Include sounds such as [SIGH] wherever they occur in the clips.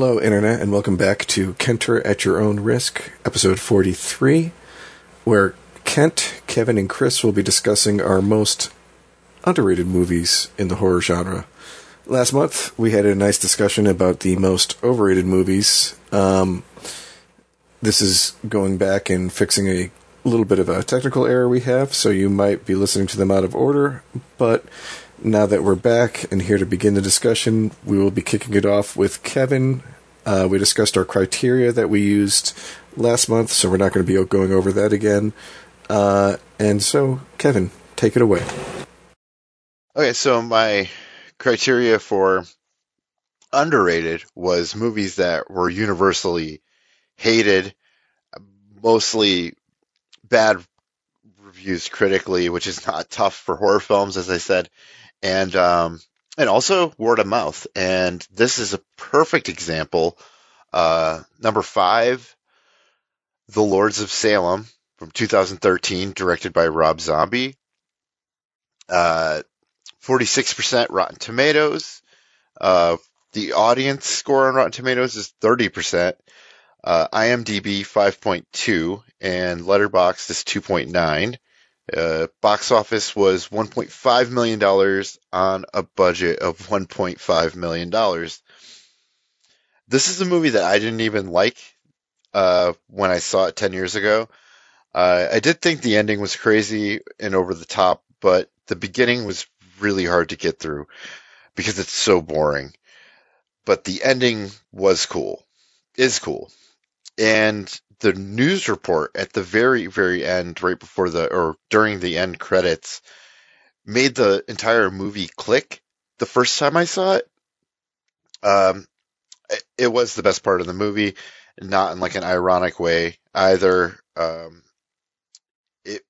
Hello, Internet, and welcome back to Kenter at Your Own Risk, episode 43, where Kent, Kevin, and Chris will be discussing our most underrated movies in the horror genre. Last month, we had a nice discussion about the most overrated movies. Um, this is going back and fixing a little bit of a technical error we have, so you might be listening to them out of order, but now that we're back and here to begin the discussion, we will be kicking it off with Kevin. Uh, we discussed our criteria that we used last month, so we're not going to be going over that again. Uh, and so, Kevin, take it away. Okay, so my criteria for underrated was movies that were universally hated, mostly bad reviews critically, which is not tough for horror films, as I said, and um, and also word of mouth. And this is a perfect example. Uh, number five, The Lords of Salem from 2013, directed by Rob Zombie. Uh, 46% Rotten Tomatoes. Uh, the audience score on Rotten Tomatoes is 30%. Uh, IMDb 5.2 and Letterboxd is 2.9. Uh, box office was $1.5 million on a budget of $1.5 million. This is a movie that I didn't even like uh, when I saw it 10 years ago. Uh, I did think the ending was crazy and over the top, but the beginning was really hard to get through because it's so boring. But the ending was cool, is cool. And the news report at the very, very end, right before the, or during the end credits, made the entire movie click the first time I saw it. Um, it, it was the best part of the movie, not in like an ironic way either. Um, it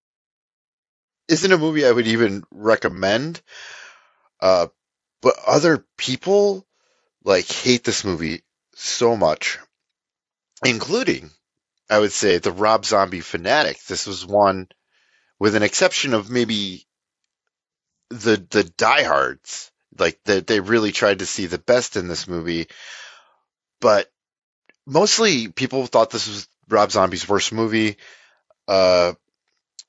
isn't a movie I would even recommend. Uh, but other people like hate this movie so much, including I would say the Rob Zombie fanatic. This was one with an exception of maybe the the diehards, like that they really tried to see the best in this movie. But mostly people thought this was Rob Zombie's worst movie. Uh,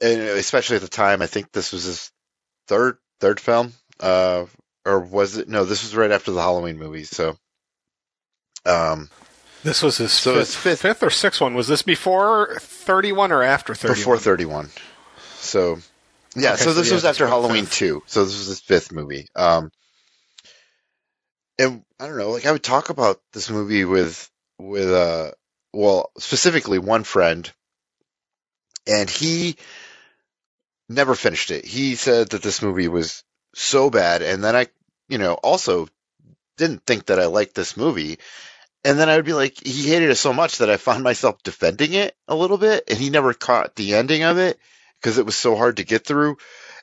and especially at the time, I think this was his third third film. Uh, or was it? No, this was right after the Halloween movies. So, um, this was his so fifth, fifth, fifth, or sixth one. Was this before 31 or after 31? Before 31. So, yeah, okay, so this so was after Halloween fifth. 2. So this was his fifth movie. Um, and I don't know, like I would talk about this movie with, with, uh, well, specifically one friend, and he never finished it. He said that this movie was so bad, and then I, you know, also didn't think that I liked this movie and then I would be like, he hated it so much that I found myself defending it a little bit, and he never caught the ending of it because it was so hard to get through.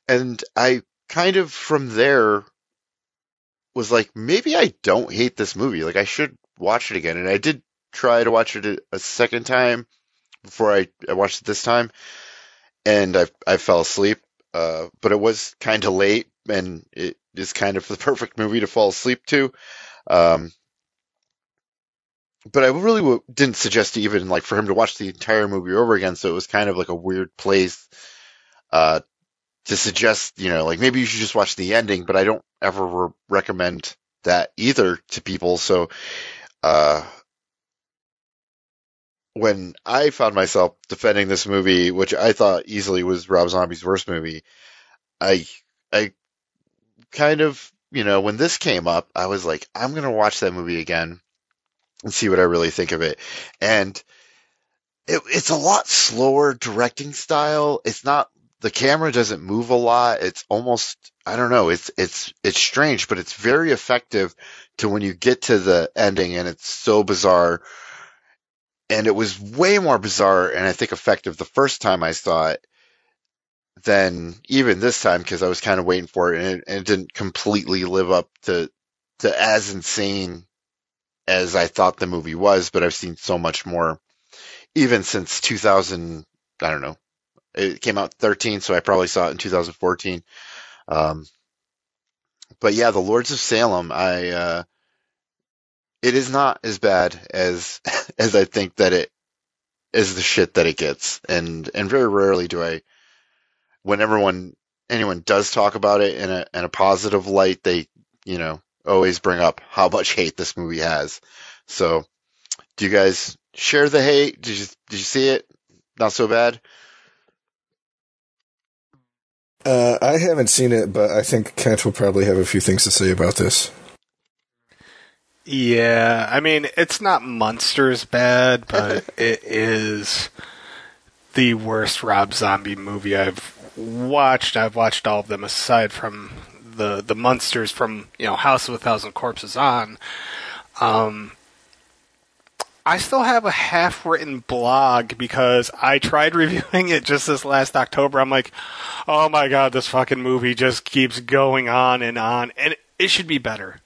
And I kind of from there was like, maybe I don't hate this movie. Like I should watch it again. And I did try to watch it a second time before I, I watched it this time, and I I fell asleep. Uh, but it was kind of late, and it is kind of the [LAUGHS] perfect movie to fall asleep to. Um, but I really w- didn't suggest even like for him to watch the entire movie over again. So it was kind of like a weird place uh, to suggest, you know, like maybe you should just watch the ending. But I don't ever re- recommend that either to people. So uh, when I found myself defending this movie, which I thought easily was Rob Zombie's worst movie, I I kind of you know when this came up, I was like, I'm gonna watch that movie again and see what I really think of it. And it, it's a lot slower directing style. It's not the camera doesn't move a lot. It's almost I don't know. It's it's it's strange, but it's very effective to when you get to the ending and it's so bizarre. And it was way more bizarre and I think effective the first time I saw it than even this time because I was kind of waiting for it and it, and it didn't completely live up to to as insane as I thought the movie was, but I've seen so much more even since 2000. I don't know. It came out 13, so I probably saw it in 2014. Um, but yeah, the Lords of Salem, I, uh, it is not as bad as [LAUGHS] as I think that it is the shit that it gets, and and very rarely do I, when everyone anyone does talk about it in a in a positive light, they you know always bring up how much hate this movie has. So, do you guys share the hate? Did you did you see it? Not so bad. Uh, I haven't seen it, but I think Kent will probably have a few things to say about this. Yeah, I mean, it's not monsters bad, but [LAUGHS] it is the worst Rob Zombie movie I've watched. I've watched all of them aside from the the monsters from you know House of a Thousand Corpses on. Um, I still have a half written blog because I tried [LAUGHS] reviewing it just this last October. I'm like, oh my god, this fucking movie just keeps going on and on, and it should be better.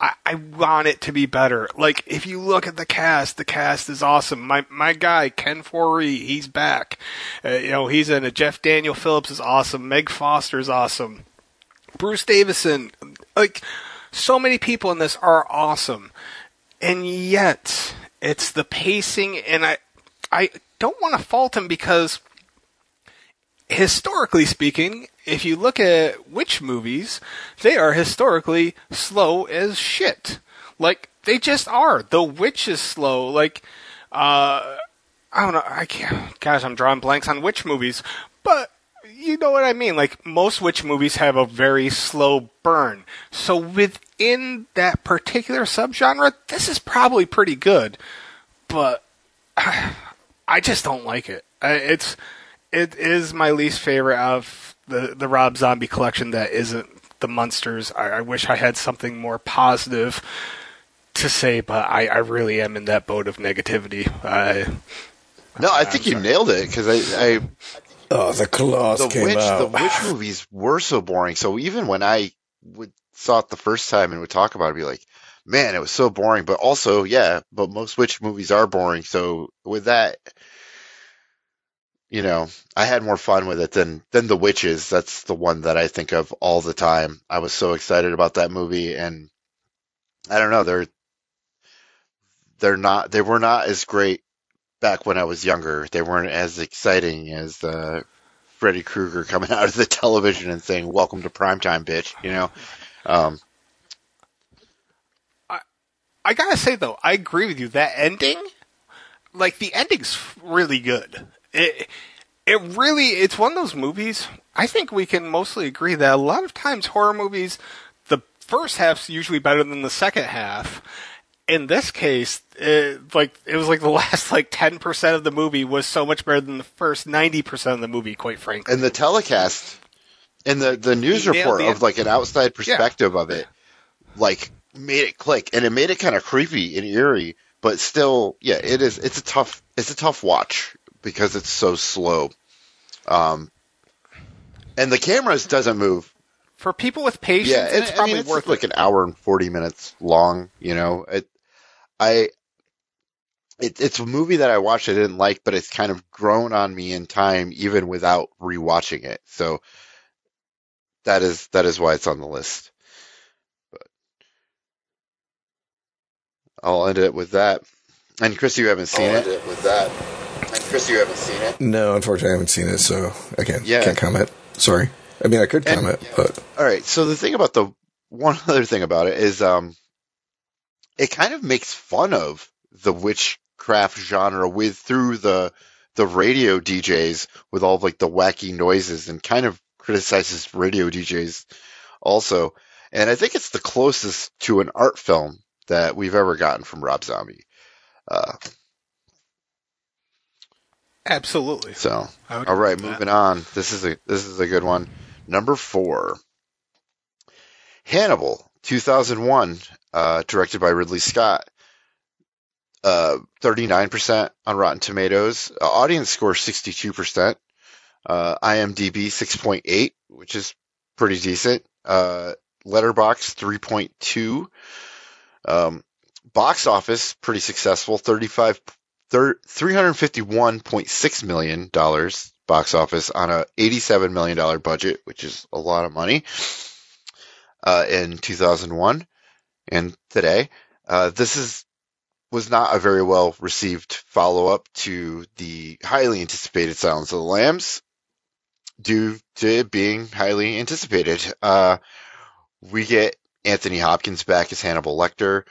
I, want it to be better. Like, if you look at the cast, the cast is awesome. My my guy Ken Foree, he's back. Uh, you know, he's in it. Jeff Daniel Phillips is awesome. Meg Foster is awesome. Bruce Davison, like, so many people in this are awesome, and yet it's the pacing, and I, I don't want to fault him because historically speaking, if you look at witch movies, they are historically slow as shit. Like they just are. The witch is slow. Like uh, I don't know. I can't. Gosh, I'm drawing blanks on witch movies, but you know what I mean. Like most witch movies have a very slow burn. So within that particular subgenre, this is probably pretty good but [SIGHS] I just don't like it. It's it is my least favorite of the the Rob Zombie collection that isn't the monsters. I, I wish I had something more positive to say, but I, I really am in that boat of negativity. I, no, I think you nailed it because I, I oh the claws the came witch, out. The witch [LAUGHS] movies were so boring. So even when I would saw it the first time and would talk about it, I'd be like, man, it was so boring. But also, yeah, but most witch movies are boring. So with that, you know, I had more fun with it than than the witches. That's the one that I think of all the time. I was so excited about that movie, and I don't know, they're they're not they were not as great back when I was younger. They weren't as exciting as uh, Freddy Krueger coming out of the television and saying "Welcome to primetime, bitch." You know. Um, I gotta say though, I agree with you. That ending, like the ending's really good. It it really it's one of those movies. I think we can mostly agree that a lot of times horror movies, the first half's usually better than the second half. In this case, it, like it was like the [LAUGHS] last like ten percent of the movie was so much better than the first ninety percent of the movie. Quite frankly, and the telecast and the the news report of like an outside perspective yeah. of it, like made it click, and it made it kind of creepy and eerie, but still, yeah, it is. It's a tough. It's a tough watch because it's so slow. Um, and the cameras doesn't move. For people with patience, yeah, it's I probably mean, it's worth like an hour and forty minutes long. You know, it. I. It, it's a movie that I watched I didn't like, but it's kind of grown on me in time, even without rewatching it. So that is that is why it's on the list. But I'll end it with that. And Chris, you haven't seen I'll it. end it with that. And Chris, you haven't seen it. No, unfortunately, I haven't seen it, so I can't Yeah. can't comment. Sorry. I mean, I could And- comment, but All right. So the thing about the one [LAUGHS] other thing about it is, um, it kind of makes fun of the witchcraft genre with through the the radio DJs with all of, like the wacky noises and kind of criticizes radio DJs also. And I think it's the closest to an art film that we've ever gotten from Rob Zombie. Uh, Absolutely. so all right, would All agree right, with that. moving on. This is a this is a good one. Number four, Hannibal, 2001, uh, directed by Ridley Scott. Uh, 39% on Rotten Tomatoes. Uh, audience score 62%. Uh, IMDb 6.8, which is pretty decent. Uh, Letterboxd 3.2. Um, box office pretty successful. 35 thir- $351.6 million box office on a $87 million budget, which is a lot of money, uh, in 2001 and today. Uh, this is was not a very well received follow up to the highly anticipated Silence of the Lambs due to it being highly anticipated. Uh, we get Anthony Hopkins back as Hannibal Lecter,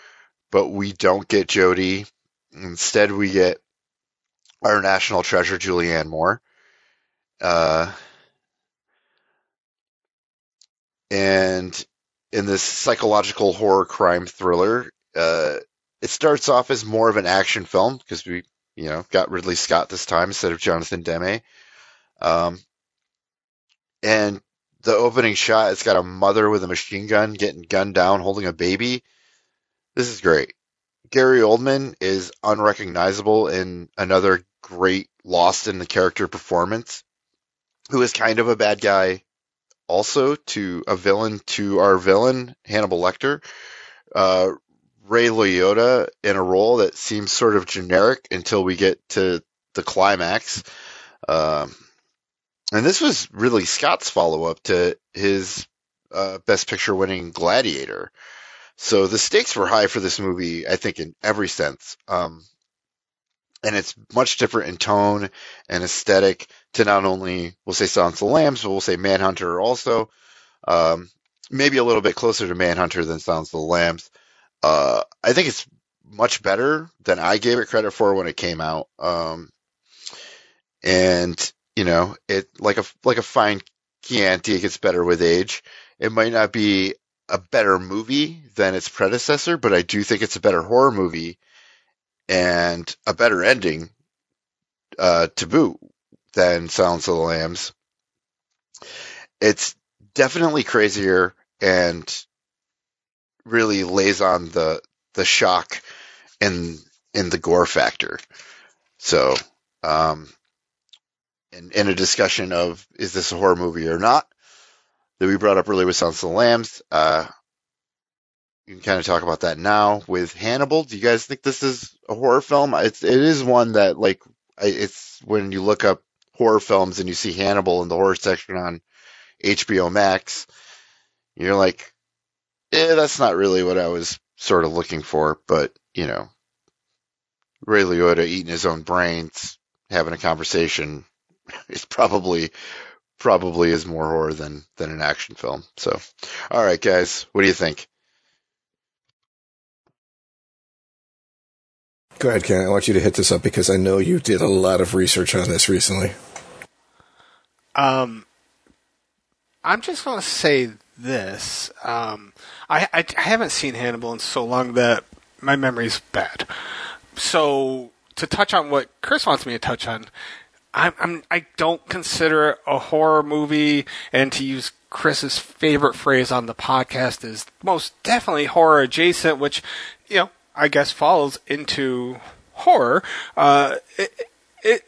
but we don't get Jodie. Instead, we get our national treasure, Julianne Moore. Uh, and in this psychological horror crime thriller, uh, it starts off as more of an action film because we, you know, got Ridley Scott this time instead of Jonathan Demme. Um, and the opening shot, it's got a mother with a machine gun getting gunned down, holding a baby. This is great. Gary Oldman is unrecognizable in another great lost in the character performance, who is kind of a bad guy also to a villain to our villain, Hannibal Lecter. Uh, Ray Liotta in a role that seems sort of generic until we get to the climax. Um, and this was really Scott's follow up to his uh, Best Picture winning Gladiator. So the stakes were high for this movie, I think, in every sense. Um, and it's much different in tone and aesthetic to not only we'll say Silence of the Lambs, but we'll say Manhunter also. Um, maybe a little bit closer to Manhunter than Silence of the Lambs. Uh, I think it's much better than I gave it credit for when it came out. Um, and you know, it like a like a fine Chianti, it gets better with age. It might not be a better movie than its predecessor, but I do think it's a better horror movie and a better ending uh, to boot than Silence of the Lambs. It's definitely crazier and really lays on the the shock and in the gore factor. So, um, in, in a discussion of is this a horror movie or not that we brought up earlier with Silence of the Lambs, uh, you can kind of talk about that now with Hannibal. Do you guys think this is a horror film? It's it is one that like it's when you look up horror films and you see Hannibal in the horror section on HBO Max, you're like, eh, that's not really what I was sort of looking for. But you know, Ray Liotta eating his own brains, having a conversation, [LAUGHS] is probably probably is more horror than than an action film. So, all right, guys, what do you think? Go ahead, Ken. I want you to hit this up because I know you did a lot of research on this recently. Um, I'm just going to say this. Um, I, I, I haven't seen Hannibal in so long that my memory's bad. So to touch on what Chris wants me to touch on, I'm, I'm I don't consider it a horror movie, and to use Chris's favorite phrase on the podcast is most definitely horror adjacent, which you know I guess falls into horror. Uh, it, it,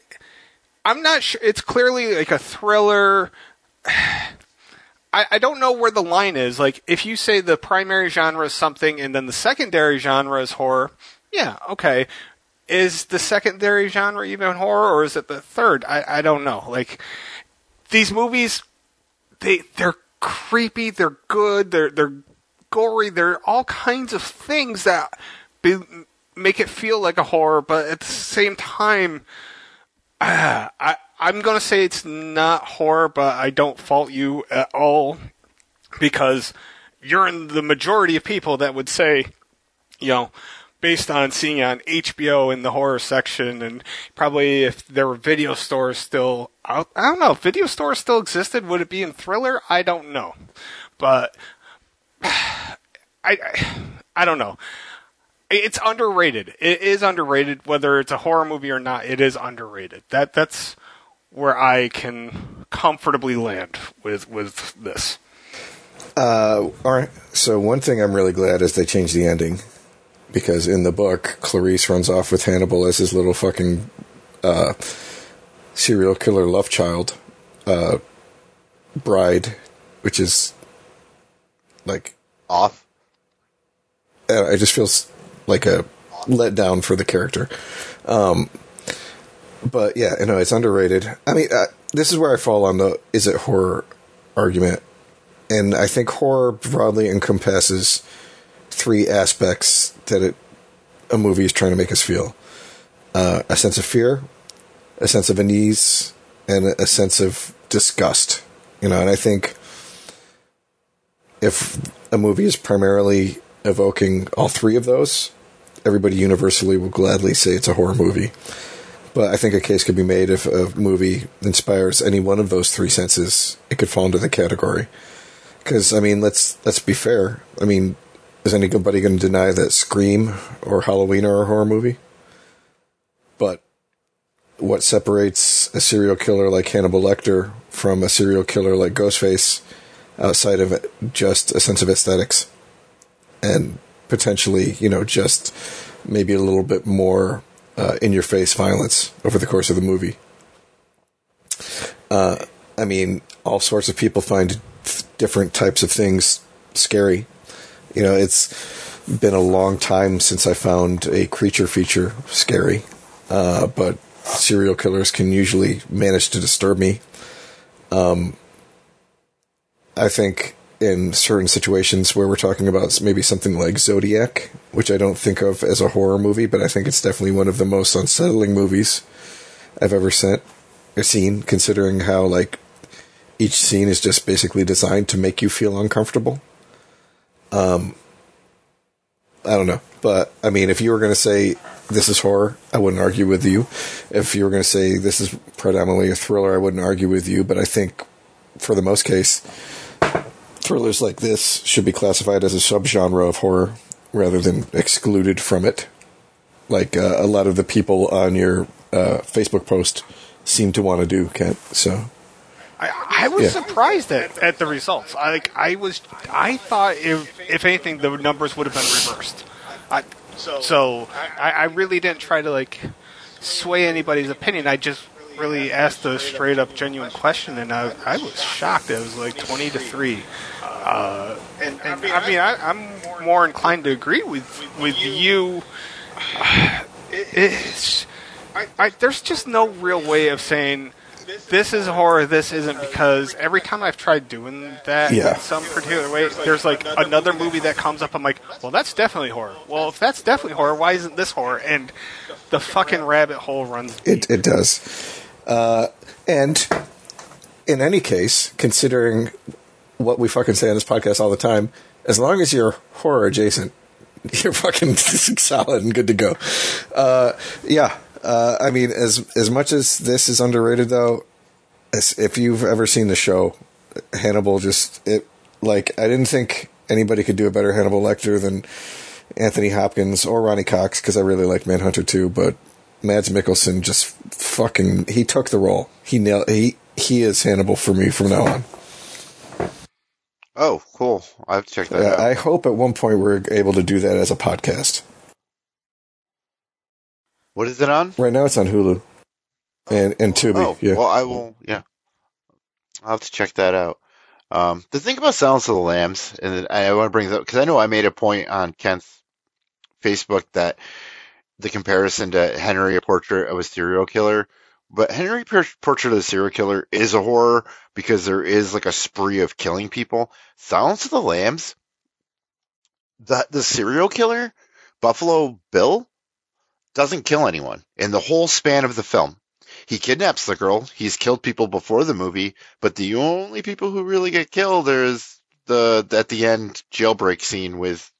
I'm not sure. It's clearly like a thriller. [SIGHS] I, I don't know where the line is. Like, if you say the primary genre is something and then the secondary genre is horror, yeah, okay. Is the secondary genre even horror or is it the third? I, I don't know. Like, these movies, they, they're creepy, they're good, they're, they're gory, they're all kinds of things that make it feel like a horror, but at the same time, uh, I I'm gonna say it's not horror, but I don't fault you at all because you're in the majority of people that would say, you know, based on seeing on HBO in the horror section, and probably if there were video stores still I don't know, if video stores still existed, would it be in thriller? I don't know, but [SIGHS] I, I, I don't know. It's underrated. It is underrated, whether it's a horror movie or not. It is underrated. That that's where I can comfortably land with with this. Uh, all right. So one thing I'm really glad is they changed the ending because in the book, Clarice runs off with Hannibal as his little fucking uh, serial killer love child uh, bride, which is like off. Uh, it just feels like a letdown for the character. Um, but yeah, you know, it's underrated. I mean, uh, this is where I fall on the is it horror argument, and I think horror broadly encompasses three aspects that it, a movie is trying to make us feel: uh, a sense of fear, a sense of unease, and a, a sense of disgust. You know, and I think if a movie is primarily evoking all three of those, everybody universally will gladly say it's a horror movie. But I think a case could be made if a movie inspires any one of those three senses, it could fall into the category. Because I mean, let's let's be fair. I mean, is anybody going to deny that Scream or Halloween are a horror movie? But what separates a serial killer like Hannibal Lecter from a serial killer like Ghostface outside of just a sense of aesthetics and potentially, you know, just maybe a little bit more uh, in your face violence over the course of the movie. Uh, I mean, all sorts of people find different types of things scary. You know, it's been a long time since I found a creature feature scary, uh, but serial killers can usually manage to disturb me. Um, I think in certain situations where we're talking about maybe something like Zodiac, which I don't think of as a horror movie, but I think it's definitely one of the most unsettling movies I've ever sent, seen, considering how like each scene is just basically designed to make you feel uncomfortable. Um, I don't know, but I mean, if you were going to say this is horror, I wouldn't argue with you. If you were going to say this is predominantly a thriller, I wouldn't argue with you. But I think, for the most case, thrillers like this should be classified as a subgenre of horror rather than excluded from it. Like uh, a lot of the people on your uh, Facebook post seem to want to do, Kent. So I, I was Yeah. surprised at, at the results. I, like I was, I thought if if anything, the numbers would have been reversed. I, so I, I really didn't try to like sway anybody's opinion. I just really asked a straight up, genuine question, and I, I was shocked. It was like twenty to three. Uh, and, and I mean, I, I'm more inclined to agree with with you. It's, I, I, there's just no real way of saying this is horror, this isn't, because every time I've tried doing that Yeah. in some particular way, there's like another movie that comes up. I'm like, well, that's definitely horror. Well, if that's definitely horror, why isn't this horror? And the fucking rabbit hole runs. It it does, uh, and in any case, considering what we fucking say on this podcast all the time, as long as you're horror adjacent, [LAUGHS] you're fucking [LAUGHS] solid and good to go. Uh, yeah, uh, I mean, as as much as this is underrated, though, if you've ever seen the show, Hannibal just it like I didn't think anybody could do a better Hannibal Lecter than Anthony Hopkins or Ronnie Cox because I really like Manhunter too, but Mads Mikkelsen just fucking he took the role. He nailed he he is Hannibal for me from now on. Oh, cool. I have to check that Uh, out. I hope at one point we're able to do that as a podcast. what is it on? Right now it's on Hulu and and Tubi. Oh, yeah, well, I will. Yeah, I'll have to check that out. Um, the thing about Silence of the Lambs, and I want to bring this up because I know I made a point on Kent's Facebook that the comparison to Henry, a portrait of a serial killer, but Henry Por- Portrait of a Serial Killer is a horror because there is like a spree of killing people. Silence of the Lambs, the the serial killer, Buffalo Bill, doesn't kill anyone in the whole span of the film. He kidnaps the girl. He's killed people before the movie, but the only people who really get killed is the at the end jailbreak scene with,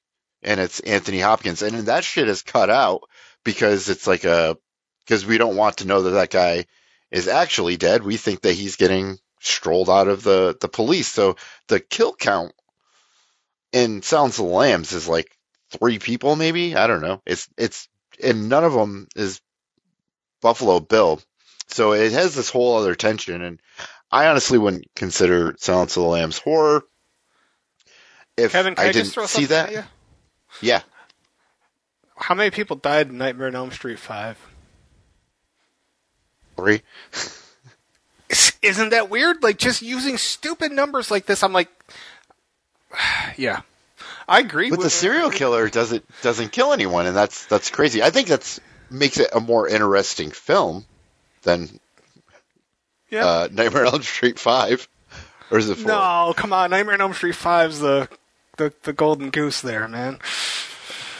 and it's Anthony Hopkins, and that shit is cut out because it's like a because we don't want to know that that guy is actually dead. We think that he's getting strolled out of the the police. So the kill count in Silence of the Lambs is like three people, maybe. I don't know. It's it's and none of them is Buffalo Bill. So it has this whole other tension, and I honestly wouldn't consider Silence of the Lambs horror. If Kevin, I, I didn't just throw see that, at you? yeah, How many people died in Nightmare on Elm Street 5? three. [LAUGHS] Isn't that weird? Like, just using stupid numbers like this, I'm like, [SIGHS] yeah. I agree But with the serial killer doesn't doesn't kill anyone, and that's that's crazy. I think that's makes it a more interesting film than Yeah. uh, Nightmare on Elm Street Five, or is it four? No, come on. Nightmare on Elm Street 5's the the, the golden goose there, man.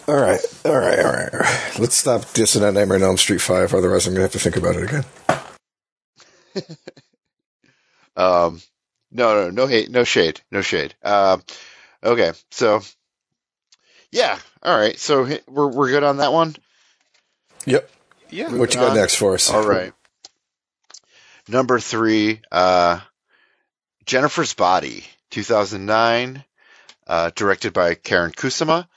All right, all right, all right, all right. Let's stop dissing on Nightmare on Elm Street 5, otherwise I'm going to have to think about it again. [LAUGHS] Um, no, no, no hate, no shade, no shade. Um, okay, so yeah, all right. So we're we're good on that one. Yep. Yeah. What you got on. next for us? All right. Number three, uh, Jennifer's Body, 2009, uh, directed by Karyn Kusama.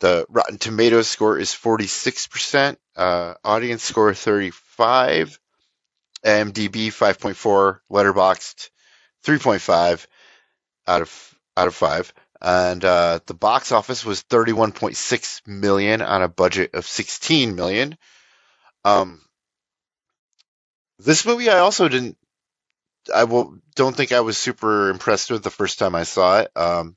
The Rotten Tomatoes score is 46%, uh, audience score 35, IMDb 5.4, Letterboxd 3.5 out of out of five, and uh, the box office was 31.6 million on a budget of 16 million. Um, this movie, I also didn't. I will, don't think I was super impressed with the first time I saw it. Um,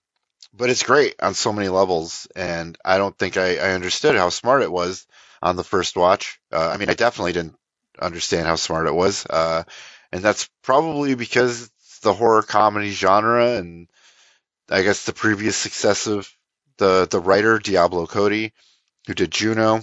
but it's great on so many levels, and I don't think I, I understood how smart it was on the first watch. Uh, I mean, I definitely didn't understand how smart it was, uh, and that's probably because it's the horror comedy genre, and I guess the previous success of the the writer Diablo Cody, who did Juno,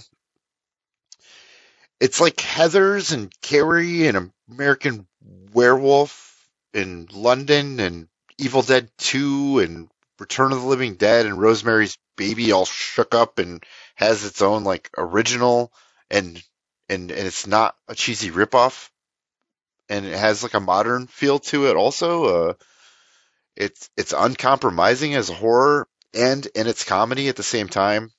it's like Heather's and Carrie and American Werewolf in London and Evil Dead 2 and Return of the Living Dead and Rosemary's Baby all shook up and has its own like original and and and it's not a cheesy ripoff and it has like a modern feel to it also uh it's it's uncompromising as a horror and in its comedy at the same time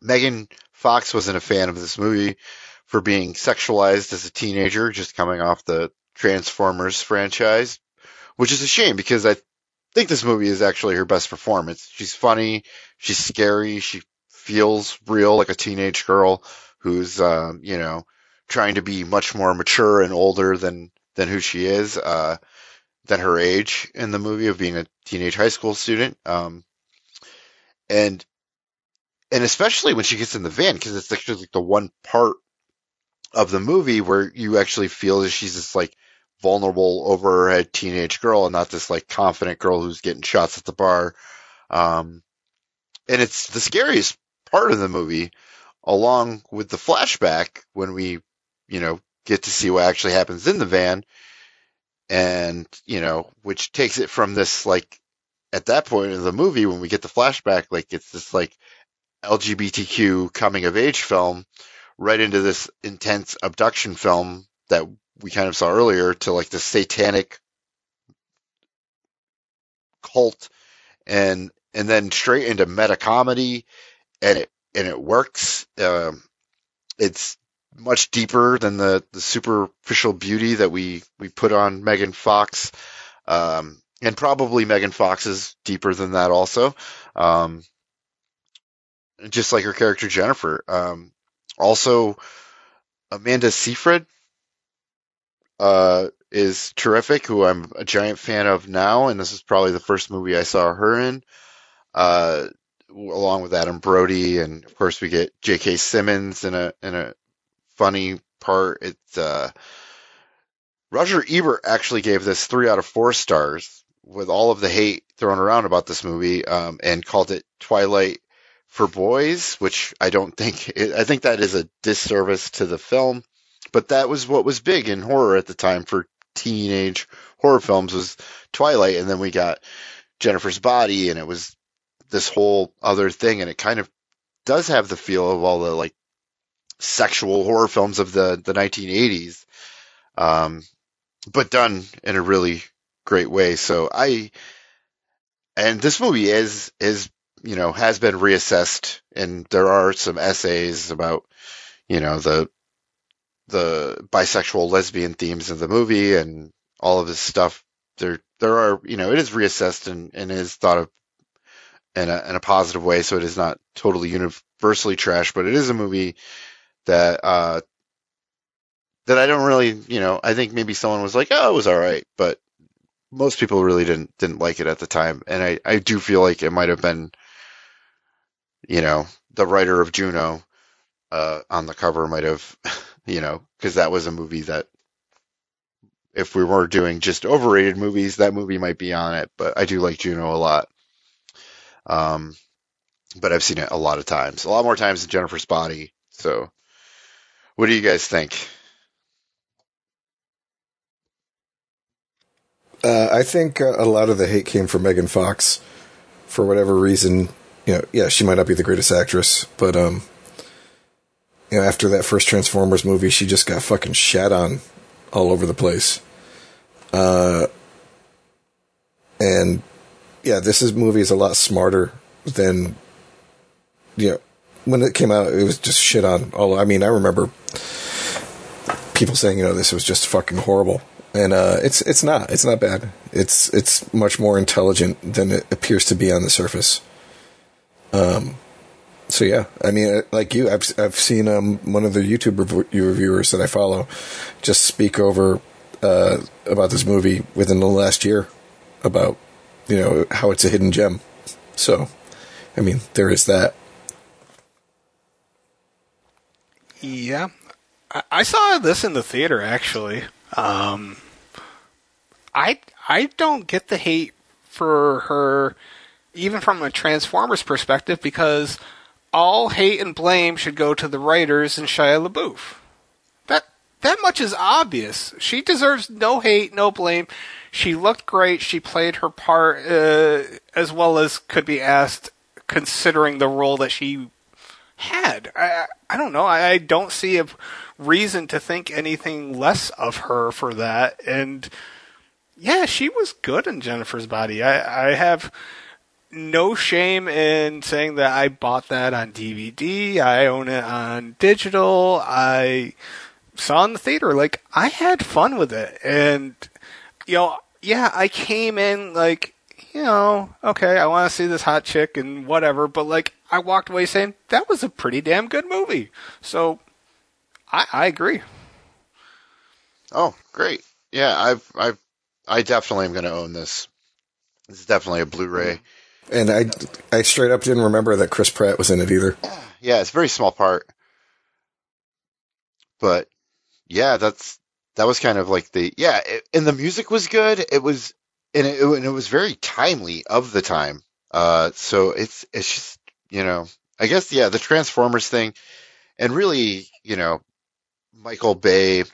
Megan Fox wasn't a fan of this movie for being sexualized as a teenager, just coming off the Transformers franchise, which is a shame because I think this movie is actually her best performance. She's funny, she's scary, she feels real like a teenage girl who's, um, you know, trying to be much more mature and older than than who she is, uh, than her age in the movie of being a teenage high school student. Um, and and especially when she gets in the van because it's actually like the one part of the movie where you actually feel that she's this like vulnerable over her head teenage girl and not this like confident girl who's getting shots at the bar um and it's the scariest part of the movie along with the flashback when we you know get to see what actually happens in the van and you know which takes it from this like at that point in the movie when we get the flashback like it's this like LGBTQ coming of age film right into this intense abduction film that we kind of saw earlier to like the satanic cult and and then straight into meta comedy and it and it works um it's much deeper than the the superficial beauty that we we put on Megan Fox um and probably Megan Fox is deeper than that also um just like her character Jennifer um also Amanda Seyfried uh, is terrific, who I'm a giant fan of now, and this is probably the first movie I saw her in, uh, along with Adam Brody, and of course we get J.K. Simmons in a in a funny part. It's uh, Roger Ebert actually gave this three out of four stars with all of the hate thrown around about this movie, um, and called it Twilight for boys, which I don't think I think that is a disservice to the film. But that was what was big in horror at the time for teenage horror films was Twilight, and then we got Jennifer's Body, and it was this whole other thing, and it kind of does have the feel of all the like sexual horror films of the the 1980s, um, but done in a really great way. So I and this movie is is you know has been reassessed, and there are some essays about you know the the bisexual lesbian themes of the movie and all of this stuff. There there are you know it is reassessed and, and is thought of in a in a positive way, so it is not totally universally trash, but it is a movie that uh that I don't really you know I think maybe someone was like oh it was all right, but most people really didn't didn't like it at the time, and I I do feel like it might have been you know the writer of Juno uh on the cover might have [LAUGHS] you know because that was a movie that if we were doing just overrated movies that movie might be on it, but I do like Juno a lot. Um, but I've seen it a lot of times, a lot more times than Jennifer's Body. So, what do you guys think? Uh, I think uh, a lot of the hate came from Megan Fox for whatever reason. You know, yeah, she might not be the greatest actress, but um, you know, after that first Transformers movie, she just got fucking shat on all over the place. Uh, and yeah, this is movie is a lot smarter than you know when it came out. It was just shit on all. I mean, I remember people saying, you know, this was just fucking horrible and uh, it's it's not it's not bad. It's it's much more intelligent than it appears to be on the surface. Um, so yeah, I mean, uh, like you, I've I've seen um, one of the YouTube reviewers that I follow just speak over uh, about this movie within the last year about you know how it's a hidden gem. So, I mean, there is that. Yeah, I saw this in the theater actually. Um, I I don't get the hate for her, even from a Transformers perspective, because all hate and blame should go to the writers and Shia LaBeouf. That much is obvious. She deserves no hate, no blame. She looked great. She played her part uh, as well as could be asked, considering the role that she had. I I don't know. I, I don't see a reason to think anything less of her for that. And yeah, she was good in Jennifer's Body. I, I have no shame in saying that I bought that on DVD. I own it on digital. I saw in the theater. Like I had fun with it, and you know, yeah, I came in like you know, okay, I want to see this hot chick and whatever, but like I walked away saying that was a pretty damn good movie. So I, I agree. Oh, great. Yeah, I've I've I definitely am going to own this. This is definitely a Blu-ray. And I, I straight up didn't remember that Chris Pratt was in it either. Yeah, it's a very small part. But yeah, that's that was kind of like the yeah, it, and the music was good. It was and it, and it was very timely of the time. Uh, so it's it's just you know, I guess yeah, the Transformers thing, and really you know, Michael Bay.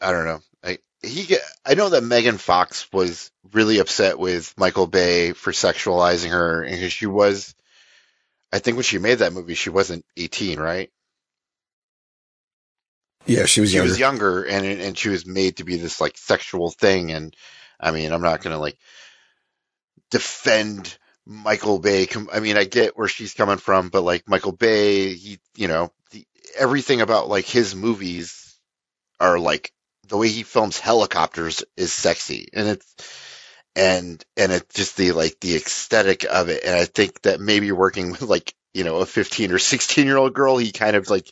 I don't know I he I know that Megan Fox was really upset with Michael Bay for sexualizing her and she was I think when she made that movie she wasn't 18, right? Yeah, she was she younger. was younger and and she was made to be this like sexual thing and I mean, I'm not going to like defend Michael Bay. I mean, I get where she's coming from, but like Michael Bay, he, you know, the, everything about like his movies are like the way he films helicopters is sexy and it's and and it's just the like the aesthetic of it and i think that maybe working with like you know a 15 or 16 year old girl he kind of like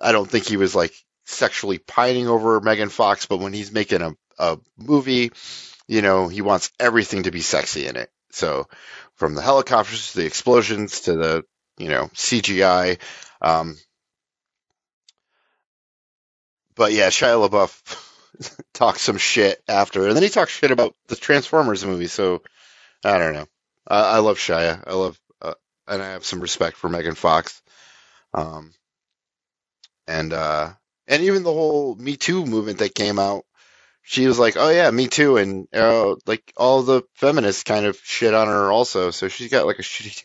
i don't think he was like sexually pining over megan fox but when he's making a, a movie you know he wants everything to be sexy in it so from the helicopters to the explosions to the you know cgi um, but yeah, Shia LaBeouf [LAUGHS] talks some shit after, and then he talks shit about the Transformers movie. So I don't know. I, I love Shia. I love, uh, and I have some respect for Megan Fox. Um, and uh, and even the whole Me Too movement that came out, she was like, "Oh yeah, Me Too," and uh, like all the feminists kind of shit on her also. So she's got like a [LAUGHS] shitty,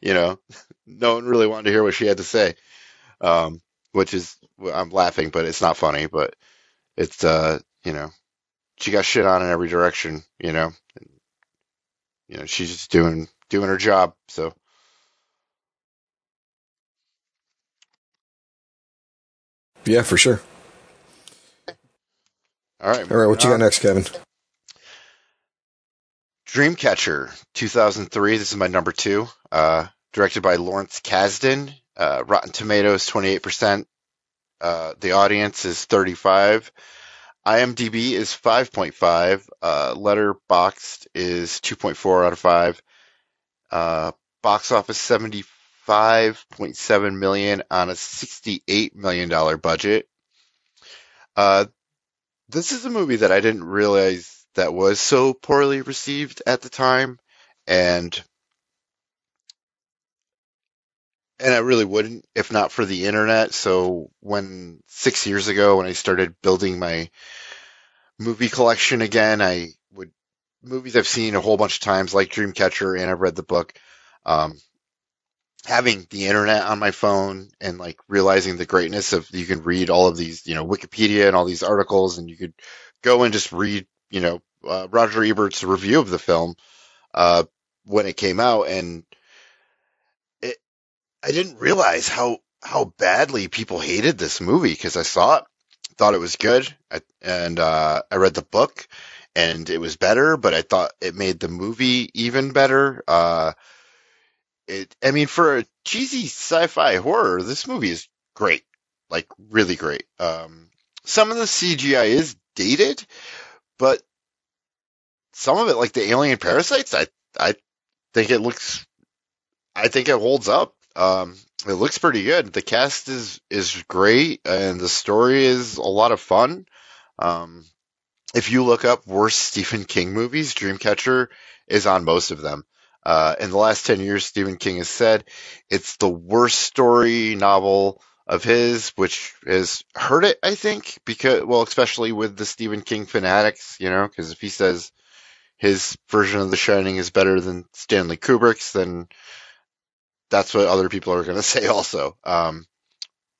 you know, no one really wanted to hear what she had to say. Um, which is I'm laughing, but it's not funny. But it's uh, you know, she got shit on in every direction. You know, and, you know, she's just doing doing her job. So. Yeah, for sure. All right. All right. What you got next, Kevin? Dreamcatcher, 2003. This is my number two. Uh, directed by Lawrence Kasdan. Uh, Rotten Tomatoes 28%. Uh, the audience is 35. IMDb is 5.5. Uh, Letterboxd is 2.4 out of 5. Uh, box office 75.7 million on a 68 million dollar budget. Uh, this is a movie that I didn't realize that was so poorly received at the time, and and I really wouldn't if not for the internet. So when six years ago, when I started building my movie collection again, I would movies I've seen a whole bunch of times, like Dreamcatcher, and I've read the book. Um, having the internet on my phone and like realizing the greatness of you can read all of these, you know, Wikipedia and all these articles, and you could go and just read, you know, uh, Roger Ebert's review of the film uh, when it came out, and it, I didn't realize how how badly people hated this movie because I saw it, thought it was good, I, and uh, I read the book, and it was better, but I thought it made the movie even better. Uh, it, I mean, for a cheesy sci-fi horror, this movie is great, like really great. Um, some of the CGI is dated, but some of it, like the alien parasites, I I think it looks, I think it holds up. Um, it looks pretty good. The cast is is great, and the story is a lot of fun. Um, if you look up worst Stephen King movies, Dreamcatcher is on most of them. Uh, in the last 10 years, Stephen King has said it's the worst story novel of his, which has hurt it, I think, because, well, especially with the Stephen King fanatics, you know, because if he says his version of The Shining is better than Stanley Kubrick's, then that's what other people are going [LAUGHS] to say also, um,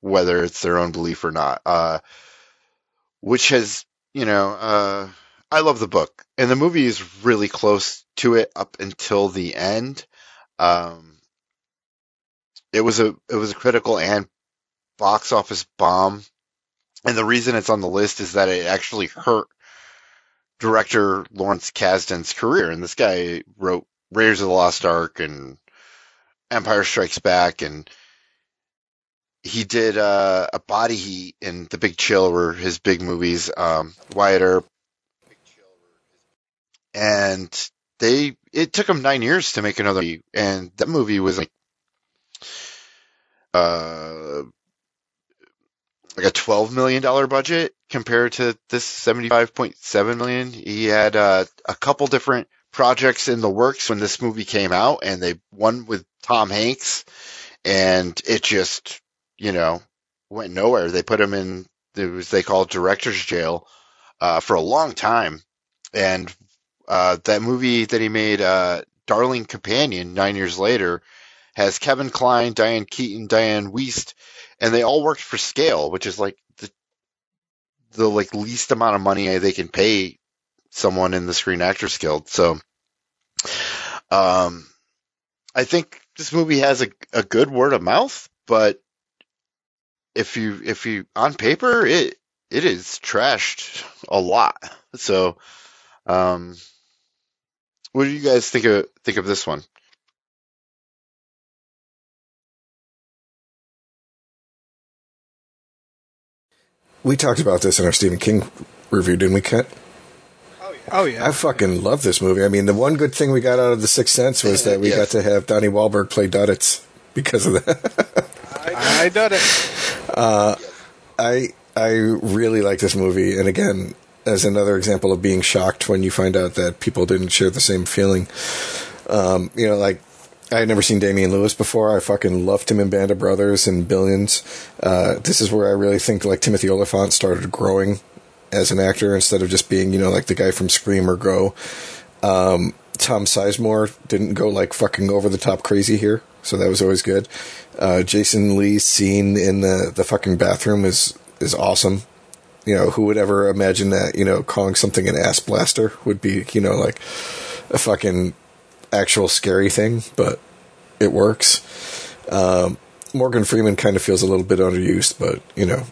whether it's their own belief or not. Uh, which has, you know, uh, I love the book, and the movie is really close to it up until the end. Um, it was a it was a critical and box office bomb, and the reason it's on the list is that it actually hurt director Lawrence Kasdan's career. And this guy wrote Raiders of the Lost Ark and Empire Strikes Back, and he did uh, a Body Heat and The Big Chill were his big movies. Um, Wyatt Earp, and they it took them nine years to make another movie, and that movie was like uh like a twelve million dollar budget compared to this seventy five point seven million. He had uh, a couple different projects in the works when this movie came out, and they one with Tom Hanks, and it just you know went nowhere. They put him in it was they called director's jail uh, for a long time, and uh, that movie that he made, uh, Darling Companion, nine years later, has Kevin Kline, Diane Keaton, Dianne Wiest, and they all worked for scale, which is like the the like least amount of money they can pay someone in the Screen Actors Guild. So, um, I think this movie has a a good word of mouth, but if you if you on paper it it is trashed a lot. So, um, what do you guys think of think of this one? We talked about this in our Stephen King review, didn't we, Kent? Oh yeah, I fucking love this movie. I mean, the one good thing we got out of The Sixth Sense was that we Yes. got to have Donnie Wahlberg play Duddits because of that. I, I did it. Uh, I I really like this movie, and again, as another example of being shocked when you find out that people didn't share the same feeling. Um, you know, like I had never seen Damian Lewis before. I fucking loved him in Band of Brothers and Billions. Uh, this is where I really think like Timothy Olyphant started growing as an actor instead of just being you know like the guy from Scream or Go. Um, Tom Sizemore didn't go like fucking over the top crazy here, so that was always good. Uh, Jason Lee's scene in the the fucking bathroom is is awesome. You know, who would ever imagine that? You know, calling something an ass blaster would be you know like a fucking actual scary thing, but it works. Um, Morgan Freeman kind of feels a little bit underused, but you know,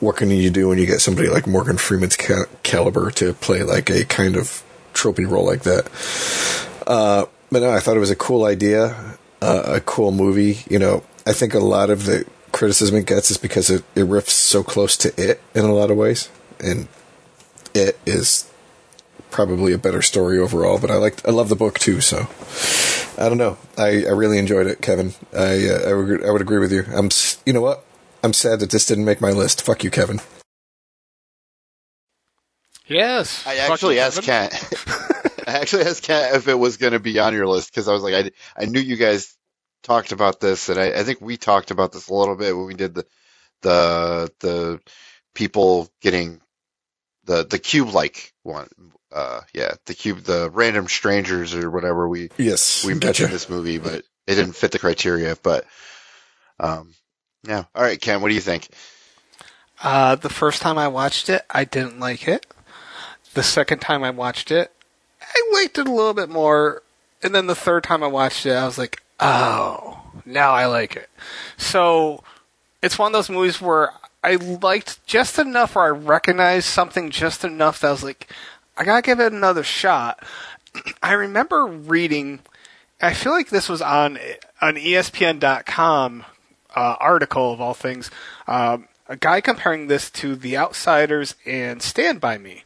what can you do when you get somebody like Morgan Freeman's ca- caliber to play like a kind of tropey role like that? Uh, but no, I thought it was a cool idea, uh, a cool movie. You know, I think a lot of the criticism it gets is because it, it riffs so close to it in a lot of ways, and it is probably a better story overall. But I like I love the book too, so I don't know. I, I really enjoyed it, Kevin. I uh, I, would, I would agree with you. I'm you know what? I'm sad that this didn't make my list. Fuck you, Kevin. Yes. I actually asked Kat. [LAUGHS] I actually asked Kat if it was going to be on your list because I was like, I, I knew you guys talked about this, and I, I think we talked about this a little bit when we did the the the people getting the the cube like one. Uh, yeah, the cube, the random strangers or whatever we Yes. we gotcha. mentioned this movie, but it didn't fit the criteria. But um, yeah. All right, Ken, what do you think? Uh, the first time I watched it, I didn't like it. The second time I watched it, I liked it a little bit more. And then the third time I watched it, I was like, oh, now I like it. So it's one of those movies where I liked just enough where I recognized something just enough that I was like, I gotta give it another shot. [CLEARS THROAT] I remember reading, I feel like this was on an ESPN.com uh, article of all things. Um, a guy comparing this to The Outsiders and Stand By Me.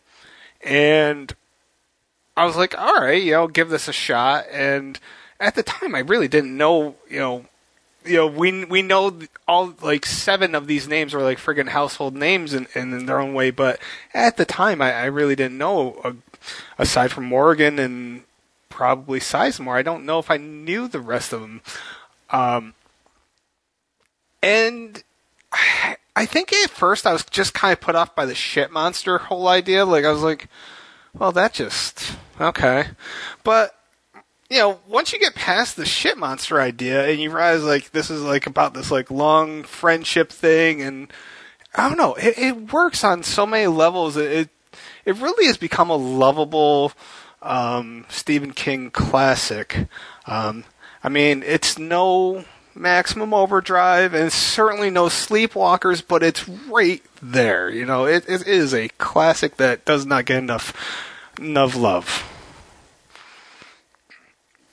And I was like, all right, you know, give this a shot. And at the time, I really didn't know, you know, you know, we we know all like seven of these names are like friggin' household names in, in their own way, but at the time, I, I really didn't know. Uh, aside from Morgan and probably Sizemore, I don't know if I knew the rest of them. Um, and I, I think at first I was just kind of put off by the shit monster whole idea. Like I was like, well, that just okay, but you know, once you get past the shit monster idea and you realize like this is like about this like long friendship thing, and I don't know, it, it works on so many levels. It it, it really has become a lovable um, Stephen King classic. Um, I mean, it's no maximum overdrive and certainly no sleepwalkers, but it's right there. You know, it, it is a classic that does not get enough enough love.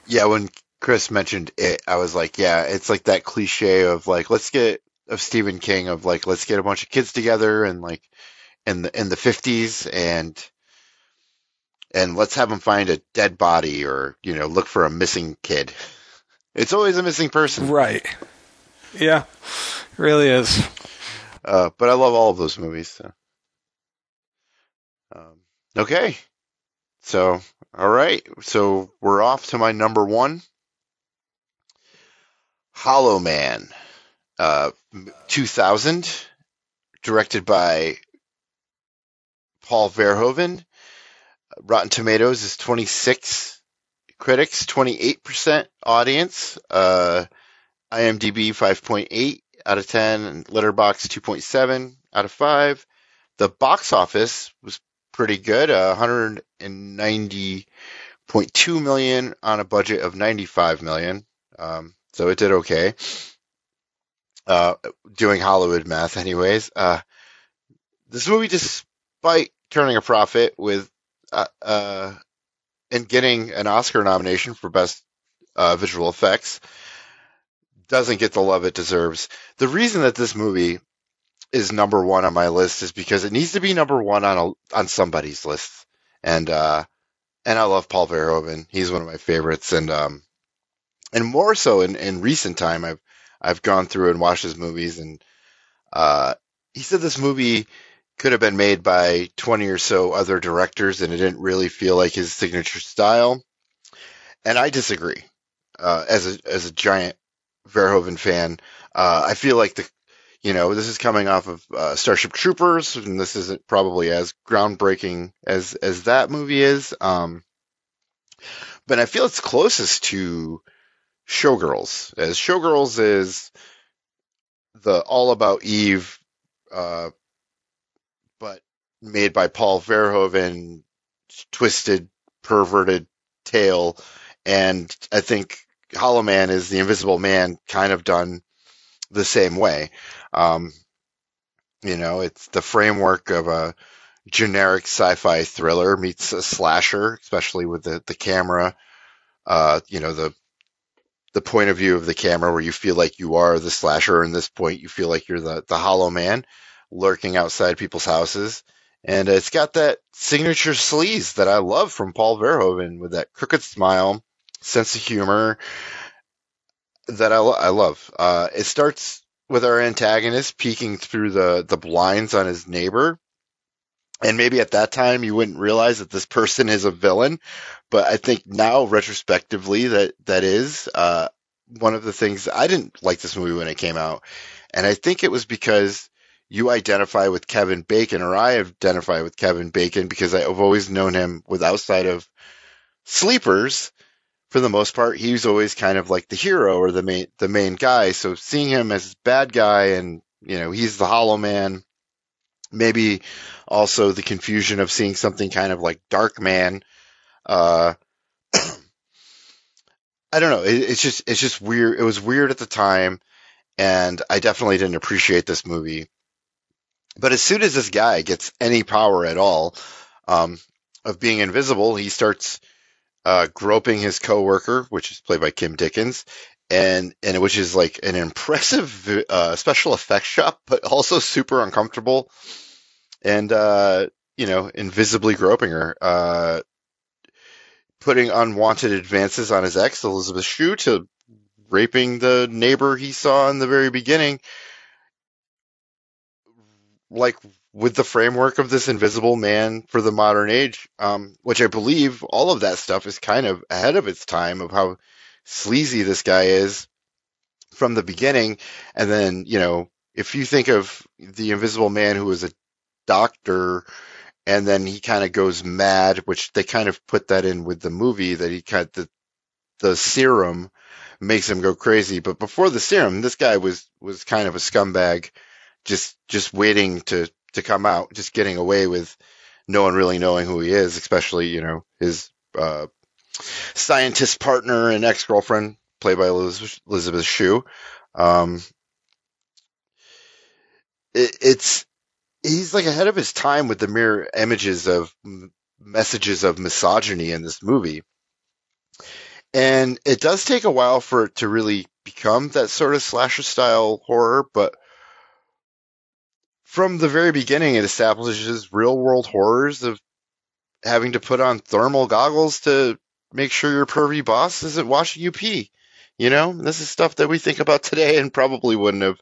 Yeah, when Chris mentioned it, I was like, yeah, it's like that cliche of like, let's get of Stephen King of like, let's get a bunch of kids together and like in the in the fifties and and let's have them find a dead body or you know look for a missing kid. [LAUGHS] It's always a missing person. Right. Yeah, it really is. Uh, but I love all of those movies. So. Um, okay. So, all right. So we're off to my number one. Hollow Man, uh, 2000, directed by Paul Verhoeven. Rotten Tomatoes is 26 critics, 28% audience. Uh, IMDb 5.8 out of 10, and Letterboxd 2.7 out of 5. The box office was pretty good, uh, 190.2 million on a budget of 95 million. Um, so it did okay. Uh, doing Hollywood math, anyways. Uh, this movie, despite turning a profit with uh, uh, and getting an Oscar nomination for best uh, visual effects, doesn't get the love it deserves. The reason that this movie is number one on my list is because it needs to be number one on a, on somebody's list, and uh, and I love Paul Verhoeven. He's one of my favorites, and um, and more so in, in recent time, I've I've gone through and watched his movies, and uh, he said this movie could have been made by 20 or so other directors and it didn't really feel like his signature style. And I disagree. Uh, as a, as a giant Verhoeven fan, uh, I feel like the, you know, this is coming off of, uh, Starship Troopers and this isn't probably as groundbreaking as, as that movie is. Um, but I feel it's closest to Showgirls as Showgirls is the all about Eve, uh, but made by Paul Verhoeven, twisted, perverted tale. And I think Hollow Man is the Invisible Man kind of done the same way. Um, you know, it's the framework of a generic sci-fi thriller meets a slasher, especially with the, the camera, uh, you know, the, the point of view of the camera where you feel like you are the slasher. And this point, you feel like you're the, the hollow man lurking outside people's houses. And it's got that signature sleaze that I love from Paul Verhoeven with that crooked smile, sense of humor that I, lo- I love. Uh, it starts with our antagonist peeking through the, the blinds on his neighbor And maybe at that time you wouldn't realize that this person is a villain, but I think now retrospectively that that is uh, one of the things I didn't like this movie when it came out, and I think it was because you identify with Kevin Bacon, or I identify with Kevin Bacon because I've always known him with outside of Sleepers. For the most part, he's always kind of like the hero or the main the main guy. So seeing him as bad guy, and you know he's the Hollow Man. Maybe also the confusion of seeing something kind of like Darkman. Uh, [CLEARS THROAT] I don't know. It, it's just it's just weird. It was weird at the time, and I definitely didn't appreciate this movie. But as soon as this guy gets any power at all um, of being invisible, he starts uh, groping his coworker, which is played by Kim Dickens, and and which is like an impressive uh, special effects shot, but also super uncomfortable, and uh, you know, invisibly groping her. Uh, putting unwanted advances on his ex, Elizabeth Shue, to raping the neighbor he saw in the very beginning. Like with the framework of this invisible man for the modern age, um, which I believe all of that stuff is kind of ahead of its time of how sleazy this guy is from the beginning. And then, you know, if you think of the invisible man who was a doctor and then he kind of goes mad, which they kind of put that in with the movie that he of, the, the serum makes him go crazy. But before the serum, this guy was, was kind of a scumbag, just, just waiting to, to come out, just getting away with no one really knowing who he is, especially, you know, his, uh, scientist partner and ex-girlfriend played by Elizabeth, Shue. Um, it, it's, he's like ahead of his time with the mirror images of messages of misogyny in this movie. And it does take a while for it to really become that sort of slasher style horror, but from the very beginning, it establishes real world horrors of having to put on thermal goggles to make sure your pervy boss isn't watching you pee. You know, this is stuff that we think about today and probably wouldn't have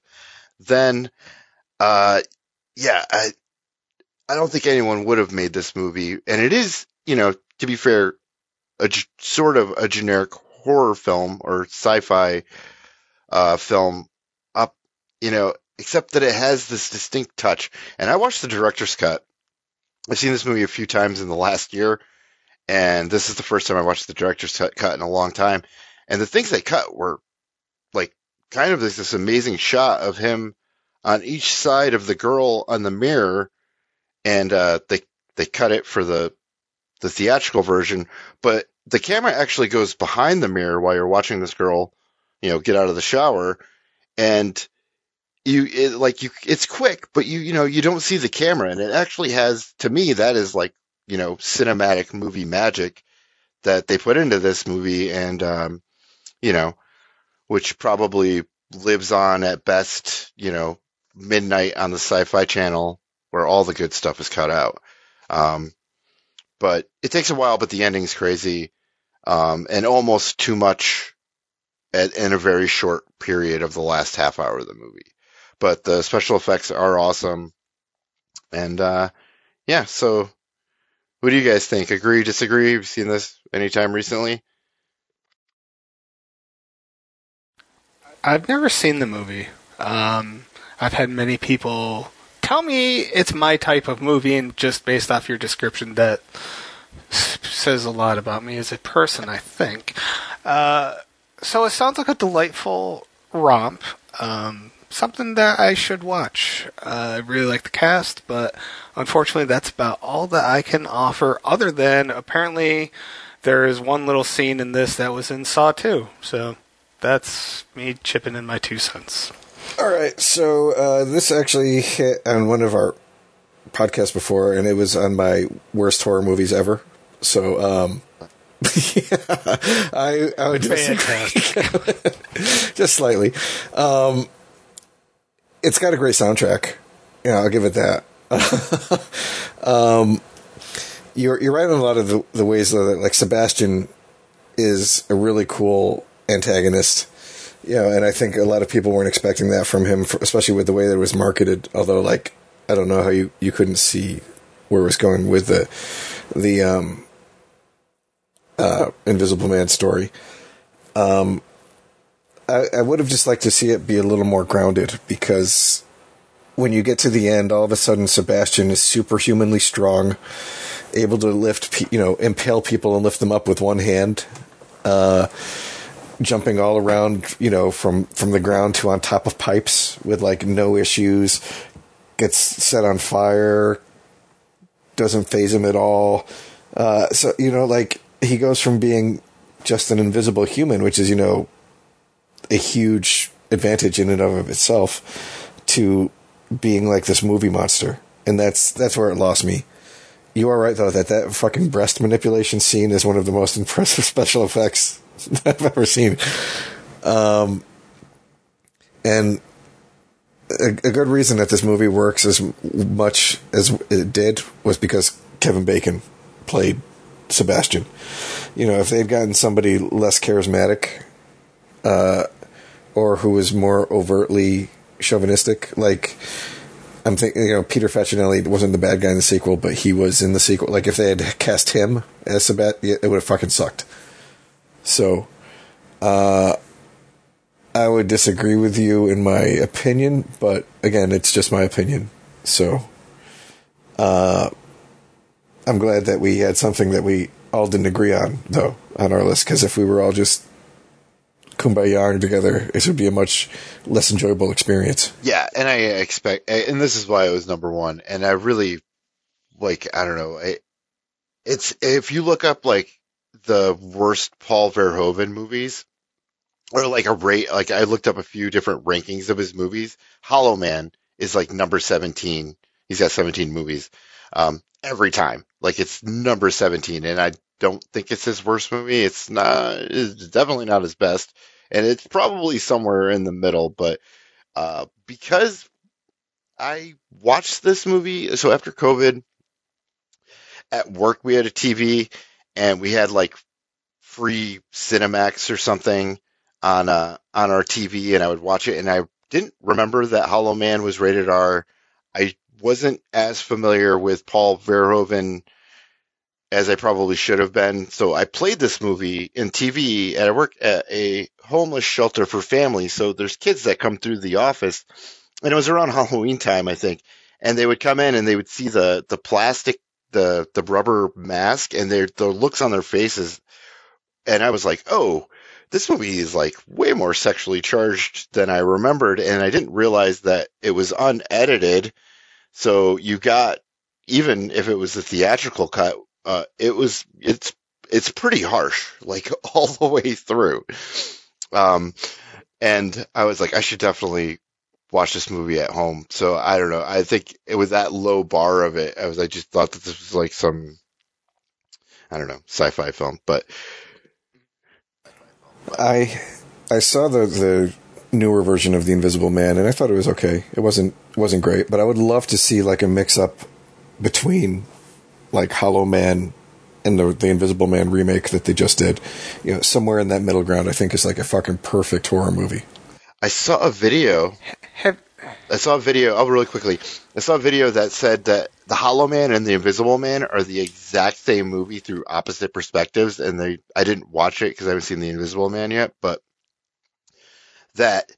then. Uh, yeah, I, I don't think anyone would have made this movie. And it is, you know, to be fair, a sort of a generic horror film or sci-fi, uh, film up, you know, except that it has this distinct touch. And I watched the director's cut. I've seen this movie a few times in the last year, and this is the first time I watched the director's cut, in a long time. And the things they cut were like kind of this, this amazing shot of him on each side of the girl on the mirror, and uh, they they cut it for the the theatrical version, but the camera actually goes behind the mirror while you're watching this girl, you know, get out of the shower, and you it, like you it's quick, but you you know you don't see the camera, and it actually has to me that is like you know cinematic movie magic that they put into this movie, and um, you know, which probably lives on at best, you know, midnight on the Sci-Fi Channel where all the good stuff is cut out. Um, but it takes a while, but the ending's crazy, um, and almost too much at, in a very short period of the last half hour of the movie. But the special effects are awesome. And, uh, yeah, so what do you guys think? Agree, disagree? Have you seen this anytime recently? I've never seen the movie. Um, I've had many people tell me it's my type of movie, and just based off your description, that says a lot about me as a person, I think. Uh, so it sounds like a delightful romp. Um, something that I should watch. Uh, I really like the cast, but unfortunately, that's about all that I can offer. Other than apparently, there is one little scene in this that was in Saw 2. So that's me chipping in my two cents. All right, so uh, this actually hit on one of our podcasts before, and it was on my worst horror movies ever. So, um, yeah, [LAUGHS] I, I would Fantastic. [LAUGHS] just slightly. Um, it's got a great soundtrack. Yeah, I'll give it that. [LAUGHS] um, you're you're right on a lot of the, the ways that like Sebastian is a really cool antagonist. You know, and I think a lot of people weren't expecting that from him, especially with the way that it was marketed. Although, like, I don't know how you, you couldn't see where it was going with the the um, uh, Invisible Man story. Um, I, I would have just liked to see it be a little more grounded because when you get to the end, all of a sudden Sebastian is superhumanly strong, able to lift, you know, impale people and lift them up with one hand, uh, jumping all around, you know, from from the ground to on top of pipes with like no issues. Gets set on fire, doesn't phase him at all. Uh, so you know, like he goes from being just an invisible human, which is you know a huge advantage in and of itself, to being like this movie monster, and that's that's where it lost me. You are right though that that fucking breast manipulation scene is one of the most [LAUGHS] impressive special effects [LAUGHS] I've ever seen. Um, and a, a good reason that this movie works as much as it did was because Kevin Bacon played Sebastian. You know, if they'd gotten somebody less charismatic, uh, or who was more overtly chauvinistic, like I'm thinking, you know, Peter Facinelli wasn't the bad guy in the sequel, but he was in the sequel. Like if they had cast him as Sebastian, it would have fucking sucked. So, uh, I would disagree with you in my opinion, but again, it's just my opinion. So, uh, I'm glad that we had something that we all didn't agree on, though, on our list, because if we were all just kumbaya together, it would be a much less enjoyable experience. Yeah, and I expect, and this is why it was number one. And I really, like, I don't know, it's if you look up like the worst Paul Verhoeven movies, or like a rate, like I looked up a few different rankings of his movies. Hollow Man is like number seventeen. He's got seventeen movies. Um, every time, like it's number seventeen, and I don't think it's his worst movie. It's not. It's definitely not his best, and it's probably somewhere in the middle. But uh, because I watched this movie, so after COVID, at work we had a TV, and we had like free Cinemax or something on uh, on our TV, and I would watch it, and I didn't remember that Hollow Man was rated R. I wasn't as familiar with Paul Verhoeven as I probably should have been. So I played this movie in TV and I work at a homeless shelter for families. So there's kids that come through the office and it was around [LAUGHS] Halloween time, I think. And they would come in and they would see the, the plastic, the, the rubber mask and their, the looks on their faces. And I was like, Oh, this movie is like way more sexually charged than I remembered. And I didn't realize that it was unedited. So you got, even if it was the theatrical cut, uh, it was it's it's pretty harsh, like [LAUGHS] all the way through. Um, and I was like, I should definitely watch this movie at home. So I don't know. I think it was that low bar of it. I was I just thought that this was like some I don't know sci-fi film, but I I saw the the newer version of the Invisible Man, and I thought it was okay. It wasn't wasn't great, but I would love to see like a mix up between like Hollow Man and the the Invisible Man remake that they just did. You know, somewhere in that middle ground, I think is like a fucking perfect horror movie. I saw a video. Have, I saw a video. Oh, really quickly. I saw a video that said that the Hollow Man and the Invisible Man are the exact same movie through opposite perspectives, and they. I didn't watch it because I haven't seen the Invisible Man yet, but that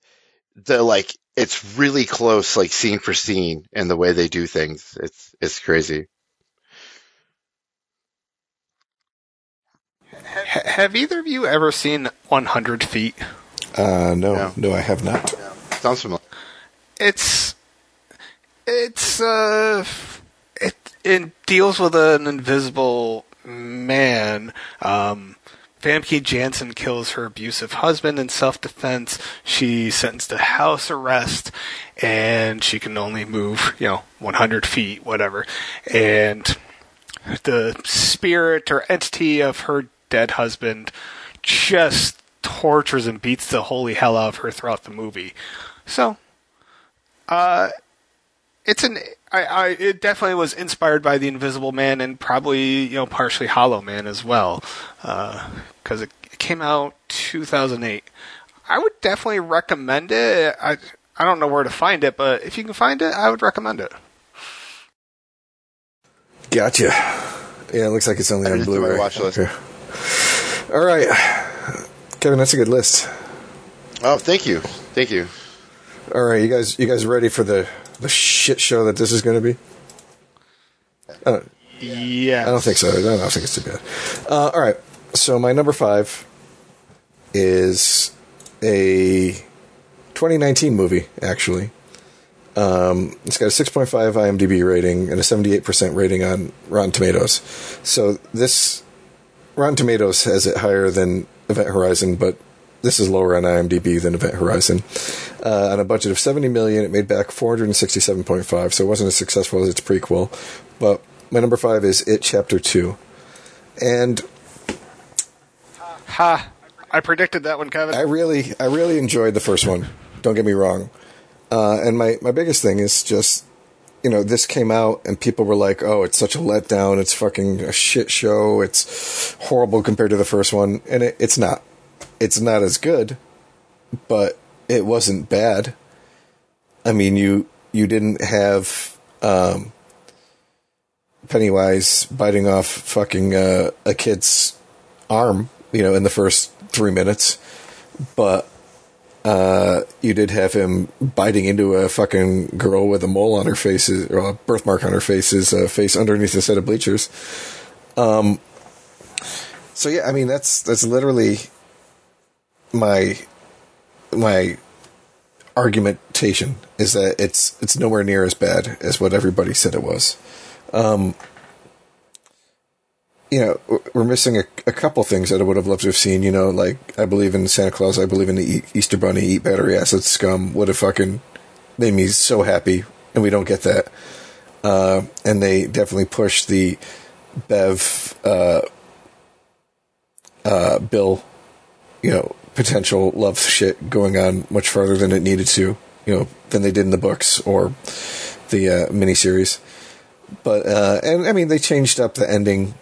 the like it's really close, like scene for scene, in the way they do things. It's it's crazy. Ha- have either of you ever seen 100 Feet? Uh, no, No. no, I have not. Sounds familiar. It's it's uh it it deals with an invisible man. Um, Famke Janssen kills her abusive husband in self-defense. She's sentenced to house arrest, and she can only move, you know, 100 feet, whatever. And the spirit or entity of her dead husband just tortures and beats the holy hell out of her throughout the movie. So, uh, it's an I, I it definitely was inspired by the Invisible Man and probably you know partially Hollow Man as well, because it, it came out 2008. I would definitely recommend it. I I don't know where to find it, but if you can find it, I would recommend it. Gotcha. Yeah, it looks like it's only on Added it to my Blu-ray. watch list. Okay. All right, Kevin, that's a good list. Oh, thank you, thank you. All right, you guys, you guys ready for the the shit show that this is going to be? Uh, Yeah. I don't think so. I don't think it's too bad. Uh, all right. So my number five is a 2019 movie. Actually, um, it's got a 6.5 IMDb rating and a 78% rating on Rotten Tomatoes. So this Rotten Tomatoes has it higher than Event Horizon, but this is lower on IMDb than Event Horizon. Uh, on a budget of 70 million, it made back 467.5, so it wasn't as successful as its prequel. But my number five is It Chapter Two, and Ha! I predicted that one, Kevin. I really, I really enjoyed the first one. Don't get me wrong. Uh, and my, my biggest thing is just, you know, this came out and people were like, oh, it's such a letdown. It's fucking a shit show. It's horrible compared to the first one. And it, it's not. It's not as good, but it wasn't bad. I mean, you, you didn't have, um, Pennywise biting off fucking, uh, a kid's arm, you know, in the first three minutes, but uh, you did have him biting into a fucking girl with a mole on her face, or a birthmark on her face's uh, face underneath a set of bleachers. Um, so yeah, I mean that's that's literally my my argumentation is that it's it's nowhere near as bad as what everybody said it was. Um, you know, we're missing a, a couple things that I would have loved to have seen. You know, like I believe in Santa Claus, I believe in the E- Easter Bunny, eat battery acid scum. Would have fucking made me so happy, and we don't get that. Uh, and they definitely push the Bev uh, uh, Bill, you know, potential love shit going on much further than it needed to. You know, than they did in the books or the uh, miniseries. But uh, and I mean, they changed up the ending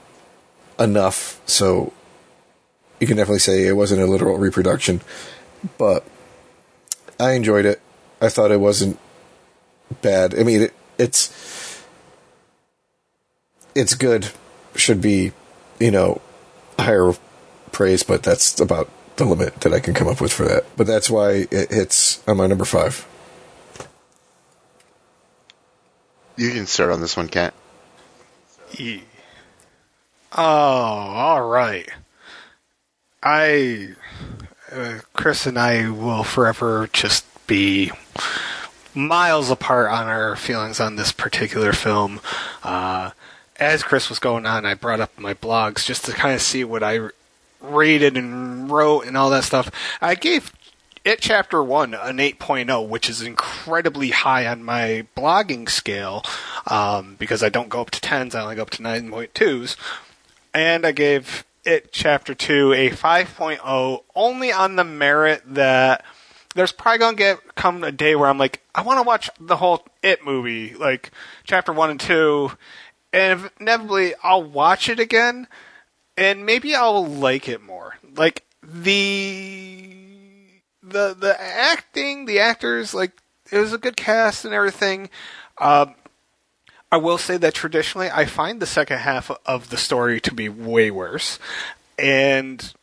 enough so you can definitely say it wasn't a literal reproduction but i enjoyed it. I thought it wasn't bad. I mean it, it's it's good should be you know higher praise but that's about the limit that i can come up with for that. But that's why it hits on my number five. You can start on this one, Kat. Oh, all right. I, uh, Chris and I will forever just be miles apart on our feelings on this particular film. Uh, as Chris was going on, I brought up my blogs just to kind of see what I rated and wrote and all that stuff. I gave it chapter 1 an 8.0 which is incredibly high on my blogging scale um, because i don't go up to 10s i only go up to 9.2s and i gave it chapter 2 a 5.0 only on the merit that there's probably gonna get come a day where i'm like i want to watch the whole it movie like chapter 1 and 2 and inevitably i'll watch it again and maybe i'll like it more like the the the acting, the actors, like it was a good cast and everything. Um, I will say that traditionally, I find the second half of the story to be way worse, and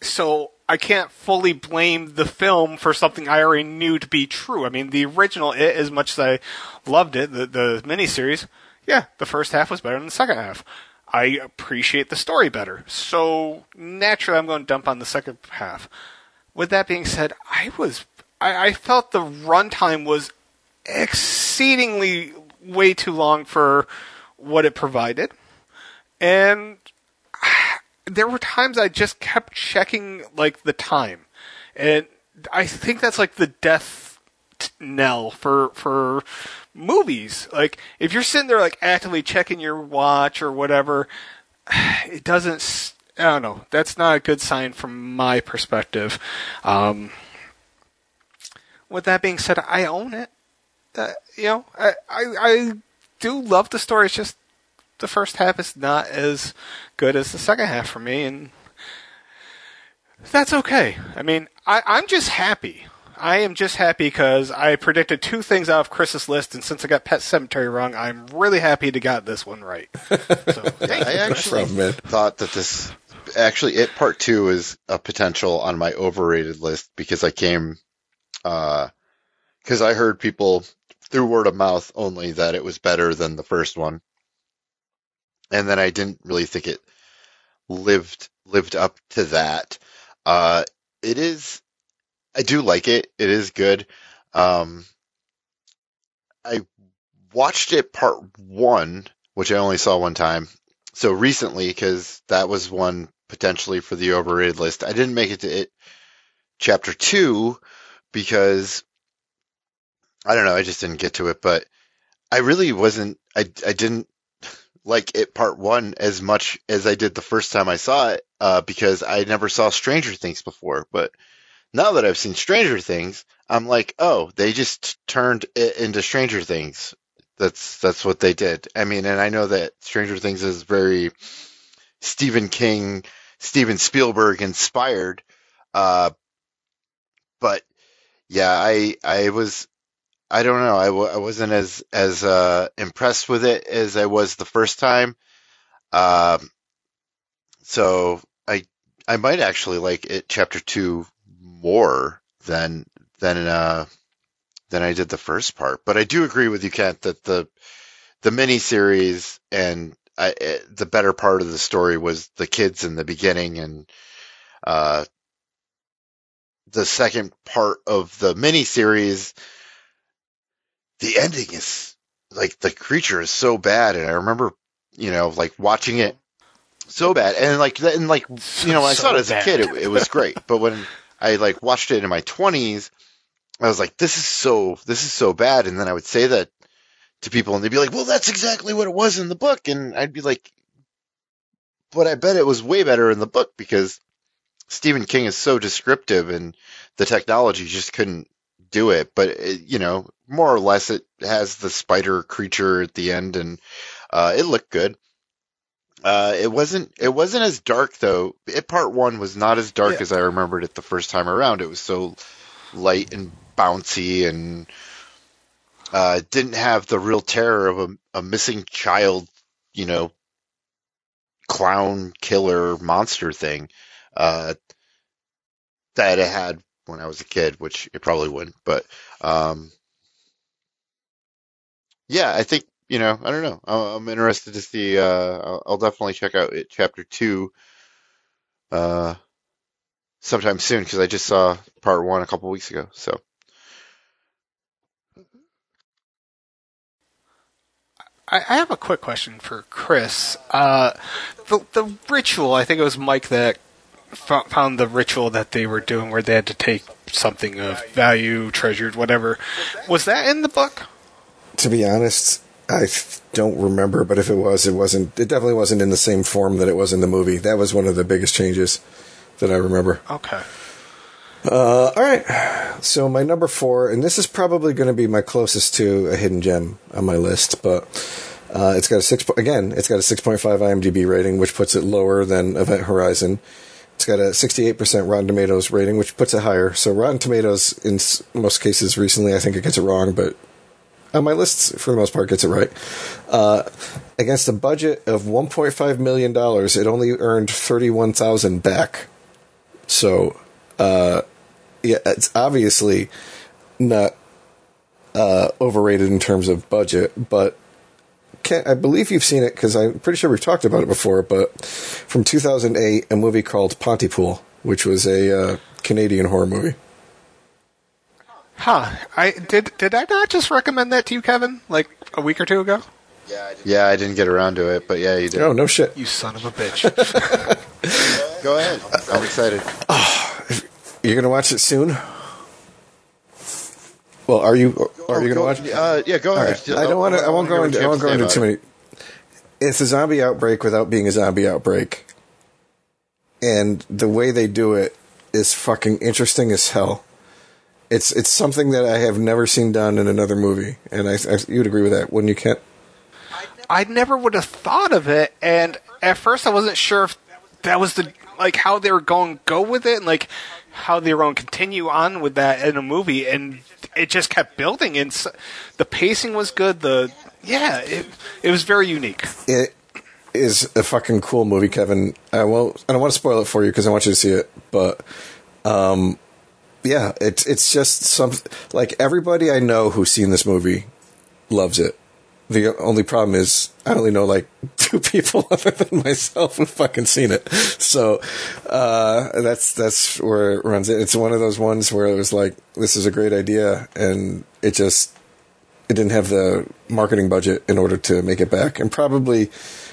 so I can't fully blame the film for something I already knew to be true. I mean, the original, it, as much as I loved it, the the miniseries, yeah, the first half was better than the second half. I appreciate the story better, so naturally, I'm going to dump on the second half with that being said, I was I, I felt the runtime was exceedingly way too long for what it provided, and there were times I just kept checking like the time, and I think that's like the death knell for for movies. Like if you're sitting there like actively checking your watch or whatever, it doesn't I don't know. That's not a good sign from my perspective. Um, with that being said, I own it. Uh, you know, I, I, I do love the story. It's just the first half is not as good as the second half for me, and that's okay. I mean, I, I'm just happy. I am just happy because I predicted two things out of Chris's list, and since I got Pet Sematary wrong, I'm really happy to got this one right. [LAUGHS] So, Yeah, I actually problem, man. thought that this actually it part two is a potential on my overrated list because I came because I heard people through word of mouth only that it was better than the first one, and then I didn't really think it lived lived up to that. Uh, it is, I do like it. It is good. Um, I watched it part one, which I only saw one time. So recently, because that was one potentially for the overrated list. I didn't make it to it chapter two because I don't know. I just didn't get to it, but I really wasn't. I I didn't like it part one as much as I did the first time I saw it uh, because I never saw Stranger Things before. But now that I've seen Stranger Things, I'm like, oh, they just turned it into Stranger Things. That's that's what they did. I mean, and I know that Stranger Things is very Stephen King, Steven Spielberg inspired. Uh, but yeah, I I was I don't know. I w- I wasn't as as uh, impressed with it as I was the first time. Um, so I I might actually like it chapter two more than than uh than I did the first part. But I do agree with you, Kent, that the the mini series and I, eh, the better part of the story was the kids in the beginning and uh the second part of the mini series the ending is like the creature is so bad and I remember you know like watching it so bad. And like and like you know when I So saw it as a kid it, it was great. [LAUGHS] But when I like watched it in my 20s I was like this is so this is so bad. And then I would say that to people and they'd be like well that's exactly what it was in the book. And I'd be like but I bet it was way better in the book because Stephen King is so descriptive and the technology just couldn't do it. But it, you know, more or less, it has the spider creature at the end, and uh, it looked good. Uh, it wasn't. It wasn't as dark though. It part one was not as dark Yeah. as I remembered it the first time around. It was so light and bouncy, and uh, didn't have the real terror of a, a missing child. You know, clown killer monster thing uh, that it had when I was a kid, which it probably wouldn't. But um, yeah, I think you know. I don't know. I'm interested to see. Uh, I'll, definitely check out it, chapter two uh, sometime soon because I just saw part one a couple weeks ago. So I, have a quick question for Chris. Uh, the the ritual. I think it was Mike that found the ritual that they were doing, where they had to take something of value, treasured, whatever. Was that in the book? To be honest, I don't remember, but if it was, it wasn't. It definitely wasn't in the same form that it was in the movie. That was one of the biggest changes that I remember. Okay. Uh, all right. So my number four, and this is probably going to be my closest to a hidden gem on my list, but uh, it's got a six. Again, it's got a six point five IMDb rating, which puts it lower than Event Horizon. It's got a sixty eight percent Rotten Tomatoes rating, which puts it higher. So Rotten Tomatoes, in most cases recently, I think it gets it wrong, but on my lists, for the most part, gets it right. Uh, against a budget of one point five million dollars, it only earned thirty one thousand back. So uh, yeah, it's obviously not uh, overrated in terms of budget, but Kent, I believe you've seen it because I'm pretty sure we've talked about it before. But from 2008, a movie called Pontypool, which was a uh, Canadian horror movie. Huh. I did. Did I not just recommend that to you, Kevin, like a week or two ago? Yeah, I did. yeah, I didn't get around to it, but yeah, you did. Oh no shit! You son of a bitch. [LAUGHS] Go ahead. I'm excited. [SIGHS] You're gonna watch it soon. Well, are you? Are you Oh, gonna watch? Uh, yeah, go ahead. right. I don't want to. I won't go into. I won't go into too many. It's a zombie outbreak without being a zombie outbreak, and the way they do it is fucking interesting as hell. It's it's something that I have never seen done in another movie, and I, I you'd agree with that, wouldn't you, Kent? I never would have thought of it, and at first I wasn't sure if that was the like how they were going to go with it, and like how they were going to continue on with that in a movie, and it just kept building. And s the pacing was good. The yeah, it it was very unique. It is a fucking cool movie, Kevin. I won't. I don't want to spoil it for you because I want you to see it. But, um, yeah, it's it's just some like everybody I know who's seen this movie loves it. The only problem is I only know like [LAUGHS] two people [LAUGHS] other than myself who've fucking seen it. So uh, that's that's where it runs. It's one of those ones where it was like this is a great idea, and it just it didn't have the marketing budget in order to make it back, and probably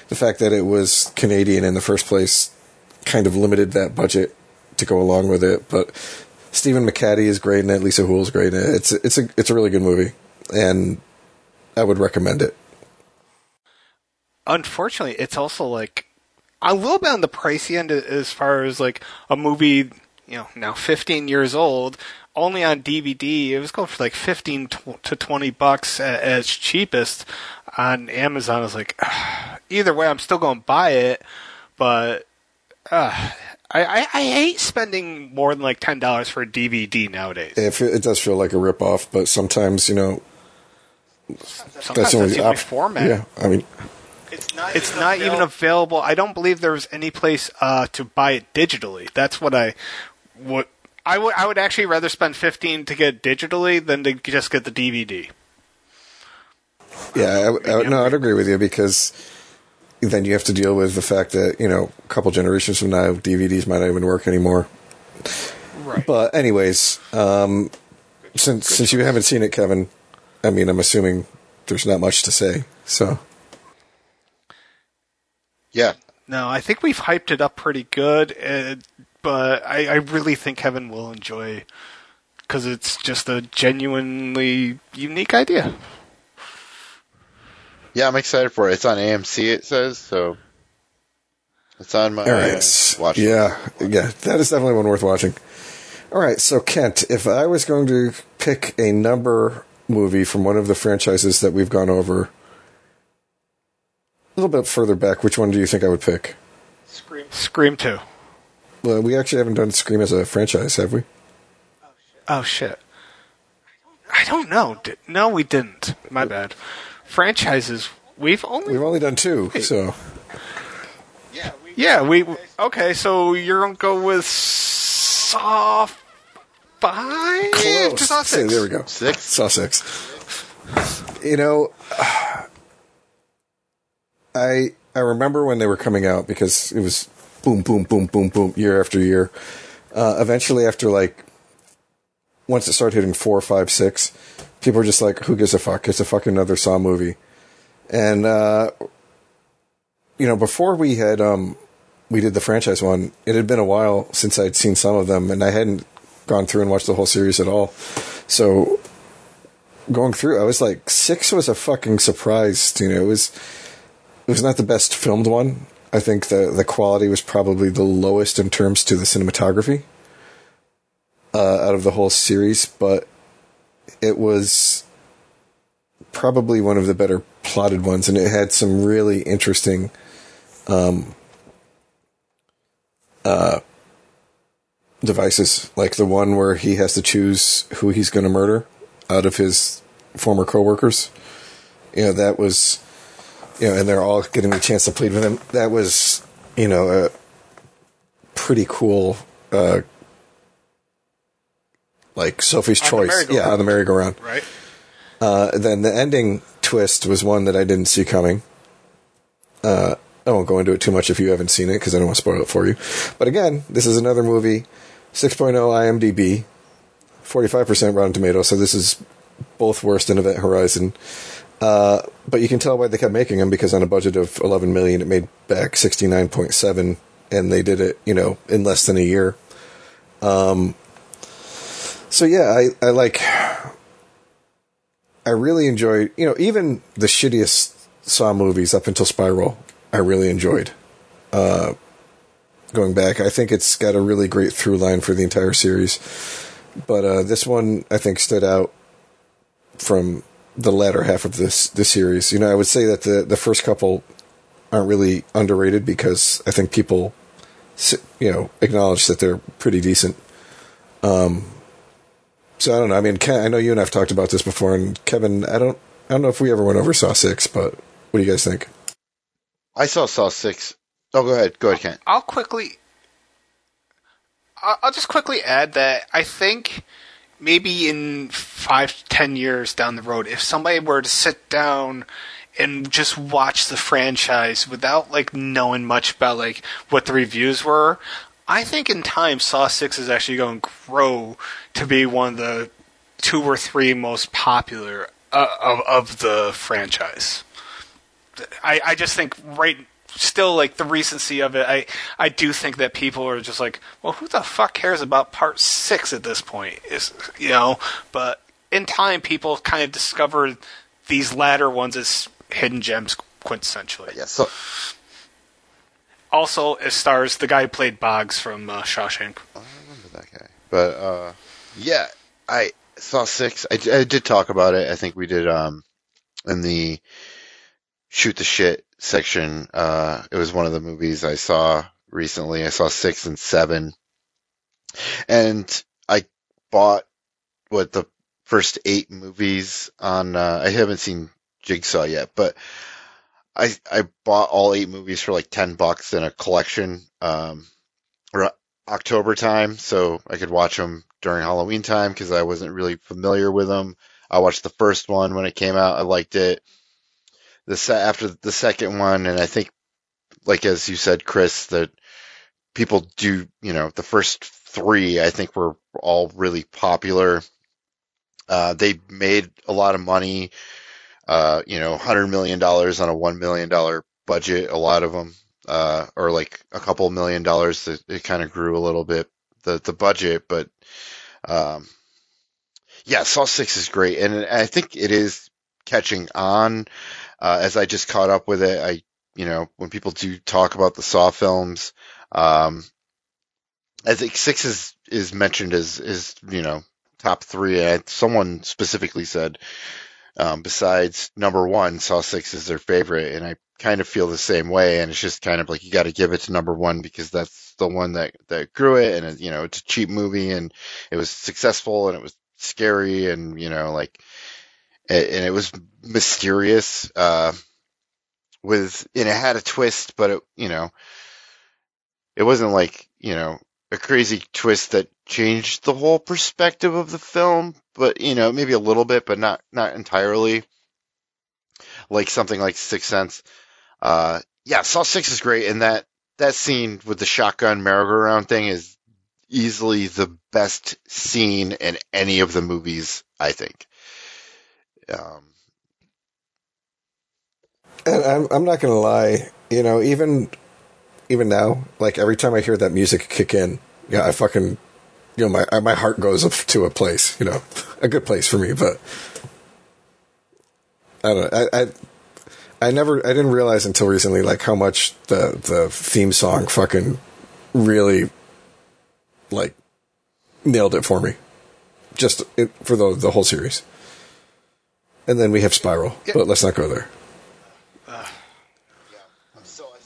the fact that it was Canadian in the first place kind of limited that budget to go along with it. But Stephen McHattie is great in it. Lisa Houle's great in it. It's it's a it's a really good movie, and I would recommend it. Unfortunately, it's also like a little bit on the pricey end as far as like a movie, you know, now 15 years old, only on DVD. It was going for like 15 to 20 bucks as cheapest on Amazon. I was like, ugh. [SIGHS] either way, I'm still going to buy it, but uh, I, I, I, hate spending more than like ten dollars for a DVD nowadays. It, it does feel like a ripoff, but sometimes you know Sometimes that's the only, that's the format. Yeah, I mean, it's not, it's even, not available. even available. I don't believe there's any place uh, to buy it digitally. That's what I what I would I would actually rather spend fifteen to get digitally than to just get the DVD. Yeah, I, I, no, I'd agree with you because then you have to deal with the fact that you know a couple generations from now DVDs might not even work anymore. Right. But anyways, um, since since you haven't seen it, Kevin, I mean, I'm assuming there's not much to say. So. Yeah. No, I think we've hyped it up pretty good, uh, but I, I really think Kevin will enjoy because it's just a genuinely unique idea. Yeah, I'm excited for it. It's on AMC. It says so. It's on my All right. uh, watch. Yeah, yeah, that is definitely one worth watching. All right, so Kent, if I was going to pick a number movie from one of the franchises that we've gone over a little bit further back, which one do you think I would pick? Scream. Scream 2. Well, we actually haven't done Scream as a franchise, have we? Oh, shit. I don't know. No, we didn't. My bad franchises. We've only we've only done two, Wait. so yeah, we, yeah, we okay. So you're gonna go with Saw five? Close. Saw six. there we go. Six. Saw six. You know, I I remember when they were coming out because it was boom, boom, boom, boom, boom, year after year. Uh, eventually, after like once it started hitting four, five, six, people were just like, "Who gives a fuck? It's a fucking another Saw movie." And uh, you know, before we had um, we did the franchise one, it had been a while since I'd seen some of them, and I hadn't gone through and watched the whole series at all. So going through, I was like, six was a fucking surprise. You know, it was it was not the best filmed one. I think the the quality was probably the lowest in terms to the cinematography uh, out of the whole series, but it was probably one of the better plotted ones, and it had some really interesting um, uh, devices, like the one where he has to choose who he's going to murder out of his former coworkers. You know, that was, you know, and they're all getting the chance to plead with him. That was, you know, a pretty cool uh, like Sophie's on Choice. Yeah, on the merry-go-round. Right. Uh, then the ending twist was one that I didn't see coming. Uh, I won't go into it too much if you haven't seen it because I don't want to spoil it for you. But again, this is another movie, 6.0 IMDb, 45% Rotten Tomatoes. So this is both worse than Event Horizon. Uh, but you can tell why they kept making them because on a budget of 11 million, it made back 69.7, and they did it, you know, in less than a year. Um, so yeah, I, I like. I really enjoyed, you know, even the shittiest Saw movies up until Spiral, I really enjoyed. Uh, going back, I think it's got a really great through line for the entire series. But uh, this one, I think, stood out from the latter half of this this series. You know, I would say that the the first couple aren't really underrated because I think people, you know, acknowledge that they're pretty decent. Um, So I don't know. I mean, Ken, I know you and I've talked about this before, and Kevin, I don't, I don't know if we ever went over Saw Six, but what do you guys think? I saw Saw Six. Oh, go ahead. Go ahead, Kent. I'll quickly. I'll just quickly add that I think maybe in five ten years down the road, if somebody were to sit down and just watch the franchise without like knowing much about like what the reviews were, I think in time Saw Six is actually going to grow to be one of the two or three most popular uh, of of the franchise. I, I just think right still like the recency of it I I do think that people are just like well who the fuck cares about part 6 at this point is you know but in time people kind of discovered these latter ones as hidden gems quintessentially Yeah. So also it stars the guy who played Bogs from uh, Shawshank I remember that guy. But uh, yeah, I saw six. I, I did talk about it. I think we did um in the shoot the shit section. Uh, it was one of the movies I saw recently. I saw six and seven, and I bought what the first eight movies on. Uh, I haven't seen Jigsaw yet, but. I I bought all eight movies for like ten bucks in a collection. Um, October time, so I could watch them during Halloween time because I wasn't really familiar with them. I watched the first one when it came out. I liked it. The after the second one, and I think, like as you said, Chris, that people do, you know, the first three I think were all really popular. Uh, they made a lot of money. Uh, you know, hundred million dollars on a one million dollar budget. A lot of them uh, or like a couple million dollars. It, it kind of grew a little bit the the budget, but um, yeah, Saw Six is great, and I think it is catching on. Uh, as I just caught up with it, I you know when people do talk about the Saw films, um, I think six is is mentioned as is you know top three. And someone specifically said um, besides number one, Saw Six is their favorite, and I kind of feel the same way. And it's just kind of like you got to give it to number one because that's the one that that grew it, and it, you know it's a cheap movie, and it was successful, and it was scary, and you know like, and, it was mysterious. Uh, with and it had a twist, but it you know, it wasn't like you know a crazy twist that changed the whole perspective of the film, but you know, maybe a little bit, but not not entirely. Like something like Sixth Sense. Uh, yeah, Saw Six is great, and that that scene with the shotgun merry-go-round thing is easily the best scene in any of the movies. I think. Um, And I'm, I'm not gonna lie, you know, even even now, like every time I hear that music kick in, yeah, I fucking, you know, my my heart goes up to a place, you know, a good place for me. But I don't know, I, I I never, I didn't realize until recently, like how much the the theme song fucking really, like, nailed it for me, just it, for the the whole series. And then we have Spiral, but let's not go there.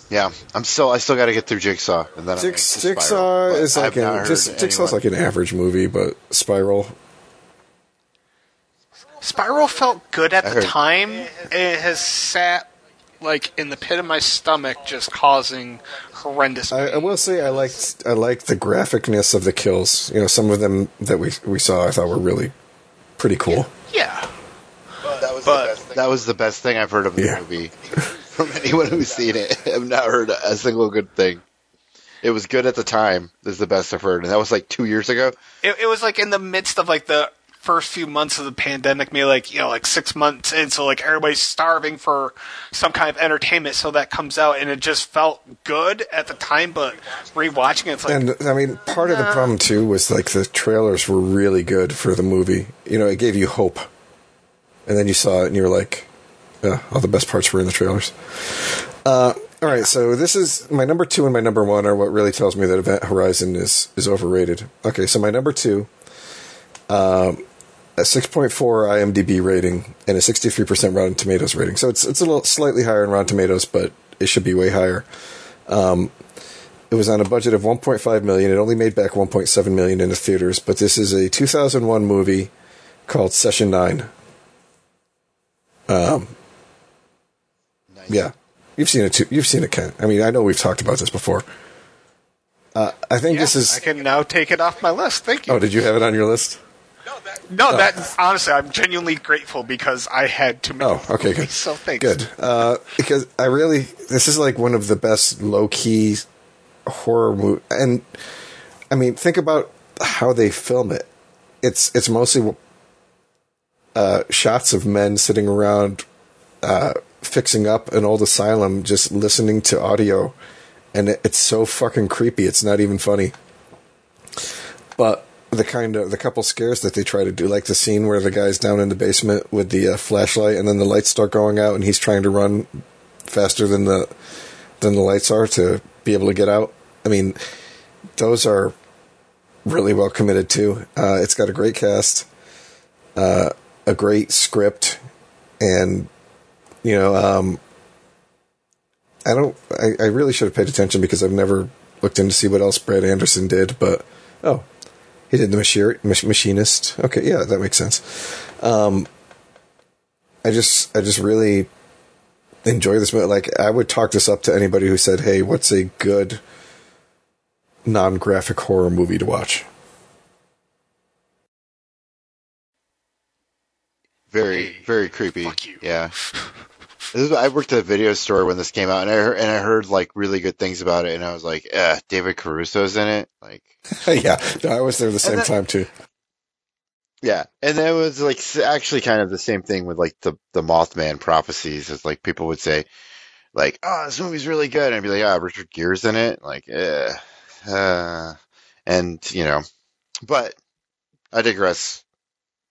yeah, I'm still I still got to get through Jigsaw, and then I'm Jigsaw, into Jigsaw Spiral, but is like an, just, Jigsaw's like an average movie, but Spiral. Spiral felt good at I the heard- time. It has sat like in the pit of my stomach, just causing horrendous. I, I will say I liked I liked the graphicness of the kills. You know, some of them that we we saw I thought were really pretty cool. yeah, That was But- the best thing. That was the best thing I've heard of the Yeah. movie [LAUGHS] from anyone who's seen it. I've not heard a single good thing. It was good at the time. This is the best I've heard, and that was like two years ago. it, it was like in the midst of like the first few months of the pandemic, maybe like you know like six months in, so like everybody's starving for some kind of entertainment. So that comes out, and it just felt good at the time. But rewatching it, it's like And I mean, part of the problem too was like the trailers were really good for the movie. You know, it gave you hope, and then you saw it and you were like, "Yeah, all the best parts were in the trailers." Uh, all right, so this is my number two and my number one are what really tells me that Event Horizon is is overrated. Okay, so my number two, um, a six point four IMDb rating and a sixty three percent Rotten Tomatoes rating. So it's it's a little slightly higher in Rotten Tomatoes, but it should be way higher. it was on a budget of 1.5 million. It only made back 1.7 million in the theaters, but this is a 2001 movie called Session 9. Um Nice. yeah. You've seen it too. You've seen it, Ken. I mean, I know we've talked about this before. Uh, I think this is. I can now take it off my list. Thank you. Oh, did you have it on your list? no, that honestly, I'm genuinely grateful because I had to. many. Oh, okay, good. movies, So thanks. Good. Uh, because I really, this is like one of the best low key horror movie. And I mean, think about how they film it. It's it's mostly uh, shots of men sitting around uh, fixing up an old asylum, just listening to audio, and it, it's so fucking creepy. It's not even funny. But the kind of the couple scares that they try to do, like the scene where the guy's down in the basement with the uh, flashlight, and then the lights start going out, and he's trying to run faster than the than the lights are to be able to get out. I mean, those are really well committed too. Uh, it's got a great cast, uh, a great script, and you know, um, I don't. I, I really should have paid attention because I've never looked in to see what else Brad Anderson did. But oh, he did the Mach- Machinist. Okay, yeah, that makes sense. Um, I just, I just really enjoy this movie. Like, I would talk this up to anybody who said, "Hey, what's a good non-graphic horror movie to watch?" Very, very creepy. Fuck you. Yeah. This is, I worked at a video store when this came out, and I heard, and I heard like really good things about it, and I was like, "Eh, David Caruso's in it." Like, [LAUGHS] yeah, no, I was there the same that- time too. yeah, and then it was like actually kind of the same thing with like the the Mothman prophecies. It's like people would say, like, "Oh, this movie's really good," and I'd be like, "Ah, Richard Gere's in it." Like, eh, uh, and you know, but I digress.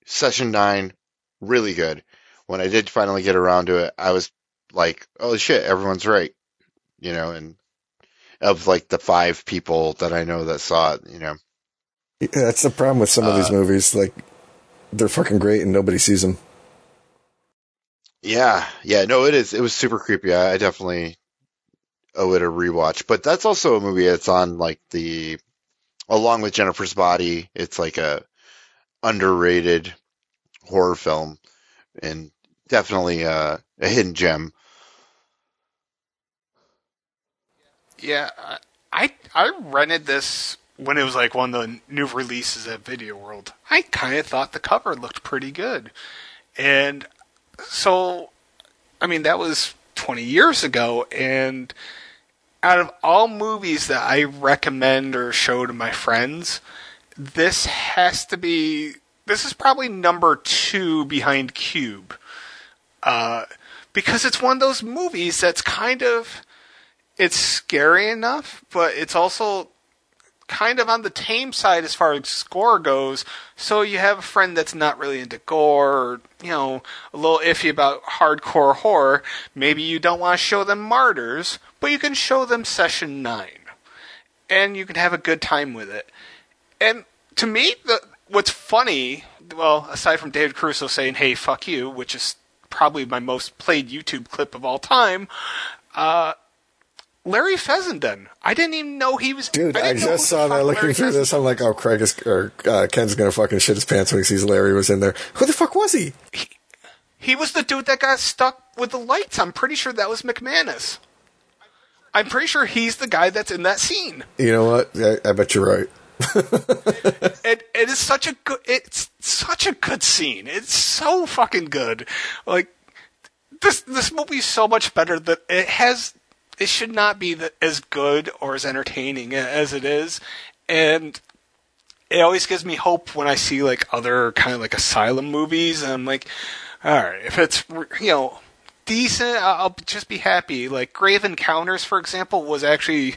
Session nine, really good. When I did finally get around to it, I was like, "Oh shit, everyone's right," you know, and of like the five people that I know that saw it, you know. Yeah, that's the problem with some of these Uh, movies. Like, they're fucking great and nobody sees them. Yeah, yeah, no, it is. It was super creepy. I, I definitely owe it a rewatch. But that's also a movie that's on like the, along with Jennifer's Body. It's like a underrated horror film, and definitely uh, a hidden gem. Yeah, I- I I rented this when it was like one of the new releases at Video World. I kind of thought the cover looked pretty good, and so I mean that was 20 years ago, and out of all movies that I recommend or show to my friends, this has to be this is probably number two behind Cube, uh, because it's one of those movies that's kind of it's scary enough, but it's also kind of on the tame side as far as score goes. So you have a friend that's not really into gore, or, you know, a little iffy about hardcore horror. Maybe you don't want to show them Martyrs, but you can show them Session 9. And you can have a good time with it. And to me, the what's funny, well, aside from David Caruso saying, hey, fuck you, which is probably my most played YouTube clip of all time, uh, Larry Fessenden. I didn't even know he was. Dude, I, know just saw that looking Larry through this. I'm like, oh, Craig is, or uh, Ken's gonna fucking shit his pants when he sees Larry was in there. Who the fuck was he? He was the dude that got stuck with the lights. I'm pretty sure that was McManus. I'm pretty sure he's the guy that's in that scene. You know what? I, I bet you're right. It it is such a good it's such a good scene. It's so fucking good. Like this this movie is so much better that it has it should not be the, as good or as entertaining as it is, and it always gives me hope when I see like other kind of like asylum movies, and I'm like, all right, if it's you know decent, I'll just be happy. Like Grave Encounters, for example, was actually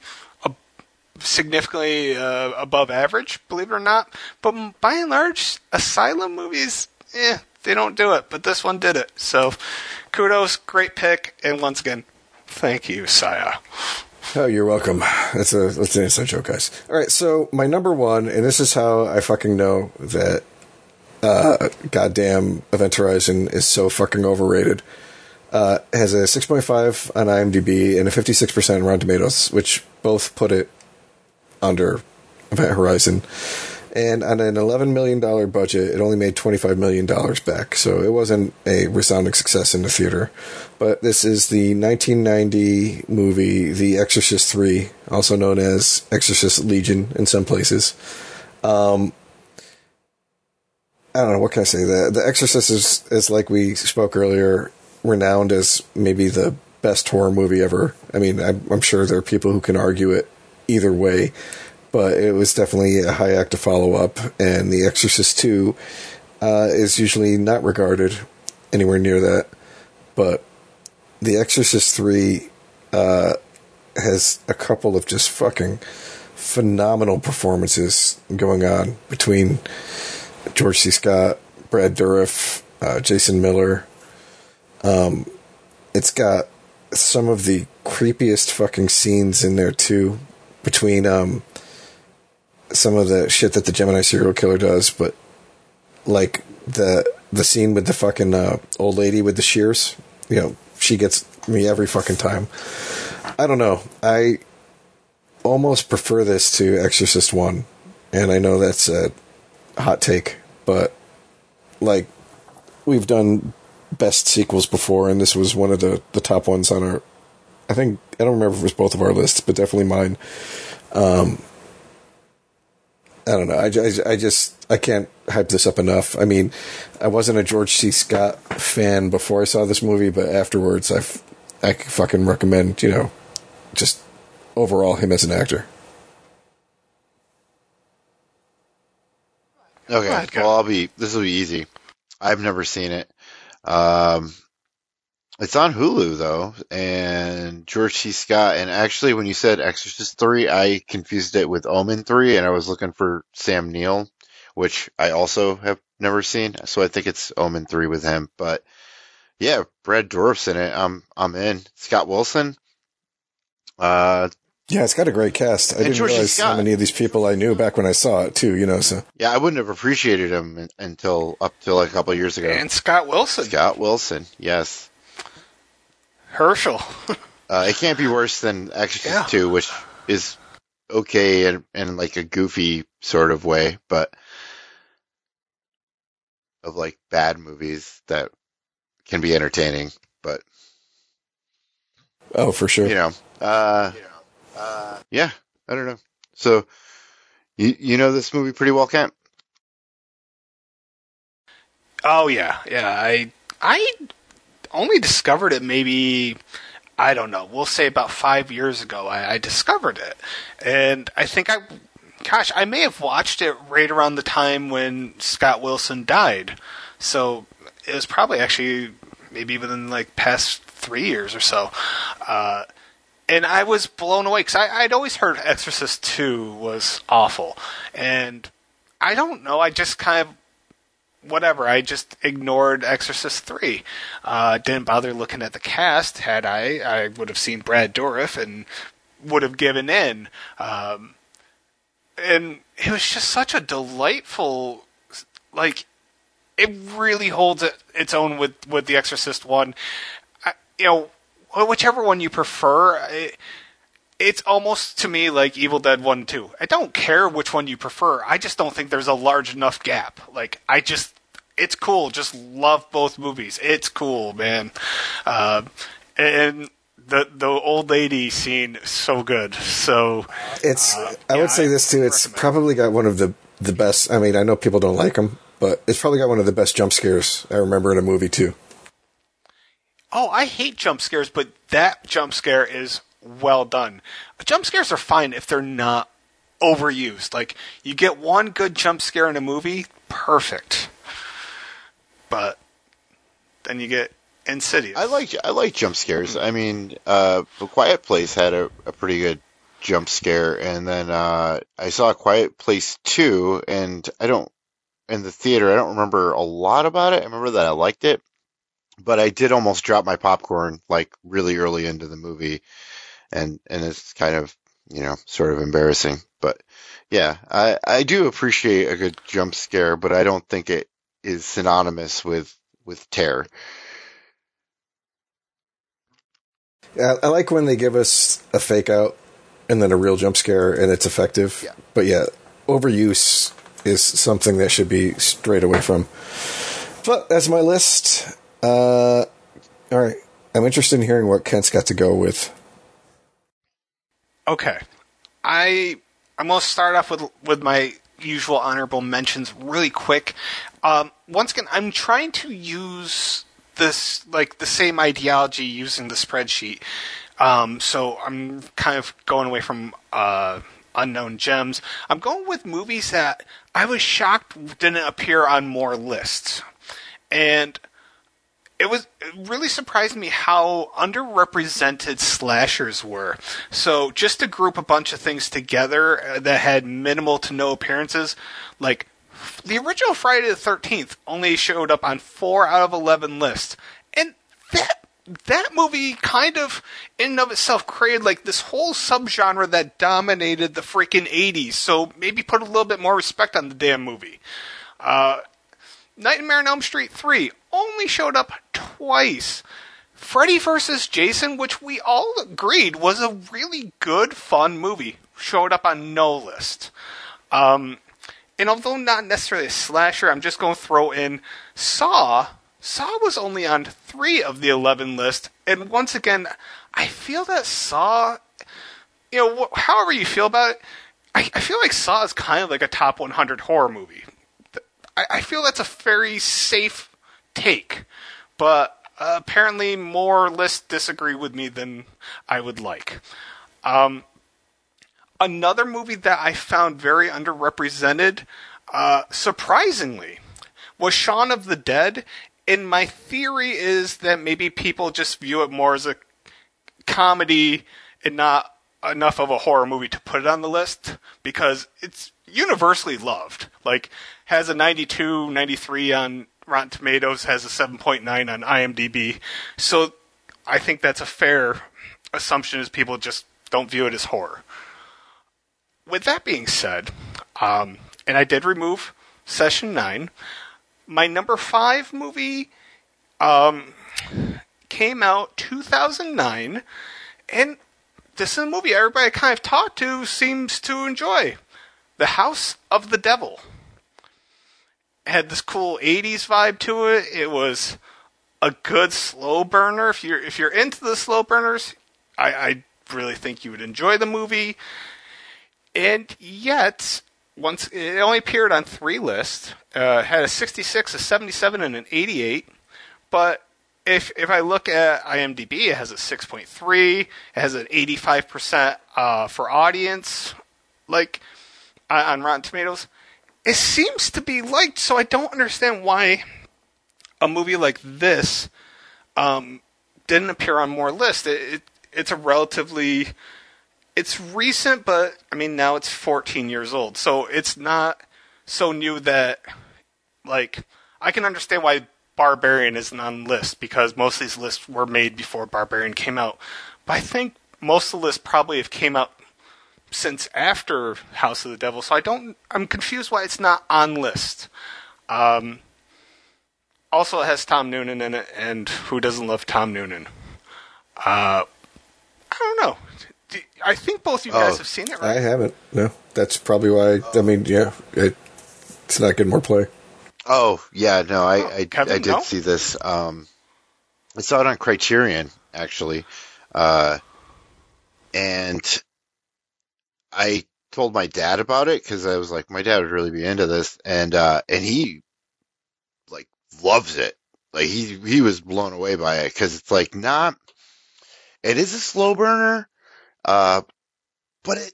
significantly uh, above average, believe it or not. But by and large, asylum movies, eh, they don't do it. But this one did it. So, kudos, great pick, and once again, thank you, Saya. Oh, you're welcome. That's a that's an inside joke, guys. All right, so my number one, and this is how I fucking know that uh, goddamn Event Horizon is so fucking overrated. Uh, has a 6.5 on IMDb and a 56% on Rotten Tomatoes, which both put it under Event Horizon. And on an $11 million budget, it only made $25 million back. So it wasn't a resounding success in the theater. But this is the 1990 movie, The Exorcist 3, also known as Exorcist Legion in some places. Um, I don't know, what can I say? The, the Exorcist is, is, like we spoke earlier, renowned as maybe the best horror movie ever. I mean, I'm, I'm sure there are people who can argue it either way but it was definitely a high act to follow up. And The Exorcist 2 uh, is usually not regarded anywhere near that. But The Exorcist 3 uh, has a couple of just fucking phenomenal performances going on between George C. Scott, Brad Dourif, uh, Jason Miller. Um, it's got some of the creepiest fucking scenes in there too between um, some of the shit that the Gemini serial killer does, but like the the scene with the fucking uh, old lady with the shears, you know, she gets me every fucking time. I don't know. I almost prefer this to Exorcist One, and I know that's a hot take, but like we've done best sequels before, and this was one of the the top ones on our. I think I don't remember if it was both of our lists, but definitely mine. Um, I don't know. I, I, I, just I can't hype this up enough. I mean, I wasn't a George C. Scott fan before I saw this movie, but afterwards, I I fucking recommend you know, just overall him as an actor. Okay, well I'll be. This will be easy. I've never seen it. Um, it's on Hulu though, and George C. Scott. And actually, when you said Exorcist three, I confused it with Omen three, and I was looking for Sam Neill, which I also have never seen. So I think it's Omen three with him. But yeah, Brad Dourif's in it. I'm I'm in. Scott Wilson. Uh, yeah, it's got a great cast. I didn't George realize how many of these people I knew back when I saw it too. You know, so yeah, I wouldn't have appreciated him until up till a couple years ago. And Scott Wilson. Scott Wilson, yes. Herschel. [LAUGHS] uh, it can't be worse than Exorcist yeah. 2, which is okay in, in like a goofy sort of way, but of like bad movies that can be entertaining, but oh, for sure. You know, uh, uh, yeah, I don't know. So you you know this movie pretty well, Kent? Oh yeah, yeah. I I only discovered it maybe I don't know. We'll say about five years ago. I, I discovered it, and I think I, gosh, I may have watched it right around the time when Scott Wilson died. So it was probably actually maybe within like past three years or so. Uh, and I was blown away because I'd always heard Exorcist Two was awful, and I don't know. I just kind of whatever. I just ignored Exorcist three. Uh, didn't bother looking at the cast. Had I, I would have seen Brad Dourif and would have given in. Um, and it was just such a delightful, like, it really holds it, its own with with the Exorcist one. I, you know, whichever one you prefer. It's almost to me like Evil Dead 1 2. I don't care which one you prefer. I just don't think there's a large enough gap. Like, I just, it's cool. Just love both movies. It's cool, man. Uh, and the the old lady scene so good. So it's. Uh, I would say this too. It's probably got one of the the best. I mean, I know people don't like them, but it's probably got one of the best jump scares I remember in a movie too. Oh, I hate jump scares, but that jump scare is well done. Jump scares are fine if they're not overused. Like you get one good jump scare in a movie, perfect. But then you get Insidious. I like I like jump scares. I mean, uh, Quiet Place had a, a pretty good jump scare, and then uh, I saw A Quiet Place two, and I don't in the theater. I don't remember a lot about it. I remember that I liked it, but I did almost drop my popcorn like really early into the movie and and it's kind of you know sort of embarrassing. But yeah, I I do appreciate a good jump scare, but I don't think it is synonymous with with terror. Yeah, I like when they give us a fake out and then a real jump scare, and it's effective. Yeah. But yeah, overuse is something that should be straight away from. But that's my list. Uh, all right, I'm interested in hearing what Kent's got to go with. Okay, I I'm gonna start off with with my usual honorable mentions really quick. Um, once again, I'm trying to use this like the same ideology using the spreadsheet. Um, so I'm kind of going away from uh, unknown gems. I'm going with movies that I was shocked didn't appear on more lists, and it was it really surprised me how underrepresented slashers were. So just to group a bunch of things together uh, that had minimal to no appearances, like the original Friday the Thirteenth only showed up on four out of eleven lists, and that that movie kind of in and of itself created like this whole subgenre that dominated the freaking 80s so maybe put a little bit more respect on the damn movie. Uh, nightmare on elm street 3 only showed up twice. Freddy vs jason which we all agreed was a really good fun movie showed up on no list. Um, and although not necessarily a slasher i'm just going to throw in saw. Saw was only on three of the 11 list, and once again, I feel that Saw, you know, wh- however you feel about it, I, I feel like Saw is kind of like a top 100 horror movie. I, I feel that's a very safe take, but apparently more lists disagree with me than I would like. Um, another movie that I found very underrepresented, uh, surprisingly, was Shaun of the Dead. And my theory is that maybe people just view it more as a comedy and not enough of a horror movie to put it on the list because it's universally loved. Like, has a 92, 93 on Rotten Tomatoes, has a 7.9 on IMDb. So I think that's a fair assumption is people just don't view it as horror. With that being said, um, and I did remove Session 9, my number five movie um, came out 2009, and this is a movie everybody I kind of talked to seems to enjoy. The House of the Devil. Had this cool 80s vibe to it. It was a good slow burner. If you're if you're into the slow burners, I, I really think you would enjoy the movie. And yet, once it only appeared on three lists, uh, had a 66, a 77, and an 88. But if if I look at IMDb, it has a 6.3. It has an 85% uh, for audience, like on Rotten Tomatoes. It seems to be liked, so I don't understand why a movie like this um, didn't appear on more lists. It, it, it's a relatively it's recent, but I mean now it's 14 years old, so it's not so new that like I can understand why Barbarian isn't on list because most of these lists were made before Barbarian came out. But I think most of the lists probably have came out since after House of the Devil, so I don't. I'm confused why it's not on list. Um, also, it has Tom Noonan in it, and who doesn't love Tom Noonan? Uh, I don't know. I think both you guys Oh, have seen it, I haven't. No, that's probably why. I mean, yeah, it, it's not getting more play. Oh yeah, no, I Oh, I, Kevin, I did no? see this. Um, I saw it on Criterion actually, uh, and I told my dad about it because I was like, my dad would really be into this, and uh, and he like loves it. Like he he was blown away by it because it's like not. It is a slow burner, uh, but it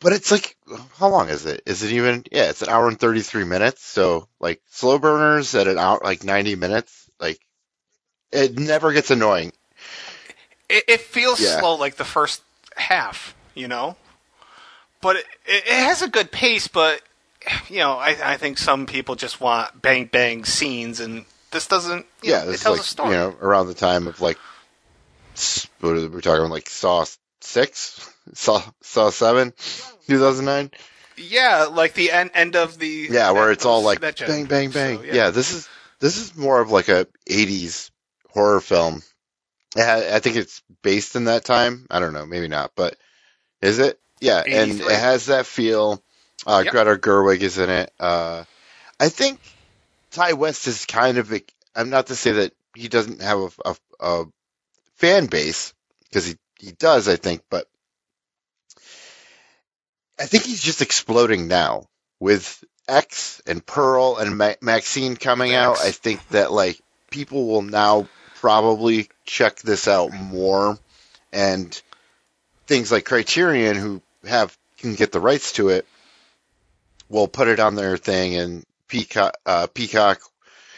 but it's like how long is it? Is it even? Yeah, it's an hour and thirty three minutes. So like slow burners at an hour like ninety minutes, like it never gets annoying. It, it feels Yeah. slow like the first half, you know, but it, it it has a good pace. But you know, I, I think some people just want bang bang scenes, and this doesn't. Yeah, know, it this is tells like a story. you know around the time of like what are we talking about, like Saw six, [LAUGHS] Saw Saw seven, two thousand nine. yeah, like the end end of the Yeah, where it's all like bang bang bang. So, yeah. this is this is more of like a '80s horror film. Yeah, I think it's based in that time. I don't know, maybe not, but is it? Yeah, and it has that feel. Uh, Yep. Greta Gerwig is in it. Uh, I think Ti West is kind of. A, I'm not to say that he doesn't have a, a, a fan base because he he does. I think, but I think he's just exploding now with X and Pearl and Ma- Maxine coming out. X. I think that like people will now probably check this out more, and things like Criterion, who have can get the rights to it, will put it on their thing, and Peacock, uh, Peacock,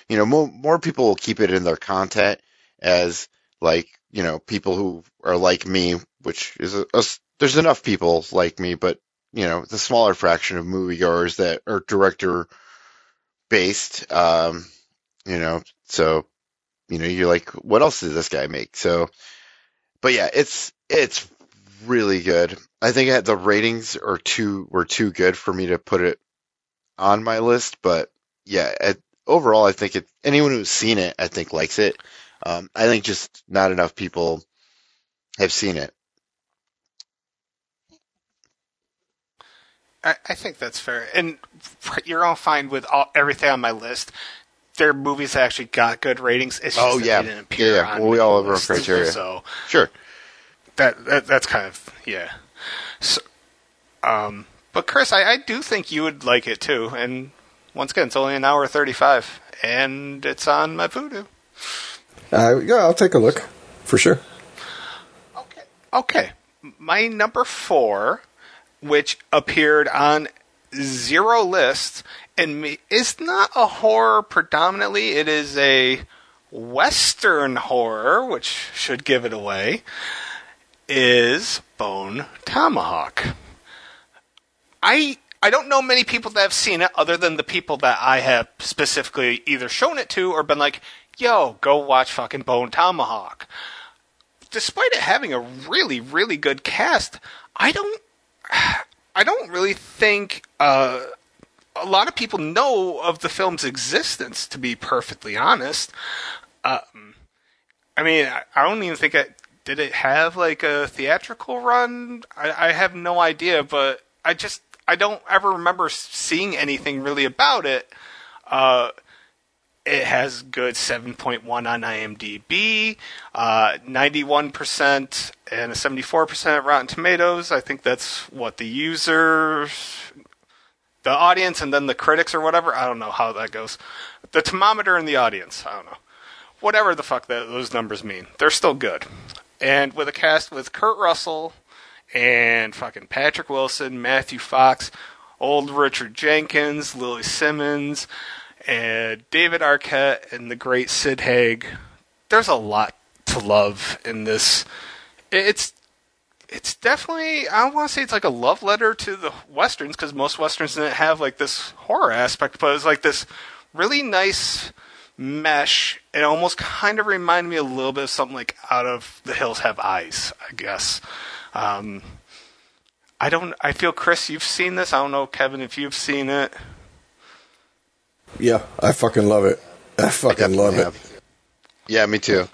you know, more more people will keep it in their content as like you know people who are like me, which is a, a there's enough people like me, but you know the smaller fraction of moviegoers that are director based. Um, you know, so you know you're like, what else did this guy make? So, but yeah, it's it's really good. I think the ratings are too were too good for me to put it on my list, but yeah, overall, I think it. Anyone who's seen it, I think likes it. Um, I think just not enough people have seen it. I, I think that's fair, and you're all fine with all, everything on my list. Their movies that actually got good ratings. It's just Oh, yeah. didn't appear Yeah, yeah. Well, we all have our criteria. [LAUGHS] So Sure. That, that that's kind of yeah. So, um, but Chris, I, I do think you would like it too. And once again, it's only an hour thirty-five, and it's on my Vudu. Uh, yeah, I'll take a look for sure. Okay. Okay. My number four, which appeared on zero lists, and me, is not a horror predominantly. It is a western horror, which should give it away. Is Bone Tomahawk. I I don't know many people that have seen it other than the people that I have specifically either shown it to or been like, "Yo, go watch fucking Bone Tomahawk." despite it having a really really good cast i don't i don't really think uh, a lot of people know of the film's existence to be perfectly honest um, i mean I, I don't even think it did it have like a theatrical run I, I have no idea but i just i don't ever remember seeing anything really about it uh, it has good 7.1 on IMDb, uh, 91% and a 74% at Rotten Tomatoes. I think that's what the users, the audience, and then the critics or whatever. I don't know how that goes. The thermometer in the audience. I don't know. Whatever the fuck that, those numbers mean. They're still good. And with a cast with Kurt Russell and fucking Patrick Wilson, Matthew Fox, old Richard Jenkins, Lili Simmons, and David Arquette and the great Sid Haig. There's a lot to love in this. It's it's definitely I don't want to say it's like a love letter to the westerns because most westerns didn't have like this horror aspect, but it's like this really nice mesh. It almost kind of reminded me a little bit of something like Out of the Hills Have Eyes, I guess. Um, I don't. I feel Chris, you've seen this. I don't know, Kevin, if you've seen it. Yeah, I fucking love it. I fucking love it. Yeah, me too.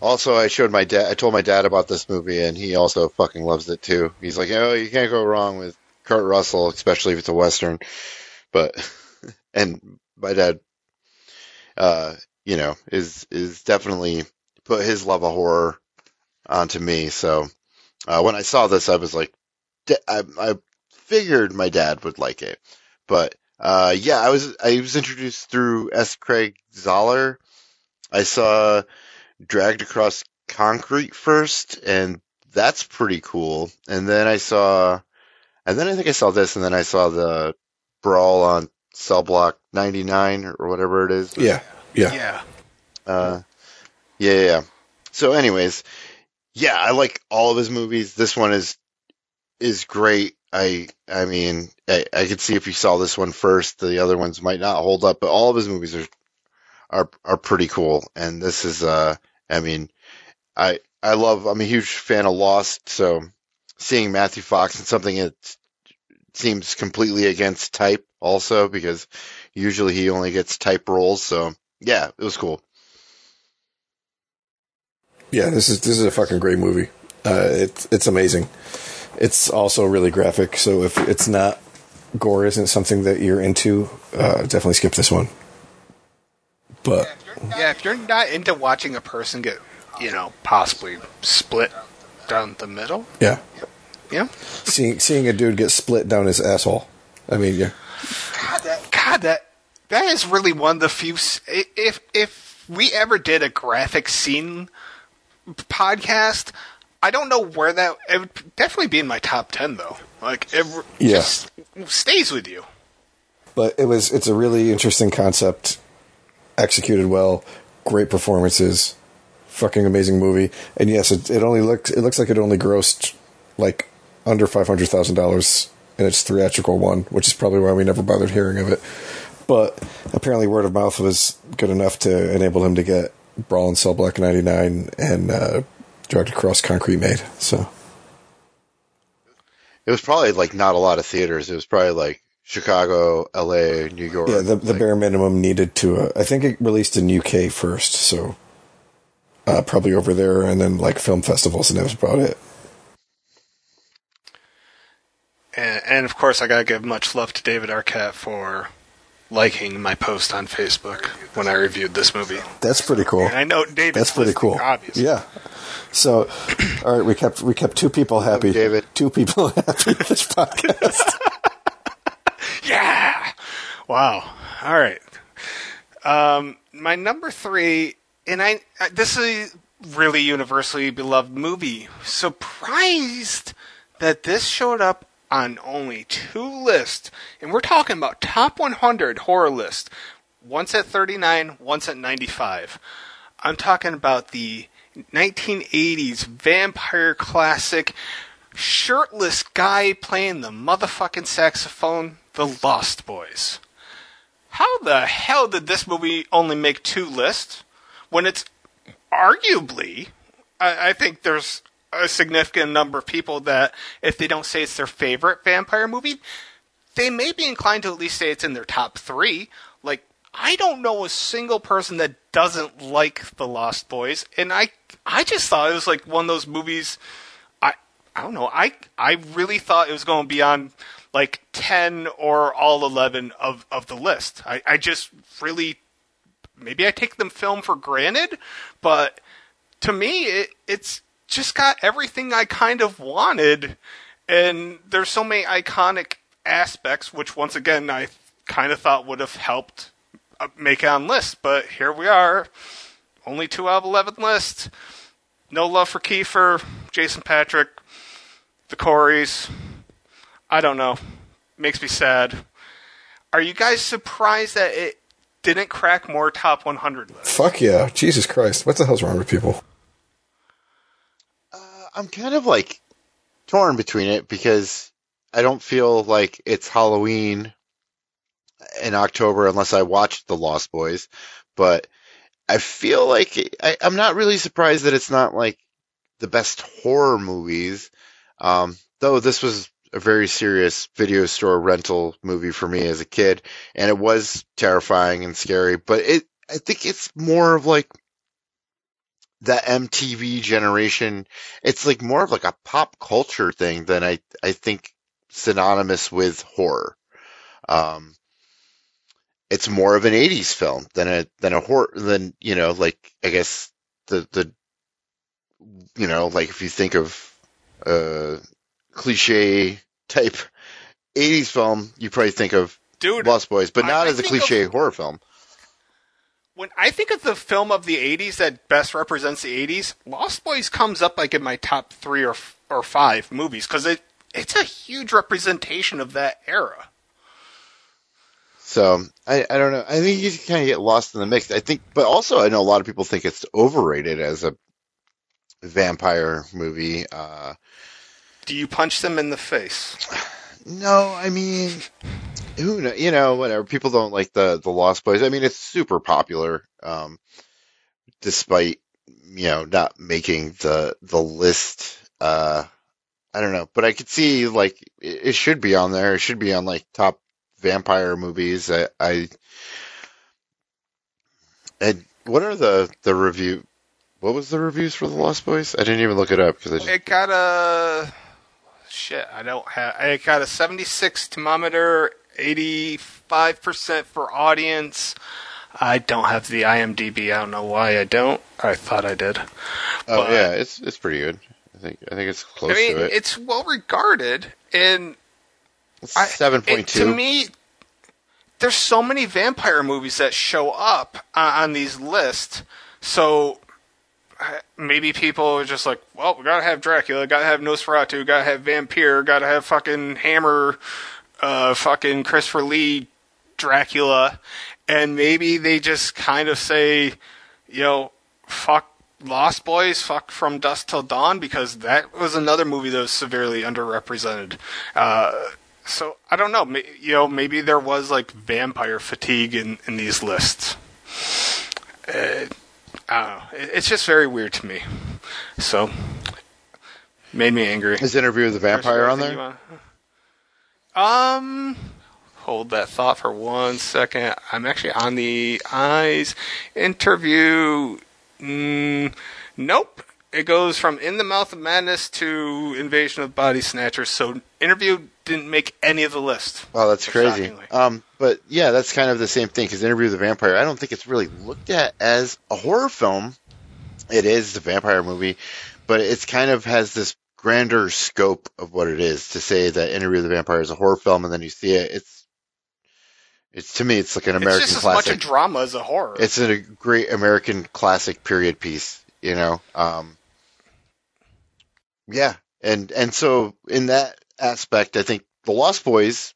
Also, I showed my dad. I told my dad about this movie, and he also fucking loves it too. He's like, "Oh, you can't go wrong with Kurt Russell, especially if it's a western." But, [LAUGHS] and my dad, uh, you know, is is definitely put his love of horror onto me. So, uh, when I saw this, I was like, I, I figured my dad would like it, but uh, yeah, I was I was introduced through S. Craig Zahler. I saw Dragged Across Concrete first, and that's pretty cool. And then I saw, and then I think I saw this, and then I saw the Brawl on Cell Block 99 or whatever it is. Yeah, yeah. Yeah. Uh, yeah, yeah, yeah. So, anyways, yeah, I like all of his movies. This one is is great. I I mean, I, I could see if you saw this one first, the other ones might not hold up, but all of his movies are are are pretty cool. And this is, uh, I mean, I I love. I'm a huge fan of Lost, so seeing Matthew Fox in something that seems completely against type, also because usually he only gets type roles. So yeah, it was cool. Yeah, this is this is a fucking great movie. Uh, it's it's amazing. It's also really graphic, so if it's not gore isn't something that you're into, uh, definitely skip this one. But Yeah, if you're not into watching a person get, you know, possibly split down the middle, yeah, yeah. seeing seeing a dude get split down his asshole. I mean, yeah, God, that, God, that that is really one of the few. If if we ever did a graphic scene podcast, I don't know where that. It would definitely be in my top ten though. Like it Yeah. just stays with you. but it was it's a really interesting concept, executed well, great performances, fucking amazing movie, and yes, it, it only looks it looks like it only grossed like under five hundred thousand dollars in its theatrical one, which is probably why we never bothered hearing of it. But apparently, word of mouth was good enough to enable him to get Brawl and Cell Block ninety nine and uh, Dragged Across Concrete made. So It was probably like not a lot of theaters. It was probably like Chicago, L.A., New York. yeah, the the like- bare minimum needed to. Uh, I think it released in UK first, so uh, probably over there, and then like film festivals, and that was about it. And, and of course, I gotta give much love to David Arquette for liking my post on Facebook when I reviewed this movie. That's pretty cool. And I know David. That's pretty cool. Obviously. Yeah. So, [CLEARS THROAT] all right, we kept we kept two people happy. David. Two people [LAUGHS] happy with this podcast. [LAUGHS] Yeah. Wow. All right. Um, my number three, and I uh, this is a really universally beloved movie. Surprised that this showed up on only two lists, and we're talking about top 100 horror list. Once at 39, once at 95. I'm talking about the 1980s vampire classic shirtless guy playing the motherfucking saxophone, The Lost Boys. How the hell did this movie only make two lists when it's arguably, I, I think there's a significant number of people that if they don't say it's their favorite vampire movie, they may be inclined to at least say it's in their top three. Like, I don't know a single person that doesn't like The Lost Boys, and I, I just thought it was like one of those movies. I, I don't know. I, I really thought it was going to be on like ten or all eleven of of the list. I, I just really, maybe I take them film for granted, but to me, it, it's just got everything I kind of wanted, and there's so many iconic aspects, which once again I kind of thought would have helped uh, make it on list. But here we are, only two out of eleven list. No love for Kiefer, Jason Patric, the Coreys. I don't know. Makes me sad. Are you guys surprised that it didn't crack more top 100 lists? Fuck yeah, Jesus Christ! What the hell's wrong with people? I'm kind of like torn between it because I don't feel like it's Halloween in October unless I watched The Lost Boys, but I feel like I, I'm not really surprised that it's not like the best horror movies. Um, though this was a very serious video store rental movie for me as a kid, and it was terrifying and scary. But it, I think it's more of like that MTV generation. It's like more of like a pop culture thing than I, I think synonymous with horror. Um, it's more of an 80s film than a, than a horror, than, you know, like, I guess the, the, you know, like if you think of, uh, cliche type 80s film, you probably think of Dude, Lost Boys, but not I as a think of- cliche horror film. When I think of the film of the 80s that best represents the 80s, Lost Boys comes up like in my top 3 or or 5 movies cuz it it's a huge representation of that era. So I, I don't know. I think you kind of get lost in the mix. I think, but also I know a lot of people think it's overrated as a vampire movie. Uh, Do you punch them in the face? [SIGHS] no, I mean, who know? You know, whatever. People don't like the the Lost Boys. I mean, it's super popular, um, despite you know not making the the list. Uh, I don't know, but I could see like it, it should be on there. It should be on like top vampire movies. I, I and what are the the review? What was the reviews for the Lost Boys? I didn't even look it up because just It got a shit. I don't have. I got a 76 thermometer, 85% for audience. I don't have the IMDb. I don't know why I don't. I thought I did. Oh But- yeah, it's it's pretty good. I think I think it's close I mean, to it. it's well regarded, and Seven point To me, there's so many vampire movies that show up on, on these lists. So maybe people are just like, well, we gotta have Dracula, gotta have Nosferatu, gotta have Vampire, gotta have fucking Hammer, uh, fucking Christopher Lee, Dracula, and maybe they just kind of say, you know, fuck Lost Boys, fuck From Dusk Till Dawn, because that was another movie that was severely underrepresented. Uh, so I don't know. You know, maybe there was like vampire fatigue in, in these lists. Uh, I don't know. It's just very weird to me. So made me angry. Is Interview with the Vampire on there? You wanna- Um, hold that thought for one second. I'm actually on the eyes interview. Mm, nope. It goes from In the Mouth of Madness to Invasion of Body Snatchers. So interview didn't make any of the list. Oh, that's crazy. Um, but yeah, that's kind of the same thing because Interview with the Vampire. I don't think it's really looked at as a horror film. It is the vampire movie, but it's kind of has this grander scope of what it is to say that Interview with the Vampire is a horror film, and then you see it. It's it's to me, it's like an American it's just classic. as much a drama as a horror. it's a great American classic period piece, you know. Um, yeah, and and so in that aspect, I think the Lost Boys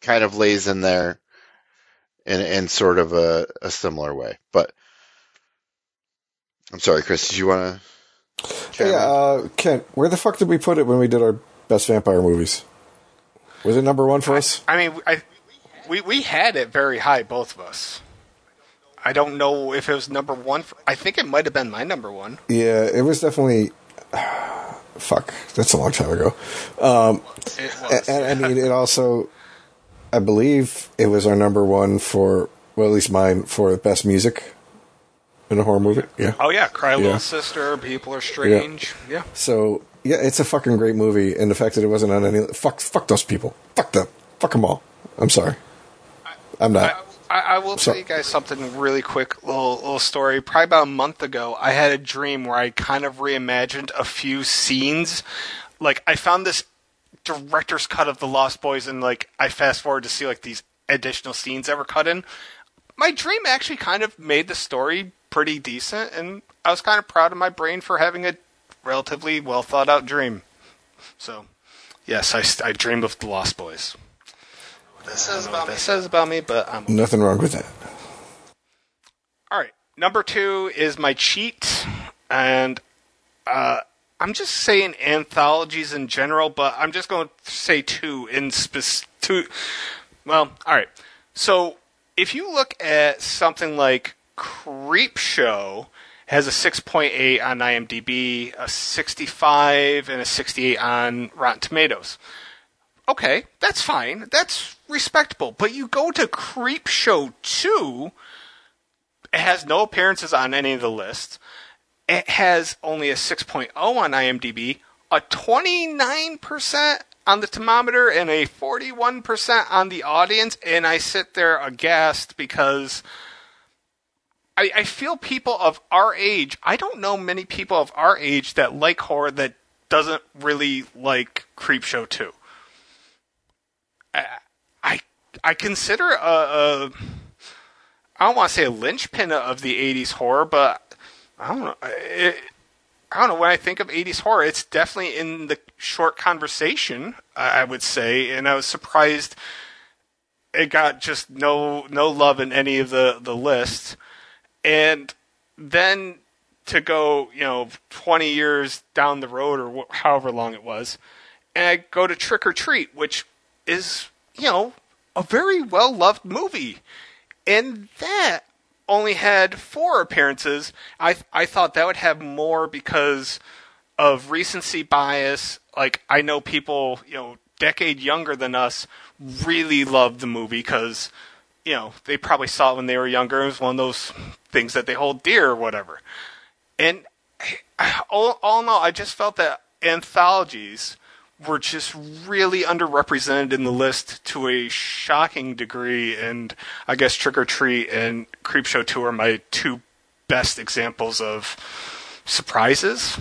kind of lays in there in in sort of a, a similar way. But I'm sorry, Chris, did you want to? Hey, uh, Kent, where the fuck did we put it when we did our best vampire movies? Was it number one for us? I mean, I, we we had it very high, both of us. I don't know if it was number one. For, I think it might have been my number one. Yeah, it was definitely. [SIGHS] Fuck, that's a long time ago. Um, It and, was. and I mean, it also, I believe it was our number one for, well, at least mine for best music in a horror movie. Yeah. oh yeah, Cry Yeah. Little Sister, People Are Strange. Yeah. So yeah, it's a fucking great movie, and the fact that it wasn't on any fuck, fuck those people, fuck them, fuck them all. I'm sorry, I'm I, not. I, I will So- tell you guys something really quick, little little story. Probably about a month ago, I had a dream where I kind of reimagined a few scenes. Like I found this director's cut of the Lost Boys, and like I fast forward to see like these additional scenes that were cut in. My dream actually kind of made the story pretty decent, and I was kind of proud of my brain for having a relatively well thought out dream. So, yes, I, I dreamed of the Lost Boys. That says about me. Says about me, but I'm Nothing wrong with that. all right. Number two is my cheat, and uh, I'm just saying anthologies in general, but I'm just going to say two in spec- two. Well, all right. So if you look at something like Creepshow, has a 6.8 on IMDb, a 65, and a 68 on Rotten Tomatoes. Okay, that's fine. That's respectable. But you go to Creepshow 2, it has no appearances on any of the lists. It has only a 6.0 on IMDb, a 29% on the thermometer, and a 41% on the audience. And I sit there aghast because I, I feel people of our age, I don't know many people of our age that like horror that doesn't really like Creepshow 2. I, I, I consider a, a I don't want to say a linchpin of the '80s horror, but I don't know. It, I don't know. When I think of '80s horror, it's definitely in the short conversation. I would say, and I was surprised it got just no no love in any of the the lists. And then to go, you know, 20 years down the road or wh- however long it was, and I go to Trick or Treat, which is, you know, a very well loved movie and that only had four appearances. I I thought that would have more because of recency bias. Like I know people, you know, decade younger than us really loved the movie because you know they probably saw it when they were younger. It was one of those things that they hold dear or whatever. And all, all in all, I just felt that anthologies were just really underrepresented in the list to a shocking degree. And I guess Trick or Treat and Creepshow 2 are my two best examples of surprises.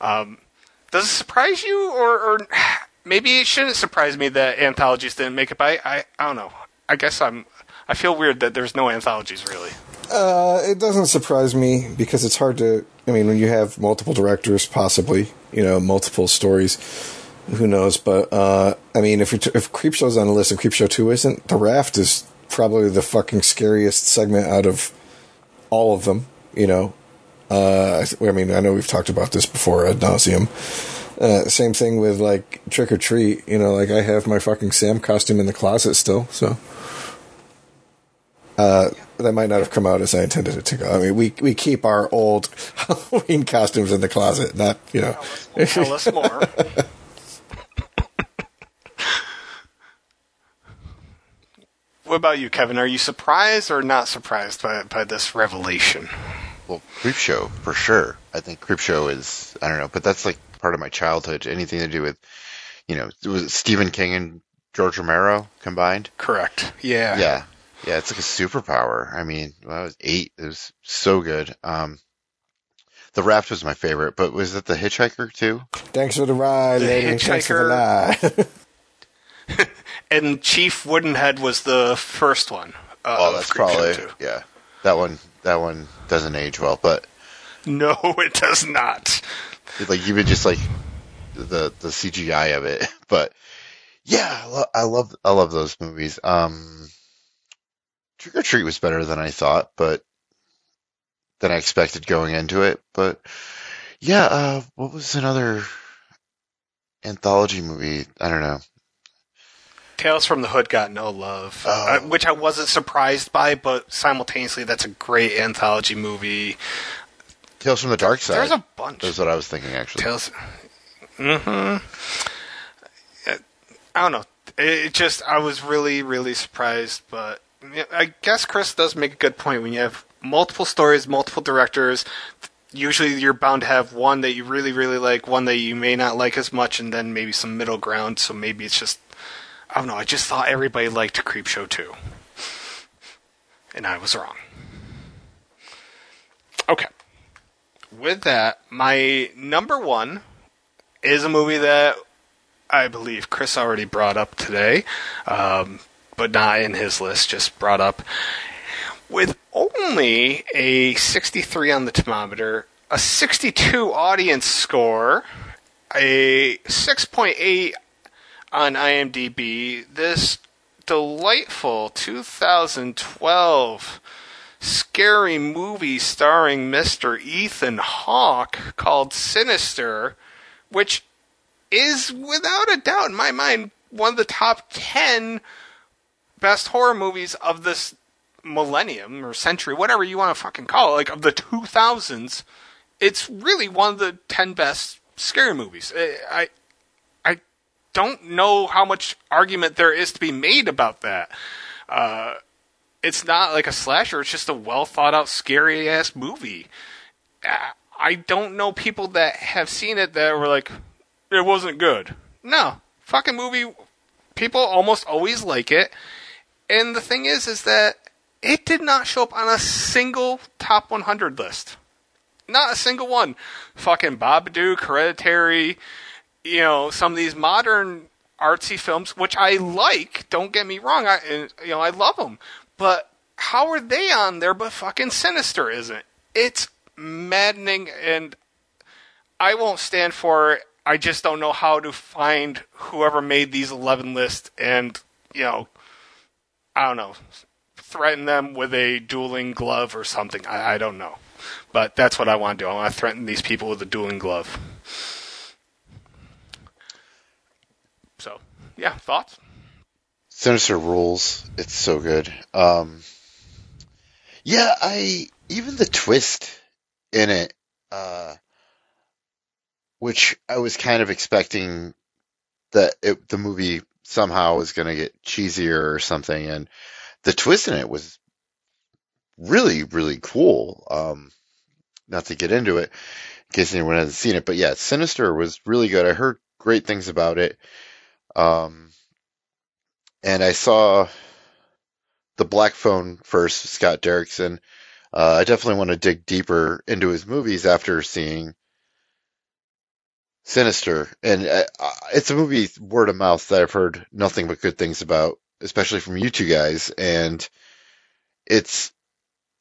Um, does it surprise you, or, or maybe it shouldn't surprise me that anthologies didn't make it? But I, I, don't know. I guess I'm. I feel weird that there's no anthologies really. Uh, it doesn't surprise me because it's hard to. I mean, when you have multiple directors, possibly, you know, multiple stories, who knows? But uh, I mean, if if Creepshow's on the list and Creepshow Two isn't, The Raft is probably the fucking scariest segment out of all of them. You know, uh, I mean, I know we've talked about this before ad nauseum. Uh, same thing with like Trick or Treat. You know, like I have my fucking Sam costume in the closet still, so. Uh, that might not have come out as I intended it to go. I mean, we we keep our old [LAUGHS] Halloween costumes in the closet, not you know. Tell us more. [LAUGHS] what about you, Kevin? Are you surprised or not surprised by by this revelation? Well, Creepshow for sure. I think Creepshow is I don't know, but that's like part of my childhood. Anything to do with you know, it was Stephen King and George Romero combined. Correct. Yeah. Yeah. Yeah, it's like a superpower. I mean, when I was eight, it was so good. Um, the Raft was my favorite, but was it the Hitchhiker too? Thanks for the ride, The lady. Thanks for the Hitchhiker. ride. [LAUGHS] [LAUGHS] And Chief Woodenhead was the first one. Uh, Oh, that's probably yeah. That one, that one doesn't age well, but No, [LAUGHS] it does not. like even just like the the CGI of it. [LAUGHS] But yeah, I, lo- I love I love those movies. Um, Trick or Treat was better than I thought, but than I expected going into it. But yeah, uh, what was another anthology movie? I don't know. Tales from the Hood got no love, Oh. uh, which I wasn't surprised by, but simultaneously, that's a great anthology movie. Tales from the Dark Side. There's a bunch. That's what I was thinking actually. Tales. Mm-hmm. I don't know. It, it just I was really really surprised, but I guess Chris does make a good point. When you have multiple stories, multiple directors, usually you're bound to have one that you really really like, one that you may not like as much, and then maybe some middle ground. So maybe it's just I don't know. I just thought everybody liked Creepshow 2, and I was wrong. Okay. With that, my number one is a movie that I believe Chris already brought up today, um, but not in his list, just brought up. With only a 63 on the thermometer, a 62 audience score, a 6.8 on IMDb, this delightful 2012 scary movie starring Mr. Ethan Hawke called Sinister, which is without a doubt in my mind one of the top 10 best horror movies of this millennium or century, whatever you want to fucking call it, like of the 2000s. It's really one of the 10 best scary movies. I don't know how much argument there is to be made about that. Uh, it's not like a slasher, it's just a well thought out, scary ass movie. I don't know people that have seen it that were like, it wasn't good. No, fucking movie. People almost always like it, and the thing is, is that it did not show up on a single top 100 list. Not a single one. Fucking Babadook, Hereditary, you know, some of these modern artsy films, which I like. Don't get me wrong. I, you know, I love them. But how are they on there? But fucking Sinister isn't. It's maddening, and I won't stand for it. I just don't know how to find whoever made these 11 lists and, you know, I don't know, threaten them with a dueling glove or something. I, I don't know. But that's what I want to do. I want to threaten these people with a dueling glove. So, yeah, thoughts? Sinister rules. It's so good. Um, yeah, I even the twist in it, uh, which I was kind of expecting that it, the movie somehow was going to get cheesier or something, and the twist in it was really, really cool. Um, not to get into it in case anyone hasn't seen it, but yeah, Sinister was really good. I heard great things about it. Um, and I saw the Black Phone first, Scott Derrickson. Uh, I definitely want to dig deeper into his movies after seeing Sinister, and uh, it's a movie word of mouth that I've heard nothing but good things about, especially from you two guys. And it's,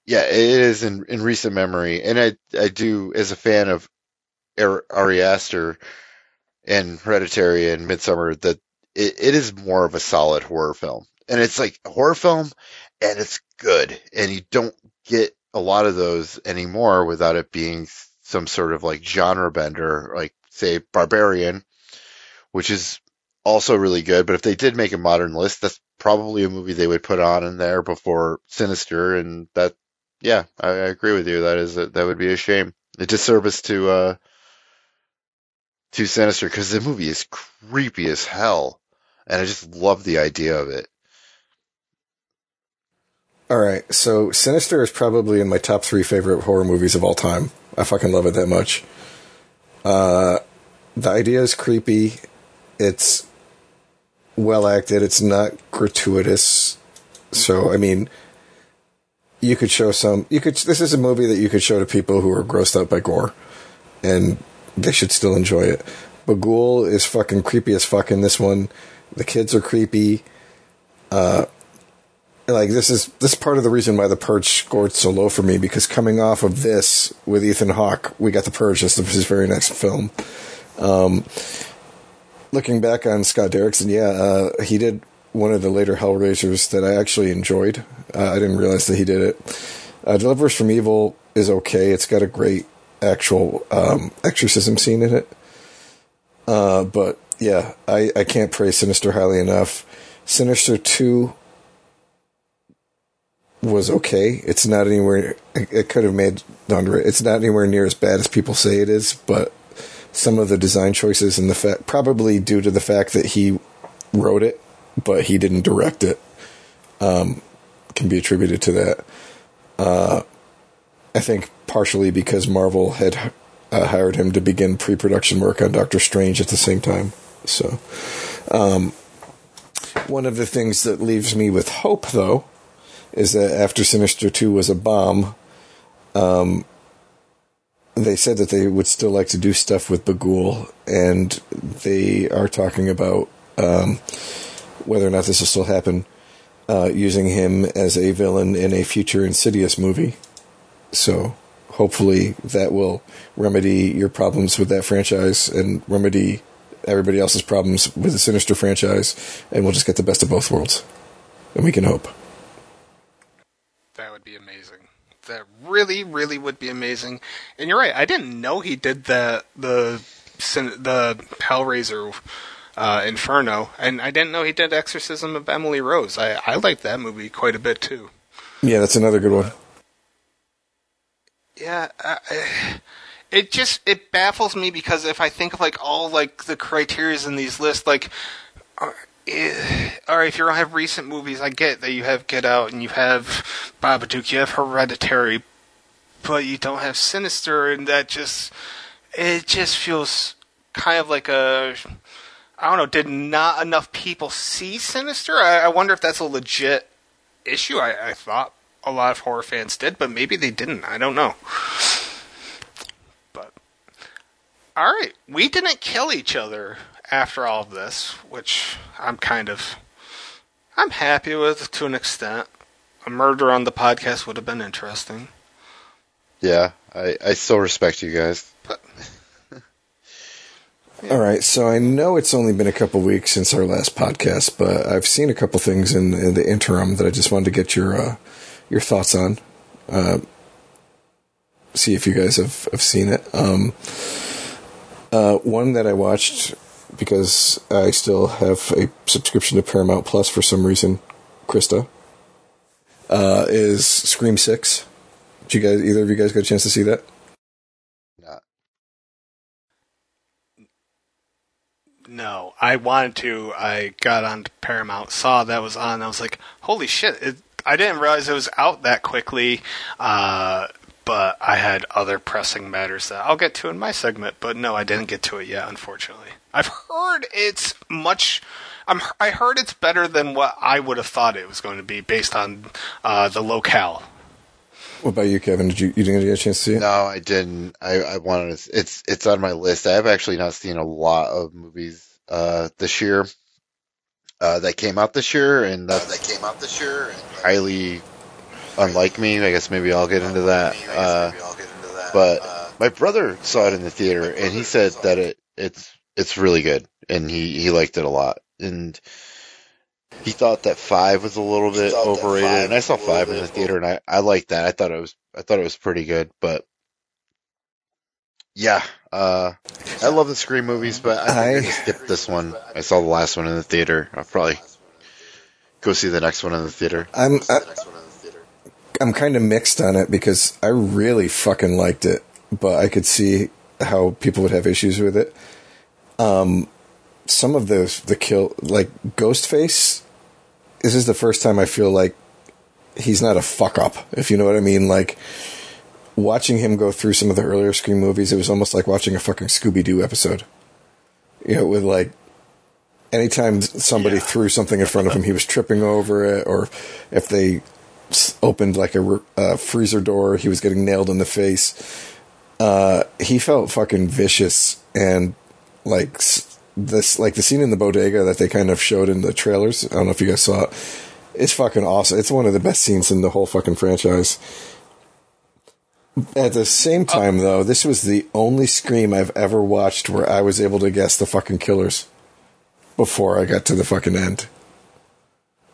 yeah, it is in, in recent memory, and I I do as a fan of Ari Aster and Hereditary and Midsommar that it, it is more of a solid horror film, and it's like a horror film, and it's good, and you don't get a lot of those anymore without it being some sort of like genre bender, like say Barbarian, which is also really good. But if they did make a modern list, that's probably a movie they would put on in there before Sinister. And that, yeah, I, I agree with you. That is a, that would be a shame. A disservice to uh to Sinister because the movie is creepy as hell, and I just love the idea of it. All right, so Sinister is probably in my top three favorite horror movies of all time. I fucking love it that much. Uh, the idea is creepy. It's well acted. It's not gratuitous. So, I mean, you could show some. You could. This is a movie that you could show to people who are grossed out by gore, and they should still enjoy it. Bughuul is fucking creepy as fuck in this one. The kids are creepy. Uh, like this is this is part of the reason why the Purge scored so low for me because coming off of this with Ethan Hawke, we got the Purge as his very next film. Um, looking back on Scott Derrickson, yeah, uh, he did one of the later Hellraisers that I actually enjoyed. Uh, I didn't realize that he did it. Uh, Deliverance from Evil is okay. It's got a great actual um, exorcism scene in it. Uh, but yeah, I, I can't praise Sinister highly enough. Sinister 2 was okay. It's not anywhere. It could have made under it. It's not anywhere near as bad as people say it is. But some of the design choices and the fact, probably due to the fact that he wrote it, but he didn't direct it, um, can be attributed to that. Uh, I think partially because Marvel had uh, hired him to begin pre-production work on Doctor Strange at the same time. So, um, one of the things that leaves me with hope, though, is that after Sinister 2 was a bomb, um, they said that they would still like to do stuff with Bughuul, and they are talking about um, whether or not this will still happen, uh, using him as a villain in a future Insidious movie. So hopefully that will remedy your problems with that franchise and remedy everybody else's problems with the Sinister franchise, and we'll just get the best of both worlds. And we can hope That would be amazing. That really, really would be amazing. And you're right. I didn't know he did the the the Hellraiser uh, Inferno, and I didn't know he did Exorcism of Emily Rose. I I liked that movie quite a bit too. Yeah, that's another good one. Yeah, it just it baffles me because if I think of like all like the criterias in these lists, like all eh, right, if you don't have recent movies, I get that you have Get Out and you have Babadook, you have Hereditary, but you don't have Sinister, and that just it just feels kind of like a I don't know. Did not enough people see Sinister? I, I wonder if that's a legit issue. I, I thought a lot of horror fans did, but maybe they didn't. I don't know. But all right, we didn't kill each other after all of this, which I'm kind of I'm happy with to an extent. A murder on the podcast would have been interesting. Yeah, I, I still respect you guys. But, yeah. [LAUGHS] All right, so I know it's only been a couple weeks since our last podcast, but I've seen a couple things in, in the interim that I just wanted to get your uh, your thoughts on. Uh, see if you guys have, have seen it. Um, uh, one that I watched because I still have a subscription to Paramount Plus for some reason. Krista uh, is Scream Six. Did you guys? Either of you guys got a chance to see that? No, I wanted to. I got on Paramount, saw that was on. I was like, "Holy shit!" It, I didn't realize it was out that quickly. Uh, but I had other pressing matters that I'll get to in my segment. But no, I didn't get to it yet, unfortunately. I've heard it's much. I'm, I heard it's better than what I would have thought it was going to be based on uh, the locale. What about you, Kevin? Did you you didn't get a chance to see it? No, I didn't. I, I wanted to. It's it's on my list. I have actually not seen a lot of movies uh, this year uh, that came out this year, and Uh, that's that came out this year. And highly unlike me. I guess maybe I'll get into that. Uh, maybe I'll get into that. but Uh, my brother saw it in the theater, and he said that it it's it's really good, and he he liked it a lot, and he thought that five was a little bit overrated, and I saw five in the theater, and I I liked that. I thought it was I thought it was pretty good, but yeah, uh, I love the Scream movies, but I I skipped this one. I saw the last one in the theater. I'll probably go see the next one in the theater. I'm I, the next one in the theater. I'm kind of mixed on it because I really fucking liked it, but I could see how people would have issues with it. Um, some of the the kill like Ghostface. This is the first time I feel like he's not a fuck up, if you know what I mean. Like watching him go through some of the earlier Scream movies, it was almost like watching a fucking Scooby Doo episode. You know, with like anytime somebody Yeah. threw something in front of him, he was tripping over it, or if they opened like a, uh, freezer door, he was getting nailed in the face. Uh, he felt fucking vicious and like this, like the scene in the bodega that they kind of showed in the trailers. I don't know if you guys saw it. It's fucking awesome. It's one of the best scenes in the whole fucking franchise. At the same time, though, this was the only Scream I've ever watched where I was able to guess the fucking killers before I got to the fucking end.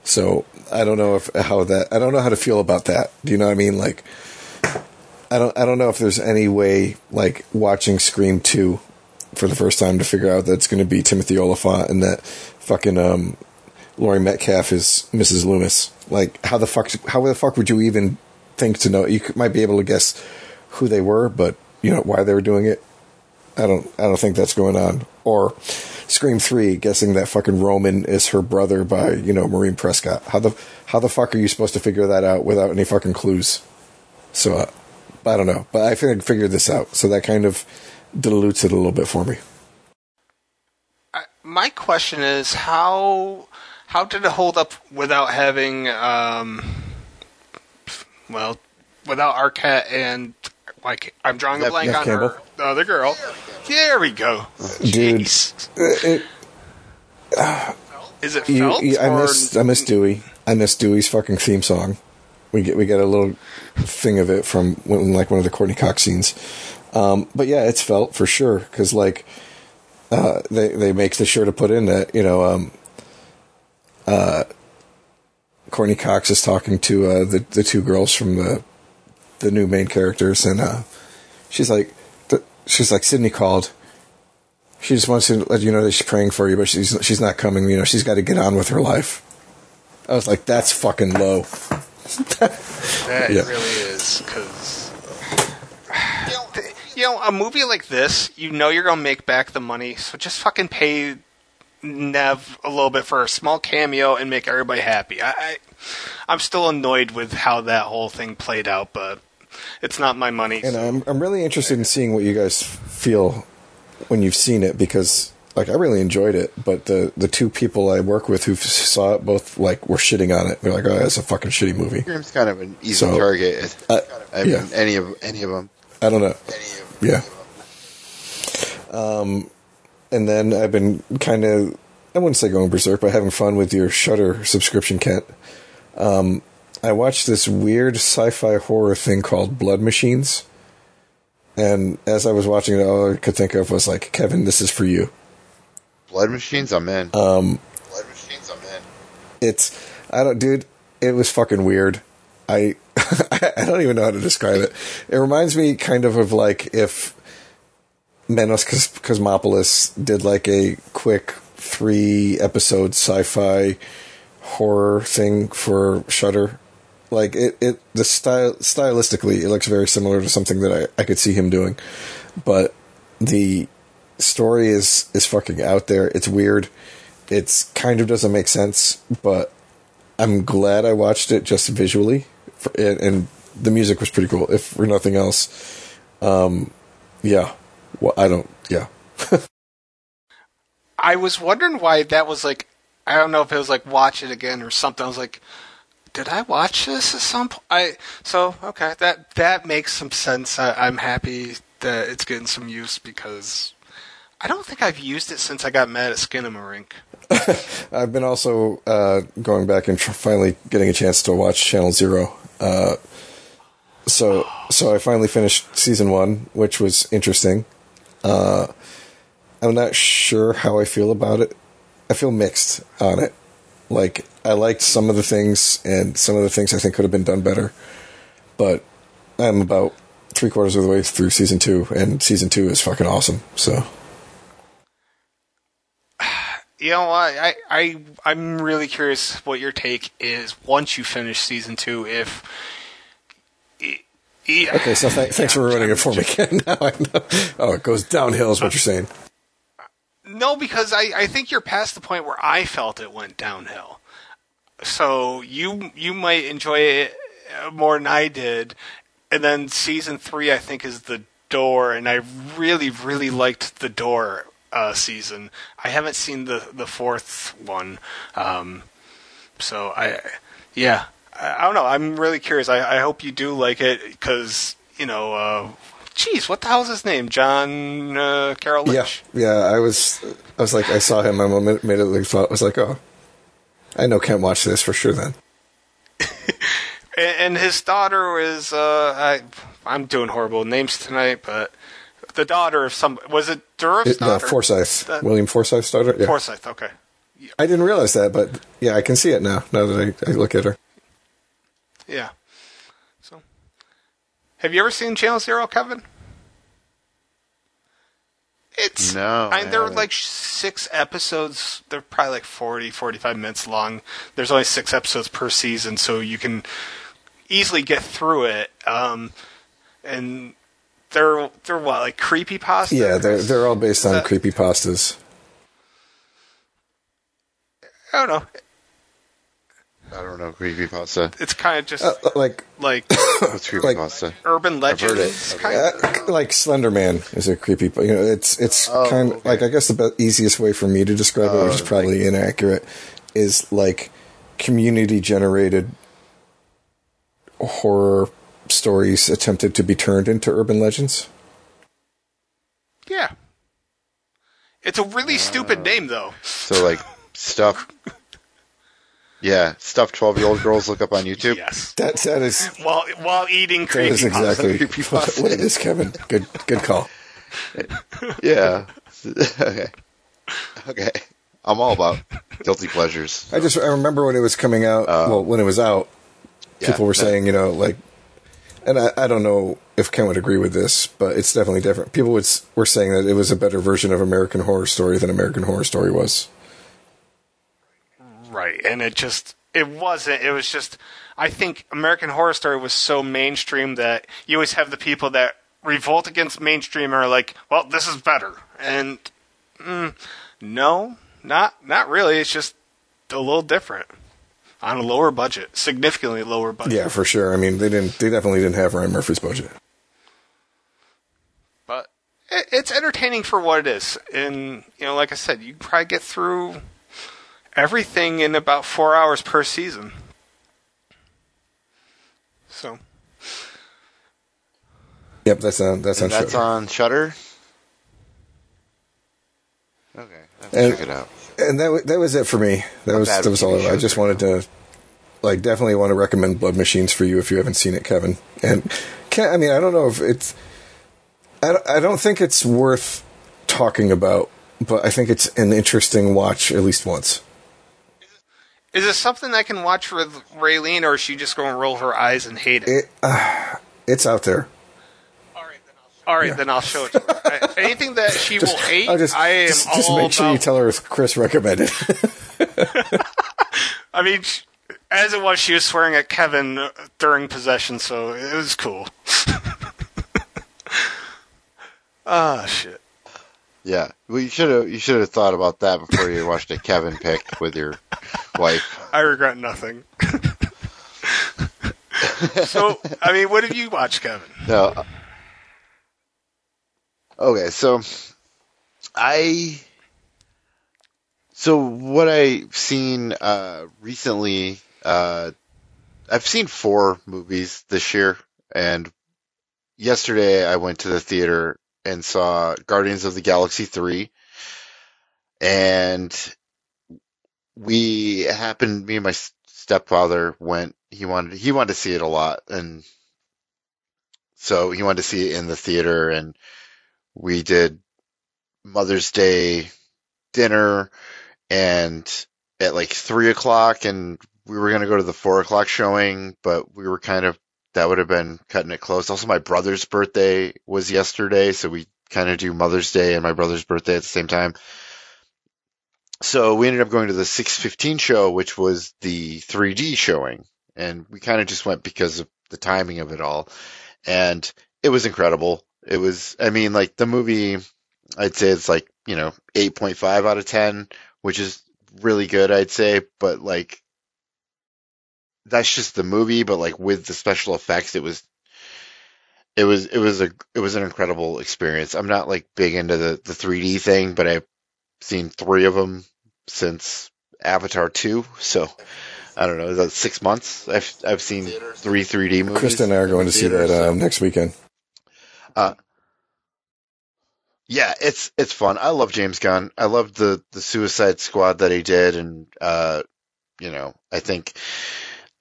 So I don't know if how that I don't know how to feel about that. Do you know what I mean? Like I don't I don't know if there's any way like watching Scream two for the first time to figure out that it's going to be Timothy Olyphant and that fucking um Laurie Metcalf is Mrs. Loomis. Like how the fuck how the fuck would you even think to know? You might be able to guess who they were, but you know why they were doing it. I don't I don't think that's going on. Or Scream three, guessing that fucking Roman is her brother by you know Maureen Prescott. How the how the fuck are you supposed to figure that out without any fucking clues? So uh, I don't know, but I figured figured this out. So that kind of dilutes it a little bit for me. My question is how how did it hold up without having um well without Arquette and like I'm drawing a blank Neve on Campbell? her the other girl. There we go. Dude. Jeez. It, [SIGHS] Is it you, felt? you- I or- miss I miss Dewey. I miss Dewey's fucking theme song. We get we get a little thing of it from when, like one of the Courteney Cox scenes. Um, but yeah, it's felt for sure because like uh, they they make the sure to put in that you know um, uh, Courteney Cox is talking to uh, the the two girls from the the new main characters and uh, she's like th- she's like Sidney called she just wants to let you know that she's praying for you, but she's she's not coming. You know, she's got to get on with her life. I was like, that's fucking low. [LAUGHS] That Yeah. really is because [SIGHS] you know a movie like this, you know you're gonna make back the money, so just fucking pay Neve a little bit for a small cameo and make everybody happy. I, I I'm still annoyed with how that whole thing played out, but it's not my money. And I'm I'm really interested in seeing what you guys feel when you've seen it because like I really enjoyed it, but the the two people I work with who saw it both like were shitting on it. They're like, oh, that's a fucking shitty movie. Scream's kind of an easy So, target. uh, I mean, yeah. any of any of them. I don't know. Any of, Yeah. Um, and then I've been kind of, I wouldn't say going berserk, but having fun with your Shudder subscription, Kent. Um, I watched this weird sci-fi horror thing called Blood Machines, and as I was watching it, all I could think of was like, Kevin, this is for you. Blood machines, I'm in. Um, blood machines, I'm in. it's, I don't, dude, it was fucking weird. I, [LAUGHS] I don't even know how to describe it. It reminds me kind of of like if Panos Cos- Cosmopolis did like a quick three episode sci-fi horror thing for Shudder. Like it, it the style stylistically, it looks very similar to something that I, I could see him doing, but the story is is fucking out there. It's weird. It's kind of doesn't make sense, but I'm glad I watched it just visually, for, and, and the music was pretty cool. If for nothing else, um, yeah. Well, I don't. Yeah, [LAUGHS] I was wondering why that was like. I don't know if it was like watch it again or something. I was like, did I watch this at some point? I so okay that that makes some sense. I, I'm happy that it's getting some use because I don't think I've used it since I got mad at Skinamarink. [LAUGHS] I've been also uh, going back and tr- finally getting a chance to watch Channel Zero. Uh, so, so I finally finished season one, which was interesting. Uh, I'm not sure how I feel about it. I feel mixed on it. Like I liked some of the things, and some of the things I think could have been done better. But I'm about three quarters of the way through season two, and season two is fucking awesome. So. [SIGHS] You know? I, I I'm really curious what your take is once you finish season two. If e- Okay, so th- thanks for ruining it for me, Ken. [LAUGHS] Now I know. Oh, it goes downhill, is what you're saying. No, because I, I think you're past the point where I felt it went downhill. So you you might enjoy it more than I did. And then season three, I think, is the door, and I really really liked the door uh, season. I haven't seen the the fourth one, um, so I yeah I, don't know. I'm really curious. I, I hope you do like it because you know. Uh, Jeez, what the hell's his name? John uh, Carroll Lynch. Yeah, yeah. I was, I was like, I saw him. I immediately thought, I was like, oh, I know can't watch this for sure. Then [LAUGHS] and, and his daughter is uh, I I'm doing horrible names tonight, but the daughter of some was it Durham's it, uh, daughter? Forsyth, That- William Forsyth's daughter. Yeah. Forsyth. Okay. I didn't realize that, but yeah, I can see it now. Now that I, I look at her. Yeah. So, have you ever seen Channel Zero, Kevin? It's No, I mean, I they're like six episodes. They're probably like 40, 45 minutes long. There's only six episodes per season, so you can easily get through it. Um, and they're they're what like creepy pastas. Yeah, they're they're all based on That- creepy pastas. I don't know. I don't know creepy creepypasta. It's kind of just Uh, like like [COUGHS] What's creepypasta? urban I've legends. it. Kind uh, like Slender Man is a creepy. You know, it's it's Oh, kind okay. like I guess the be- easiest way for me to describe it, which is Oh, probably inaccurate, is like community generated horror stories attempted to be turned into urban legends. yeah. It's a really stupid name though. So like stuff. [LAUGHS] Yeah, stuff twelve-year-old girls look up on YouTube. Yes. That that is While while eating that creepy is exactly Creepypasta. what it is, Kevin. Good good call. [LAUGHS] Yeah. okay. Okay. I'm all about guilty pleasures. I just I remember when it was coming out. Uh, well, when it was out, yeah, people were that- saying, you know, like, and I, I don't know if Ken would agree with this, but it's definitely different. People would, were saying that it was a better version of American Horror Story than American Horror Story was. Right, and it just it wasn't. It was just I think American Horror Story was so mainstream that you always have the people that revolt against mainstream and are like, "Well, this is better." And mm, no, not not really. It's just a little different on a lower budget, significantly lower budget. Yeah, for sure. I mean, they didn't. They definitely didn't have Ryan Murphy's budget. but it, it's entertaining for what it is. And you know, like I said, you probably get through everything in about four hours per season. So Yep, that's on. That's on. And that's Shudder. on Shudder. Okay, I have to And- check it out. and that wa- that was it for me. That Not was that was all. I shows just right wanted to, like, definitely want to recommend Blood Machines for you if you haven't seen it, Kevin. And Ken, I mean, I don't know if it's. I don't, I don't think it's worth talking about, but I think it's an interesting watch at least once. Is this something I can watch with Raylene, or is she just going to roll her eyes and hate it? It, uh, it's out there. All right, then I'll show it to her. Anything that she will hate, I'll just, I am just, just all make sure you tell her Chris recommended. [LAUGHS] I mean, sh- as it was, she was swearing at Kevin uh, during possession, so it was cool. [LAUGHS] Ah, shit. Yeah, well, you should have you should have thought about that before you watched a Kevin pick with your wife. I regret nothing. so, I mean, what have you watched, Kevin? No. uh, Okay, so I So what I've seen uh, recently, uh, I've seen four movies this year, and yesterday I went to the theater and saw Guardians of the Galaxy three, and we happened. Me and my stepfather went. He wanted he wanted to see it a lot, and so he wanted to see it in the theater, and we did Mother's Day dinner and at like three o'clock and we were going to go to the four o'clock showing, but we were kind of, that would have been cutting it close. Also, my brother's birthday was yesterday, so we kind of do Mother's Day and my brother's birthday at the same time. So we ended up going to the 615 show, which was the 3D showing. And we kind of just went because of the timing of it all. And it was incredible. It was, I mean, like the movie, I'd say it's like, you know, 8.5 out of 10, which is really good, I'd say. But like, that's just the movie. But like with the special effects, it was, it was, it was a, it was an incredible experience. I'm not like big into the, the 3D thing, but I've seen three of them since Avatar 2. So I don't know, that's six months. I've, I've seen three 3D movies. Krista and I are going to see that so- uh, next weekend. Uh, Yeah, it's it's fun. I love James Gunn. I love the the Suicide Squad that he did, and uh, you know, I think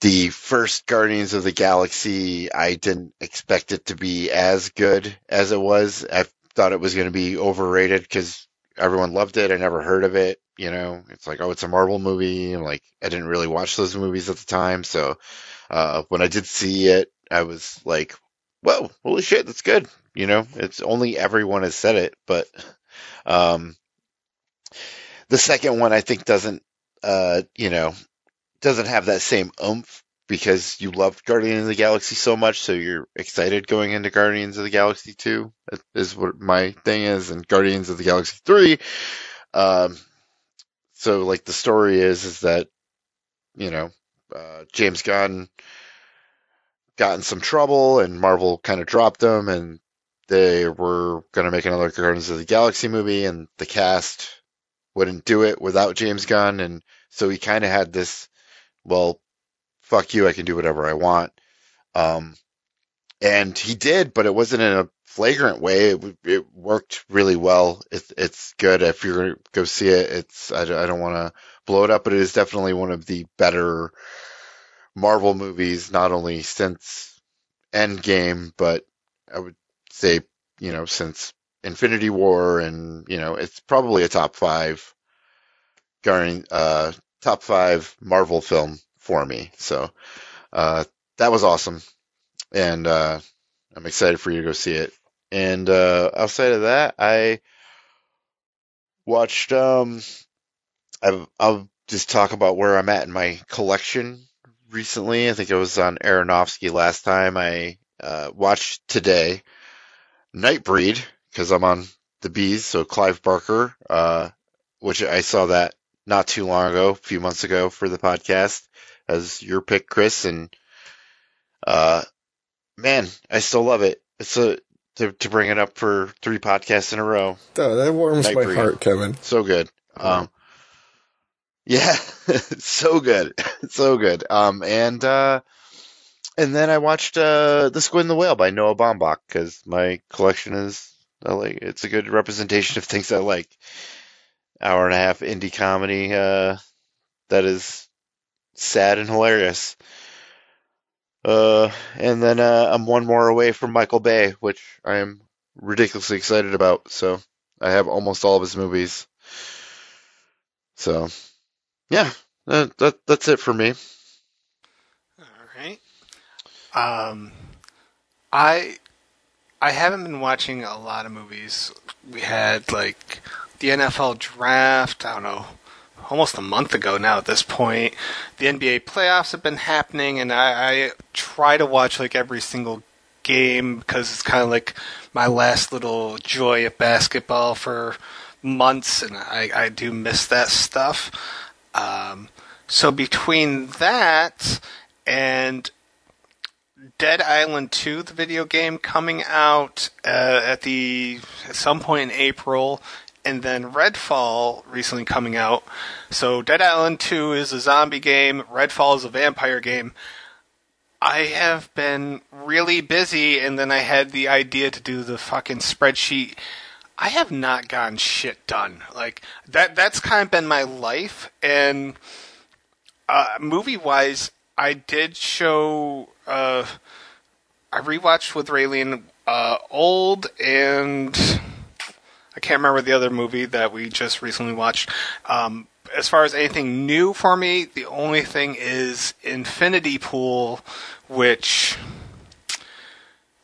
the first Guardians of the Galaxy, I didn't expect it to be as good as it was. I thought it was going to be overrated because everyone loved it. I never heard of it. You know, it's like, oh, it's a Marvel movie. And like, I didn't really watch those movies at the time. So, uh, when I did see it, I was like, whoa, holy shit, that's good. You know, it's only everyone has said it, but, um, the second one I think doesn't, uh, you know, doesn't have that same oomph because you loved Guardians of the Galaxy so much, so you're excited going into Guardians of the Galaxy 2, is what my thing is, and Guardians of the Galaxy 3. Um, so, like, the story is, is that, you know, uh, James Gunn got in some trouble and Marvel kind of dropped him and they were going to make another Guardians of the Galaxy movie and the cast wouldn't do it without James Gunn. And so he kind of had this, well, fuck you, I can do whatever I want. Um, and he did, but it wasn't in a flagrant way. It, it worked really well. It's it's good if you're going to go see it. It's I, don't- I don't want to blow it up, but it is definitely one of the better Marvel movies, not only since Endgame, but I would say you know since Infinity War, and you know it's probably a top five Guardian, uh, top five Marvel film for me. So uh, that was awesome, and uh, I'm excited for you to go see it. And uh, outside of that, I watched. Um, I've, I'll just talk about where I'm at in my collection recently. I think it was on Aronofsky last time. I uh, watched today Nightbreed because I'm on the bees. So Clive Barker, uh, which I saw that not too long ago, a few months ago for the podcast as your pick, Chris. And, uh, man, I still love it. It's a, to, to bring it up for three podcasts in a row. Oh, that warms my Nightbreed. heart, Kevin. So good. Um, yeah, [LAUGHS] so good, [LAUGHS] so good. Um, and uh, and then I watched uh, The Squid and the Whale by Noah Baumbach because my collection is I like it's a good representation of things I like. Hour and a half indie comedy uh, that is sad and hilarious. Uh, and then uh, I'm one more away from Michael Bay, which I am ridiculously excited about. So I have almost all of his movies. So, yeah, that, that that's it for me. All right. Um, I I haven't been watching a lot of movies. We had like the NFL draft. I don't know, almost a month ago now. At this point, the NBA playoffs have been happening, and I, I try to watch like every single game because it's kind of like my last little joy of basketball for months, and I, I do miss that stuff. Um, so between that and Dead Island 2, the video game coming out uh, at the at some point in April, and then Redfall recently coming out. So Dead Island 2 is a zombie game, Redfall is a vampire game. I have been really busy, and then I had the idea to do the fucking spreadsheet. I have not gotten shit done. Like that. That's kind of been my life. And uh, movie wise, I did show. Uh, I rewatched with Raylene uh, old and I can't remember the other movie that we just recently watched. Um, as far as anything new for me, the only thing is Infinity Pool, which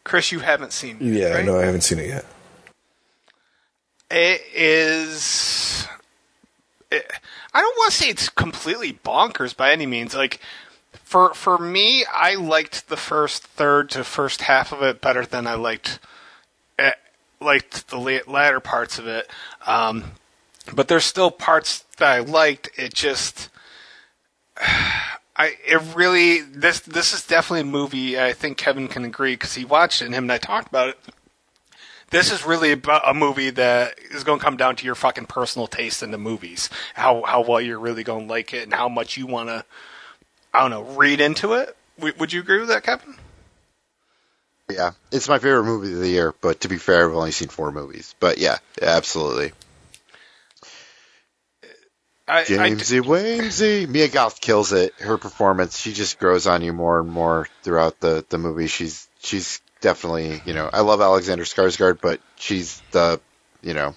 Chris, you haven't seen. yet, Yeah, right? no, I haven't seen it yet. It is. It, I don't want to say it's completely bonkers by any means. Like for for me, I liked the first third to first half of it better than I liked liked the la- latter parts of it. Um, but there's still parts that I liked. It just. I it really this this is definitely a movie I think Kevin can agree because he watched it and him and I talked about it this is really about a movie that is going to come down to your fucking personal taste in the movies. How how well you're really going to like it and how much you want to, I don't know, read into it. W- would you agree with that, Kevin? Yeah, it's my favorite movie of the year. But to be fair, I've only seen four movies. But yeah, absolutely. I, I Jamesy Wamesy. [LAUGHS] Mia Goth kills it. Her performance, she just grows on you more and more throughout the, the movie. She's she's definitely, you know, I love Alexander Skarsgård, but she's the, you know,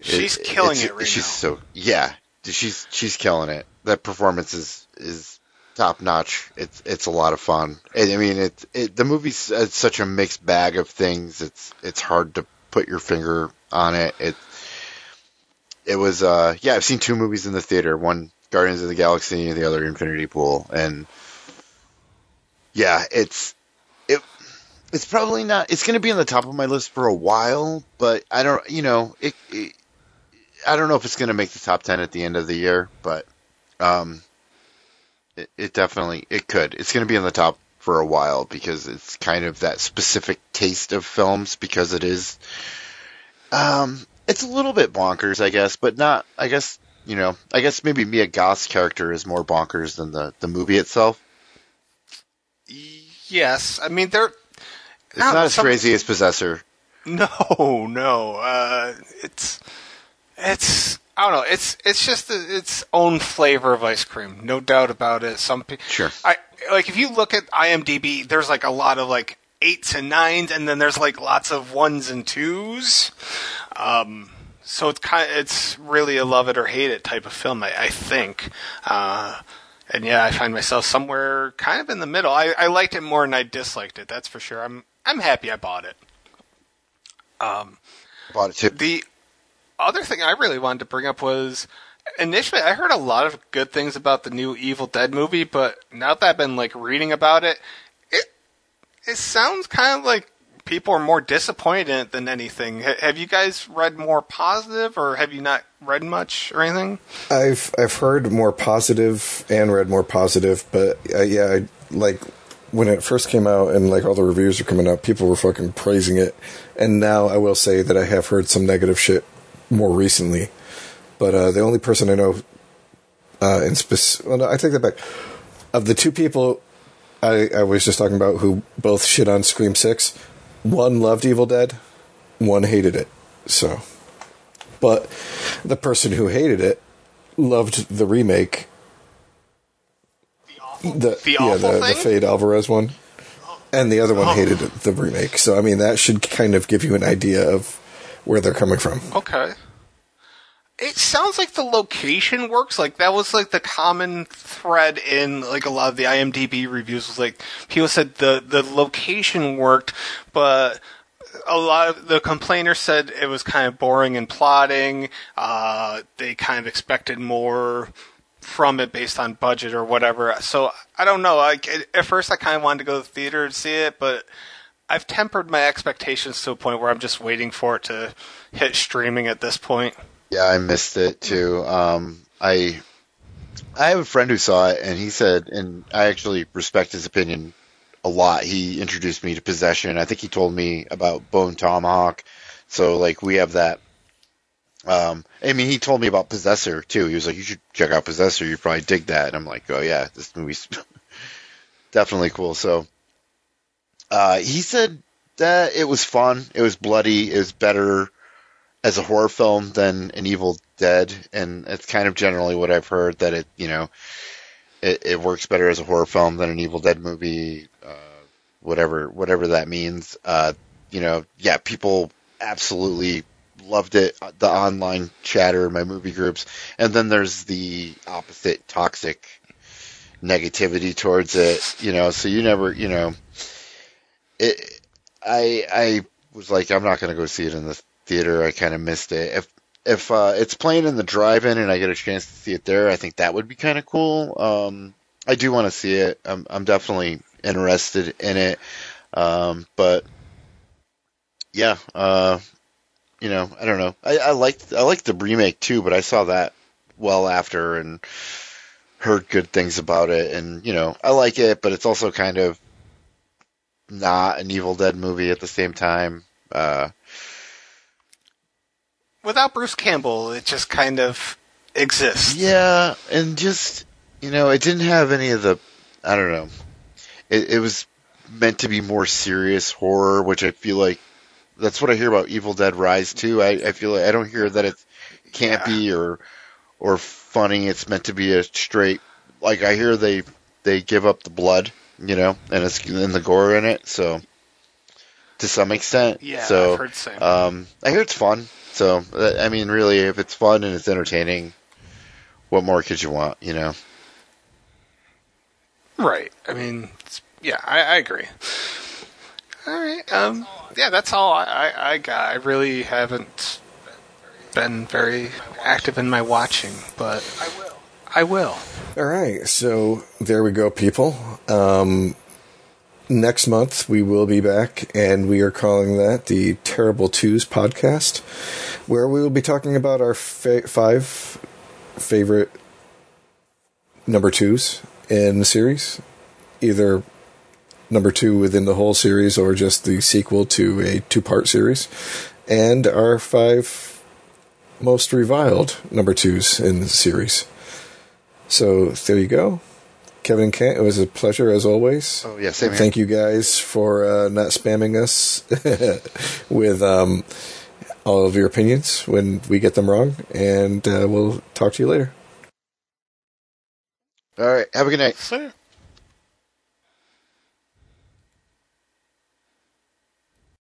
she's it- killing it right she's now. so yeah, she's she's killing it. That performance is is top notch. It's it's a lot of fun. I mean, it, it the movie's it's such a mixed bag of things. It's it's hard to put your finger on it. It it was uh yeah. I've seen two movies in the theater. One Guardians of the Galaxy, and the other Infinity Pool, and yeah, it's it. It's probably not. It's going to be on the top of my list for a while, but I don't. You know, it. it I don't know if it's going to make the top ten at the end of the year, but um, it, it definitely it could. It's going to be on the top for a while because it's kind of that specific taste of films because it is. Um, it's a little bit bonkers, I guess, but not. I guess you know. I guess maybe Mia Goth's character is more bonkers than the the movie itself. Yes, I mean they're It's No, not as some- crazy as Possessor. [LAUGHS] no, no. Uh, it's it's I don't know. It's it's just a, its own flavor of ice cream, no doubt about it. Some people, Sure. I like if you look at IMDb, there's like a lot of like eights and nines, and then there's like lots of ones and twos. Um, so it's kind of, it's really a love it or hate it type of film, I, I think. Uh, and yeah, I find myself somewhere kind of in the middle. I, I liked it more than I disliked it. That's for sure. I'm I'm happy I bought it. Um, Bought it too. the other thing I really wanted to bring up was initially I heard a lot of good things about the new Evil Dead movie, but now that I've been like reading about it, it it sounds kind of like people are more disappointed in it than anything. H- have you guys read more positive, or have you not read much or anything? I've I've heard more positive and read more positive, but uh, yeah, I, like when it first came out and like all the reviews are coming out, people were fucking praising it. And now I will say that I have heard some negative shit more recently. But uh, the only person I know uh, in spec- well, no, I take that back. Of the two people I, I was just talking about who both shit on Scream Six, one loved Evil Dead, one hated it. So, but the person who hated it loved the remake. The, awful, The yeah, awful the, the? Fede Alvarez one, and the other one Oh. hated the remake. So I mean, that should kind of give you an idea of where they're coming from. Okay. It sounds like the location works. Like that was like the common thread in like a lot of the IMDb reviews was like people said the the location worked, but a lot of the complainers said it was kind of boring and plotting. Uh, they kind of expected more from it based on budget or whatever. So I don't know. Like at first, I kind of wanted to go to the theater and see it, but I've tempered my expectations to a point where I'm just waiting for it to hit streaming at this point. Yeah, I missed it too. Um, I I have a friend who saw it, and he said, and I actually respect his opinion a lot. He introduced me to Possession. I think he told me about Bone Tomahawk. So like we have that. Um, I mean, he told me about Possessor too. He was like, "You should check out Possessor. You probably dig that." And I'm like, "Oh yeah, this movie's [LAUGHS] definitely cool." So, uh, he said that it was fun. It was bloody. It was better as a horror film than an Evil Dead, and it's kind of generally what I've heard that it, you know, it, it works better as a horror film than an Evil Dead movie. Uh, whatever, whatever that means. Uh, you know, yeah, people absolutely loved it. The online chatter, my movie groups, and then there's the opposite toxic negativity towards it. You know, so you never, you know, it. I I was like, I'm not going to go see it in the theater. I kind of missed it. If if uh, it's playing in the drive-in and I get a chance to see it there, I think that would be kind of cool. Um, I do want to see it. I'm I'm definitely interested in it. Um, but yeah, uh, you know, I don't know. I, I liked I liked the remake too, but I saw that well after and heard good things about it, and you know, I like it, but it's also kind of not an Evil Dead movie at the same time. Uh, Without Bruce Campbell, it just kind of exists. yeah, and just you know, it didn't have any of the I don't know. It, it was meant to be more serious horror, which I feel like that's what I hear about Evil Dead Rise too. I, I feel like I don't hear that it's campy or or funny. It's meant to be a straight. Like I hear they they give up the blood, you know, and it's and the gore in it. So to some extent, Yeah, So I've heard same. um, I hear it's fun. So uh, I mean, really, if it's fun and it's entertaining, what more could you want? You know. Right. I mean, yeah, I, I agree. All right. Um. Yeah, that's all I, I, I got. I really haven't been very active in my watching, but I will. All right, so there we go, people. Um, next month we will be back, and we are calling that the Terrible Twos podcast, where we will be talking about our fa- five favorite number twos in the series, either number two within the whole series or just the sequel to a two-part series, and our five most reviled number twos in the series. So there you go. Kevin and Kent, it was a pleasure as always. Oh, yeah, same here. Thank you guys for uh, not spamming us [LAUGHS] with um, all of your opinions when we get them wrong. And uh, we'll talk to you later. All right. Have a good night. See ya.